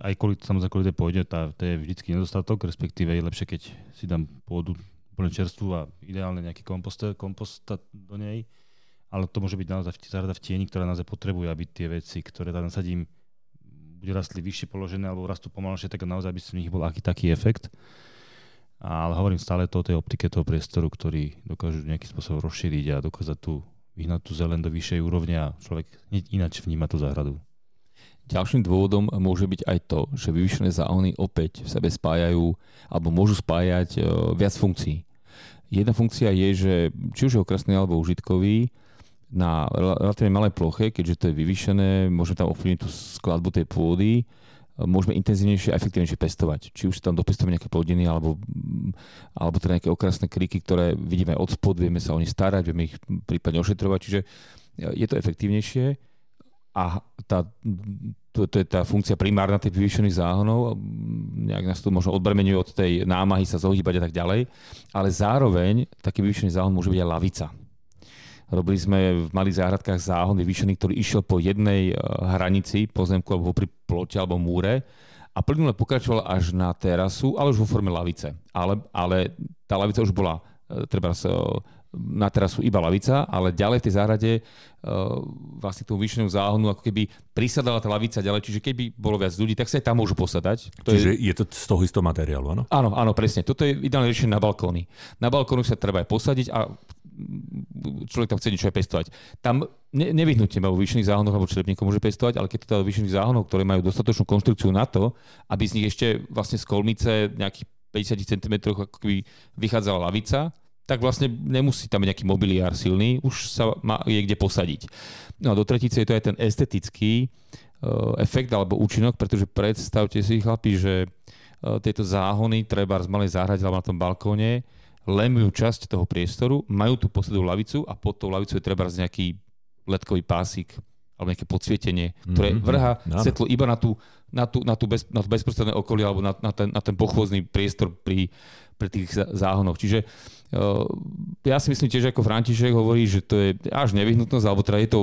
aj kvôli, samozrejme kvôli tej pôjde, tá, to je vždycky nedostatok, respektíve je lepšie, keď si dám pôdu úplne čerstvú a ideálne nejaký kompost, kompost do nej, ale to môže byť naozaj záhrada v tieni, ktorá naozaj potrebuje, aby tie veci, ktoré tam nasadím, buď rastli vyššie položené alebo rastú pomalšie, tak naozaj by z nich bol aký taký efekt. Ale hovorím stále to o tej optike toho priestoru, ktorý dokážu nejakým spôsobom rozšíriť a dokázať tu vyhnať tú zelen do vyššej úrovne a človek ináč vníma tú záhradu. Ďalším dôvodom môže byť aj to, že vyvýšené záhony opäť v sebe spájajú alebo môžu spájať e, viac funkcií. Jedna funkcia je, že či už je okrasný alebo užitkový, na relatívne malej ploche, keďže to je vyvýšené, môžeme tam ovplyvniť tú skladbu tej pôdy, môžeme intenzívnejšie a efektívnejšie pestovať. Či už tam dopestujeme nejaké plodiny alebo, alebo teda nejaké okrasné kríky, ktoré vidíme od spod, vieme sa o nich starať, vieme ich prípadne ošetrovať, čiže je to efektívnejšie a tá, to, to je tá funkcia primárna tých vyvýšených záhonov, nejak nás to možno odbremenuje od tej námahy sa zohýbať a tak ďalej, ale zároveň taký vyvýšený záhon môže byť aj lavica. Robili sme v malých záhradkách záhon vyvýšený, ktorý išiel po jednej eh, hranici pozemku alebo pri plote alebo múre a plynule pokračoval až na terasu, ale už vo forme lavice. Ale, ale tá lavica už bola eh, treba sa na terasu iba lavica, ale ďalej v tej záhrade vlastne tomu vyššnému záhonu ako keby prisadala tá lavica ďalej, čiže keby bolo viac ľudí, tak sa aj tam môžu posadať. To čiže je... je to z toho istého materiálu, áno? Áno, áno, presne. Toto je ideálne riešenie na balkóny. Na balkónu sa treba aj posadiť a človek tam chce niečo aj pestovať. Tam ne, nevyhnutne vo vyšších záhonoch alebo črepníkom môže pestovať, ale keď to teda vyšších záhonoch, ktoré majú dostatočnú konštrukciu na to, aby z nich ešte vlastne z kolmice nejakých 50 cm vychádzala lavica, tak vlastne nemusí tam nejaký mobiliár silný, už sa má, je kde posadiť. No a do tretice je to aj ten estetický uh, efekt alebo účinok, pretože predstavte si chlapi, že uh, tieto záhony treba z malej záhrade alebo na tom balkóne lemujú časť toho priestoru, majú tú poslednú lavicu a pod tou lavicou je treba nejaký letkový pásik alebo nejaké podsvietenie, ktoré mm-hmm. vrha no. svetlo iba na tú, na tú, na tú, bez, na tú bezprostredné okolie alebo na, na, ten, na ten pochôzny priestor pri, pri tých záhonoch. Čiže uh, ja si myslím tiež, ako František hovorí, že to je až nevyhnutnosť, alebo teda je to,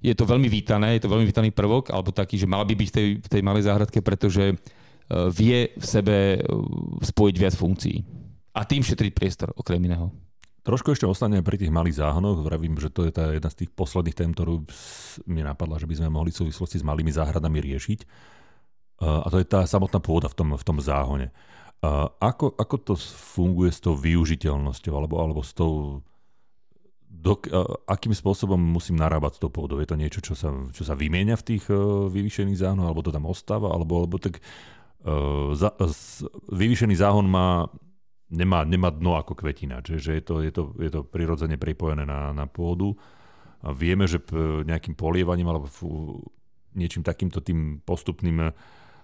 je to veľmi vítané, je to veľmi vítaný prvok, alebo taký, že mal by byť v tej, v tej malej záhradke, pretože uh, vie v sebe uh, spojiť viac funkcií. A tým šetriť priestor, okrem iného. Trošku ešte ostane pri tých malých záhonoch. Vravím, že to je tá jedna z tých posledných tém, ktorú mi napadla, že by sme mohli v súvislosti s malými záhradami riešiť. A to je tá samotná pôda v tom, v tom záhone. Ako, ako to funguje s tou využiteľnosťou alebo, alebo s tou do, akým spôsobom musím narábať s tou pôdou? Je to niečo, čo sa, čo sa vymieňa v tých uh, vyvýšených záhonoch, alebo to tam ostáva, alebo, alebo tak uh, za, uh, vyvýšený záhon má nemá, nemá dno ako kvetina, čiže je to, je to, je to prirodzene pripojené na, na pôdu. A vieme, že nejakým polievaním alebo niečím takýmto tým postupným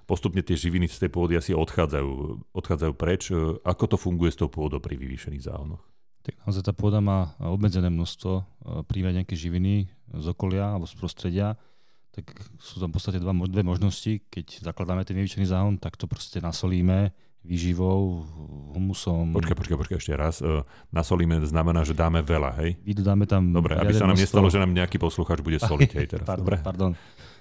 postupne tie živiny z tej pôdy asi odchádzajú, odchádzajú preč. Ako to funguje s tou pôdou pri vyvýšených záhonoch? Tak naozaj tá pôda má obmedzené množstvo e, príjmať nejaké živiny z okolia alebo z prostredia, tak sú tam v podstate dva, dve možnosti. Keď zakladáme ten vyvýšený záhon, tak to proste nasolíme, výživou, humusom. Počkaj, počkaj, počkaj ešte raz. Uh, nasolíme znamená, že dáme veľa, hej? dáme tam... Dobre, aby sa nám nestalo, že nám nejaký poslucháč bude soliť, hej, teraz. pardon, Dobre? pardon,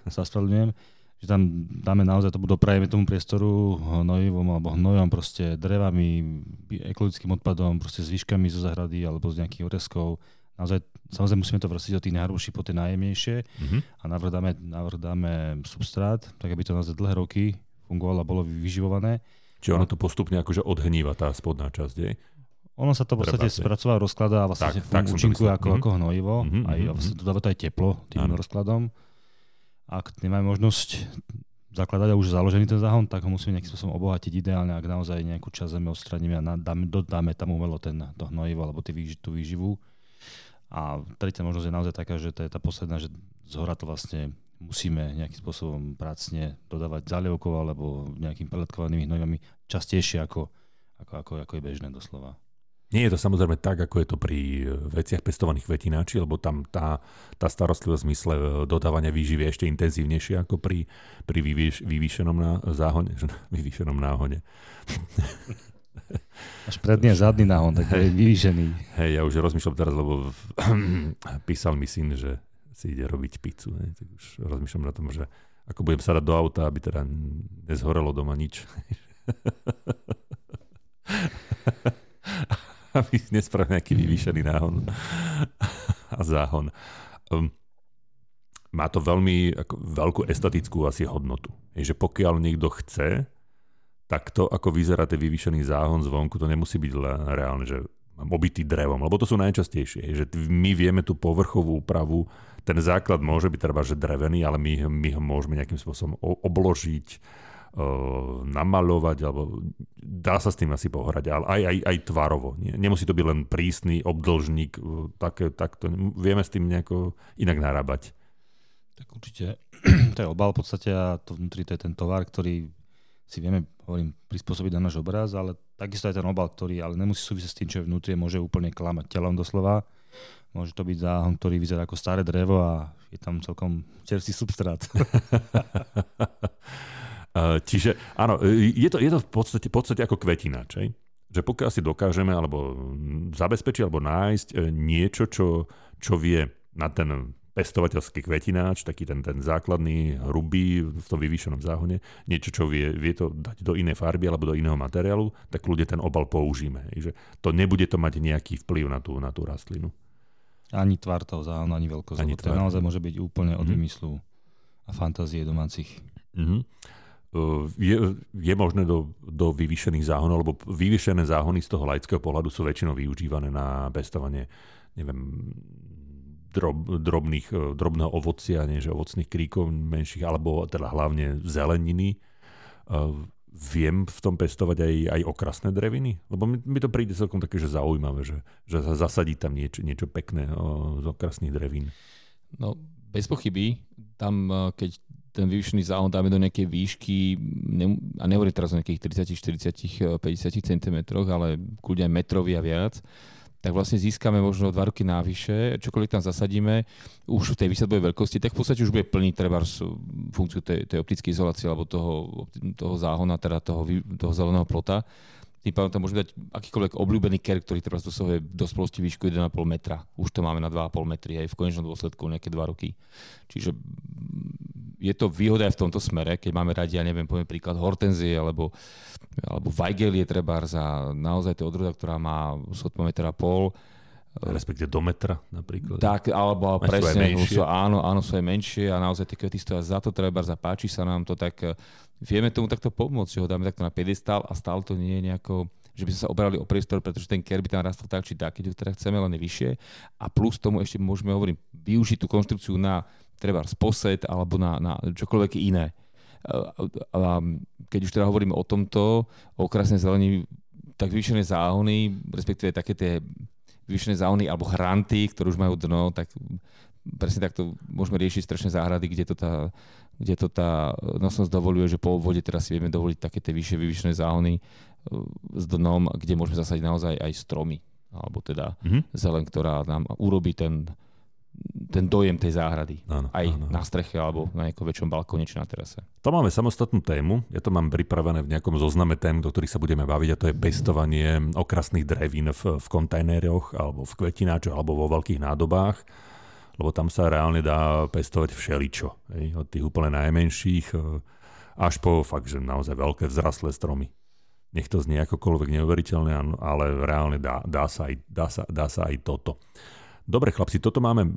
sa spravedlňujem. Že tam dáme naozaj, to doprajeme tomu priestoru hnojivom alebo hnojom, proste drevami, ekologickým odpadom, proste zvyškami zo zahrady alebo z nejakých oreskov. Naozaj, samozrejme musíme to vrstiť od tých najhrubších po tie najjemnejšie mm-hmm. a navrh dáme, navrh dáme substrát, tak aby to naozaj dlhé roky fungovalo a bolo vyživované. Čiže ono to postupne akože odhníva tá spodná časť, je? Ono sa to v podstate spracová, rozkladá a vlastne tak, tak účinkuje ako, mm-hmm. ako hnojivo. Mm-hmm, aj mm-hmm. vlastne dodáva to aj teplo tým ano. rozkladom. Ak nemáme možnosť zakladať a už založený ten záhon, tak ho musíme nejakým spôsobom obohatiť ideálne, ak naozaj nejakú časť zeme odstraníme a dáme, dodáme tam umelo ten, to hnojivo alebo tú výživu. A tretia možnosť je naozaj taká, že to je tá posledná, že zhora to vlastne musíme nejakým spôsobom pracne dodávať zalievkov alebo nejakým peletkovanými hnojivami častejšie ako, ako, ako, ako je bežné doslova. Nie je to samozrejme tak, ako je to pri veciach pestovaných kvetináči, lebo tam tá, tá starostlivosť v zmysle e, dodávania výživy je ešte intenzívnejšia ako pri, pri vyvýš, vyvýšenom ná, záhone, vyvýšenom náhone. Až predný a zadný náhon, tak je vyvýšený. Hej, ja už rozmýšľam teraz, lebo písal mi syn, že si ide robiť pizzu. Ne? Tak už rozmýšľam na tom, že ako budem sadať do auta, aby teda nezhorelo doma nič. aby nespravil nejaký vyvýšený náhon a záhon. Um, má to veľmi ako, veľkú estetickú asi hodnotu. Je, že pokiaľ niekto chce, tak to, ako vyzerá ten vyvýšený záhon zvonku, to nemusí byť reálne, že obitý drevom, lebo to sú najčastejšie. Že my vieme tú povrchovú úpravu ten základ môže byť treba, že drevený, ale my, my ho môžeme nejakým spôsobom obložiť, uh, namalovať, alebo dá sa s tým asi pohrať, ale aj, aj, aj tvarovo. Nemusí to byť len prísny obdlžník, tak, tak to, vieme s tým nejako inak narábať. Tak určite to je obal v podstate a to vnútri to je ten tovar, ktorý si vieme, hovorím, prispôsobiť na náš obraz, ale takisto aj ten obal, ktorý ale nemusí súvisieť s tým, čo je vnútri, môže úplne klamať telom doslova Môže to byť záhon, ktorý vyzerá ako staré drevo a je tam celkom čerstvý substrát. Čiže áno, je to, je to v podstate, v podstate ako kvetina, čej? že pokiaľ si dokážeme alebo zabezpečiť alebo nájsť e, niečo, čo, čo vie na ten pestovateľský kvetináč, taký ten, ten základný, hrubý, v tom vyvýšenom záhone, niečo, čo vie, vie to dať do inej farby alebo do iného materiálu, tak ľudia ten obal použijeme. Že to nebude to mať nejaký vplyv na tú, na tú rastlinu. Ani tvar toho záhonu, ani veľkosť. Ani to naozaj môže byť úplne od mm-hmm. vymyslu a fantázie domácich. Mm-hmm. Je, je možné do, do vyvýšených záhonov, lebo vyvýšené záhony z toho laického pohľadu sú väčšinou využívané na pestovanie neviem, drob, drobných, drobného ovocia, nie, že ovocných kríkov menších, alebo teda hlavne zeleniny. Viem v tom pestovať aj, aj okrasné dreviny? Lebo mi, mi to príde celkom také, že zaujímavé, že, že sa zasadí tam niečo, niečo pekné o, z okrasných drevín. No, bez pochyby. Tam, keď ten vyvýšený záhon dáme do nejakej výšky, ne, a nehovorím teraz o nejakých 30, 40, 50 cm, ale kľudne aj metrový a viac, tak vlastne získame možno dva roky návyše, čokoľvek tam zasadíme, už v tej výsadbovej veľkosti, tak v podstate už bude plniť treba funkciu tej, tej optickej izolácie alebo toho, toho záhona, teda toho, toho zeleného plota. Tým pádom tam môžeme dať akýkoľvek obľúbený ker, ktorý teraz dosahuje dospelosti výšku 1,5 metra. Už to máme na 2,5 metry aj v konečnom dôsledku nejaké 2 roky. Čiže je to výhoda aj v tomto smere, keď máme radi, ja neviem, poviem príklad hortenzie alebo alebo Weigel je treba za naozaj to odroda, ktorá má sotmo metra pol. Respektive do metra napríklad. Tak, alebo a presne, sú, áno, áno, sú aj menšie a naozaj tie kvety stoja za to treba, zapáči sa nám to, tak eh, vieme tomu takto pomôcť, že ho dáme takto na piedestal a stále to nie je nejako že by sme sa obrali o priestor, pretože ten ker by tam rastol tak či tak, keď ho teda chceme len vyššie. A plus tomu ešte môžeme, hovorím, využiť tú konštrukciu na treba posed alebo na, na čokoľvek iné. A keď už teda hovoríme o tomto, o krásnej zelení, tak vyššené záhony, respektíve také tie vyššené záhony alebo hranty, ktoré už majú dno, tak presne takto môžeme riešiť strešné záhrady, kde to tá, kde to tá nosnosť dovoluje, že po vode teraz si vieme dovoliť také tie vyššie vyvyšené záhony e, s dnom, kde môžeme zasadiť naozaj aj stromy, alebo teda mm-hmm. zelen, ktorá nám urobí ten, ten dojem tej záhrady. Áno, aj áno. na streche alebo na nejakom väčšom balkóne či na terase. To máme samostatnú tému. Ja to mám pripravené v nejakom zozname tém, do ktorých sa budeme baviť a to je pestovanie okrasných drevín v, v kontajneroch alebo v kvetináčoch alebo vo veľkých nádobách lebo tam sa reálne dá pestovať všeličo. Hej? Od tých úplne najmenších e, až po fakt, že naozaj veľké vzrastlé stromy. Nech to znie akokoľvek neuveriteľné, ale reálne dá, dá, sa, aj, dá, sa, dá sa aj toto. Dobre, chlapci, toto máme e,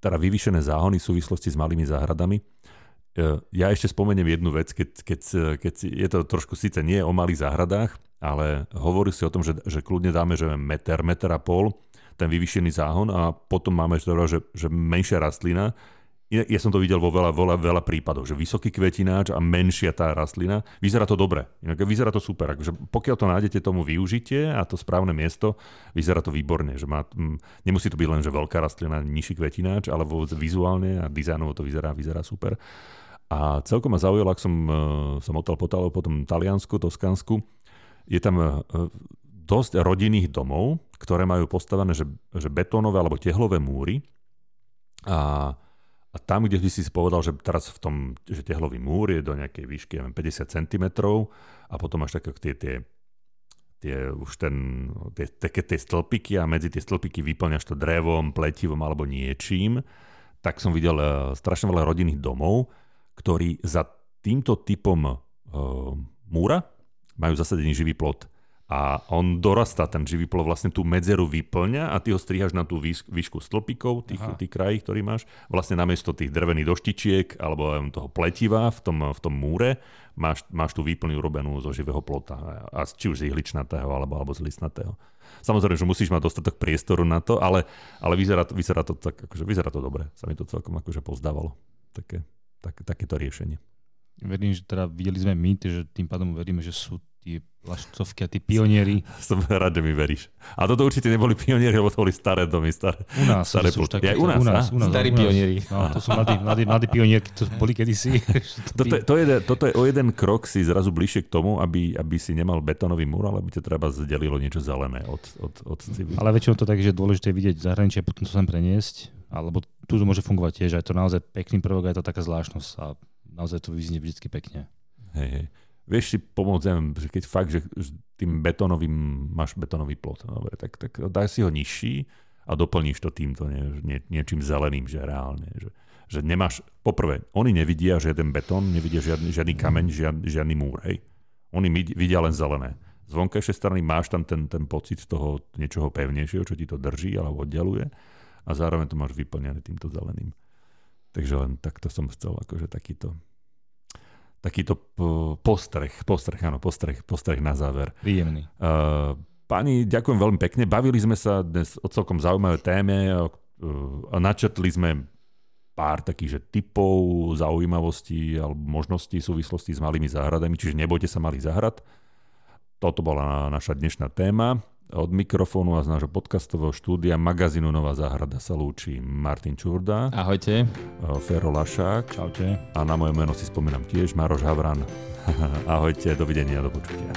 teda vyvýšené záhony v súvislosti s malými záhradami. E, ja ešte spomeniem jednu vec, keď, keď, keď je to trošku síce nie o malých záhradách, ale hovorí si o tom, že, že kľudne dáme, že meter, meter a pol, ten vyvýšený záhon a potom máme, že, že menšia rastlina ja, som to videl vo veľa, veľa, veľa prípadoch, že vysoký kvetináč a menšia tá rastlina, vyzerá to dobre, inak vyzerá to super, akože pokiaľ to nájdete tomu využitie a to správne miesto, vyzerá to výborne, že má, m, nemusí to byť len, že veľká rastlina, nižší kvetináč, ale vôbec vizuálne a dizajnovo to vyzerá, vyzerá super. A celkom ma zaujalo, ak som, e, som odtal potalo potom Taliansku, Toskansku, je tam e, dosť rodinných domov, ktoré majú postavené, že, že betónové alebo tehlové múry. A a tam, kde by si povedal, že teraz v tom, že tehlový múr je do nejakej výšky, neviem, 50 cm a potom máš také tie, tie, tie už ten, tie, také tie stĺpiky a medzi tie stĺpiky vyplňaš to drevom, pletivom alebo niečím, tak som videl uh, strašne veľa rodinných domov, ktorí za týmto typom uh, múra majú zasadený živý plot a on dorastá, ten živý plov vlastne tú medzeru vyplňa a ty ho strihaš na tú výšku stĺpikov, tých, tých krají, ktorý máš. Vlastne namiesto tých drevených doštičiek alebo toho pletiva v tom, v tom múre máš, máš tú výplňu urobenú zo živého plota. A či už z ihličnatého alebo, alebo z listnatého. Samozrejme, že musíš mať dostatok priestoru na to, ale, ale vyzerá, to, vyzerá, to tak, akože, vyzerá to dobre. Sa mi to celkom akože pozdávalo. Také, tak, takéto riešenie. Verím, že teda videli sme my, že tým pádom veríme, že sú tí lašcovky a tí pionieri. Som rád, že mi veríš. A toto určite neboli pionieri, lebo to boli staré domy, staré, u nás, staré sú také, u nás, u nás, u nás Starí pionieri. No, to sú mladí, mladí, mladí pionieri, to boli kedysi. toto, je, to je, toto je o jeden krok si zrazu bližšie k tomu, aby, aby si nemal betónový múr, ale aby ťa treba zdelilo niečo zelené od, od, od civil. Ale väčšinou to tak, že je dôležité vidieť zahraničie, potom to sem preniesť, alebo tu môže fungovať tiež, aj to naozaj pekný prvok, aj to taká zvláštnosť a naozaj to vyznie vždy pekne. Hej, hej vieš si pomôcť, neviem, že keď fakt, že tým betónovým, máš betónový plot, no dobre, tak, tak daj si ho nižší a doplníš to týmto nie, nie, niečím zeleným, že reálne. Že, že nemáš, poprvé, oni nevidia žiaden betón, nevidia žiadny, žiadny kameň, žiadny, žiadny múr, hej. Oni vidia len zelené. Z vonkajšej strany máš tam ten, ten pocit toho niečoho pevnejšieho, čo ti to drží alebo oddeluje a zároveň to máš vyplnené týmto zeleným. Takže len takto som chcel, akože takýto takýto postreh, postreh, áno, postreh, postreh na záver. Príjemný. Páni, ďakujem veľmi pekne. Bavili sme sa dnes o celkom zaujímavé téme načetli sme pár takých že typov zaujímavostí alebo možností v súvislosti s malými záhradami, čiže nebojte sa malých záhrad. Toto bola naša dnešná téma. Od mikrofónu a z nášho podcastového štúdia magazínu Nová záhrada sa lúči Martin Čurda. Ahojte. Fero Lašák. Čaute. A na moje meno si spomínam tiež Maroš Havran. Ahojte, dovidenia, do počutia.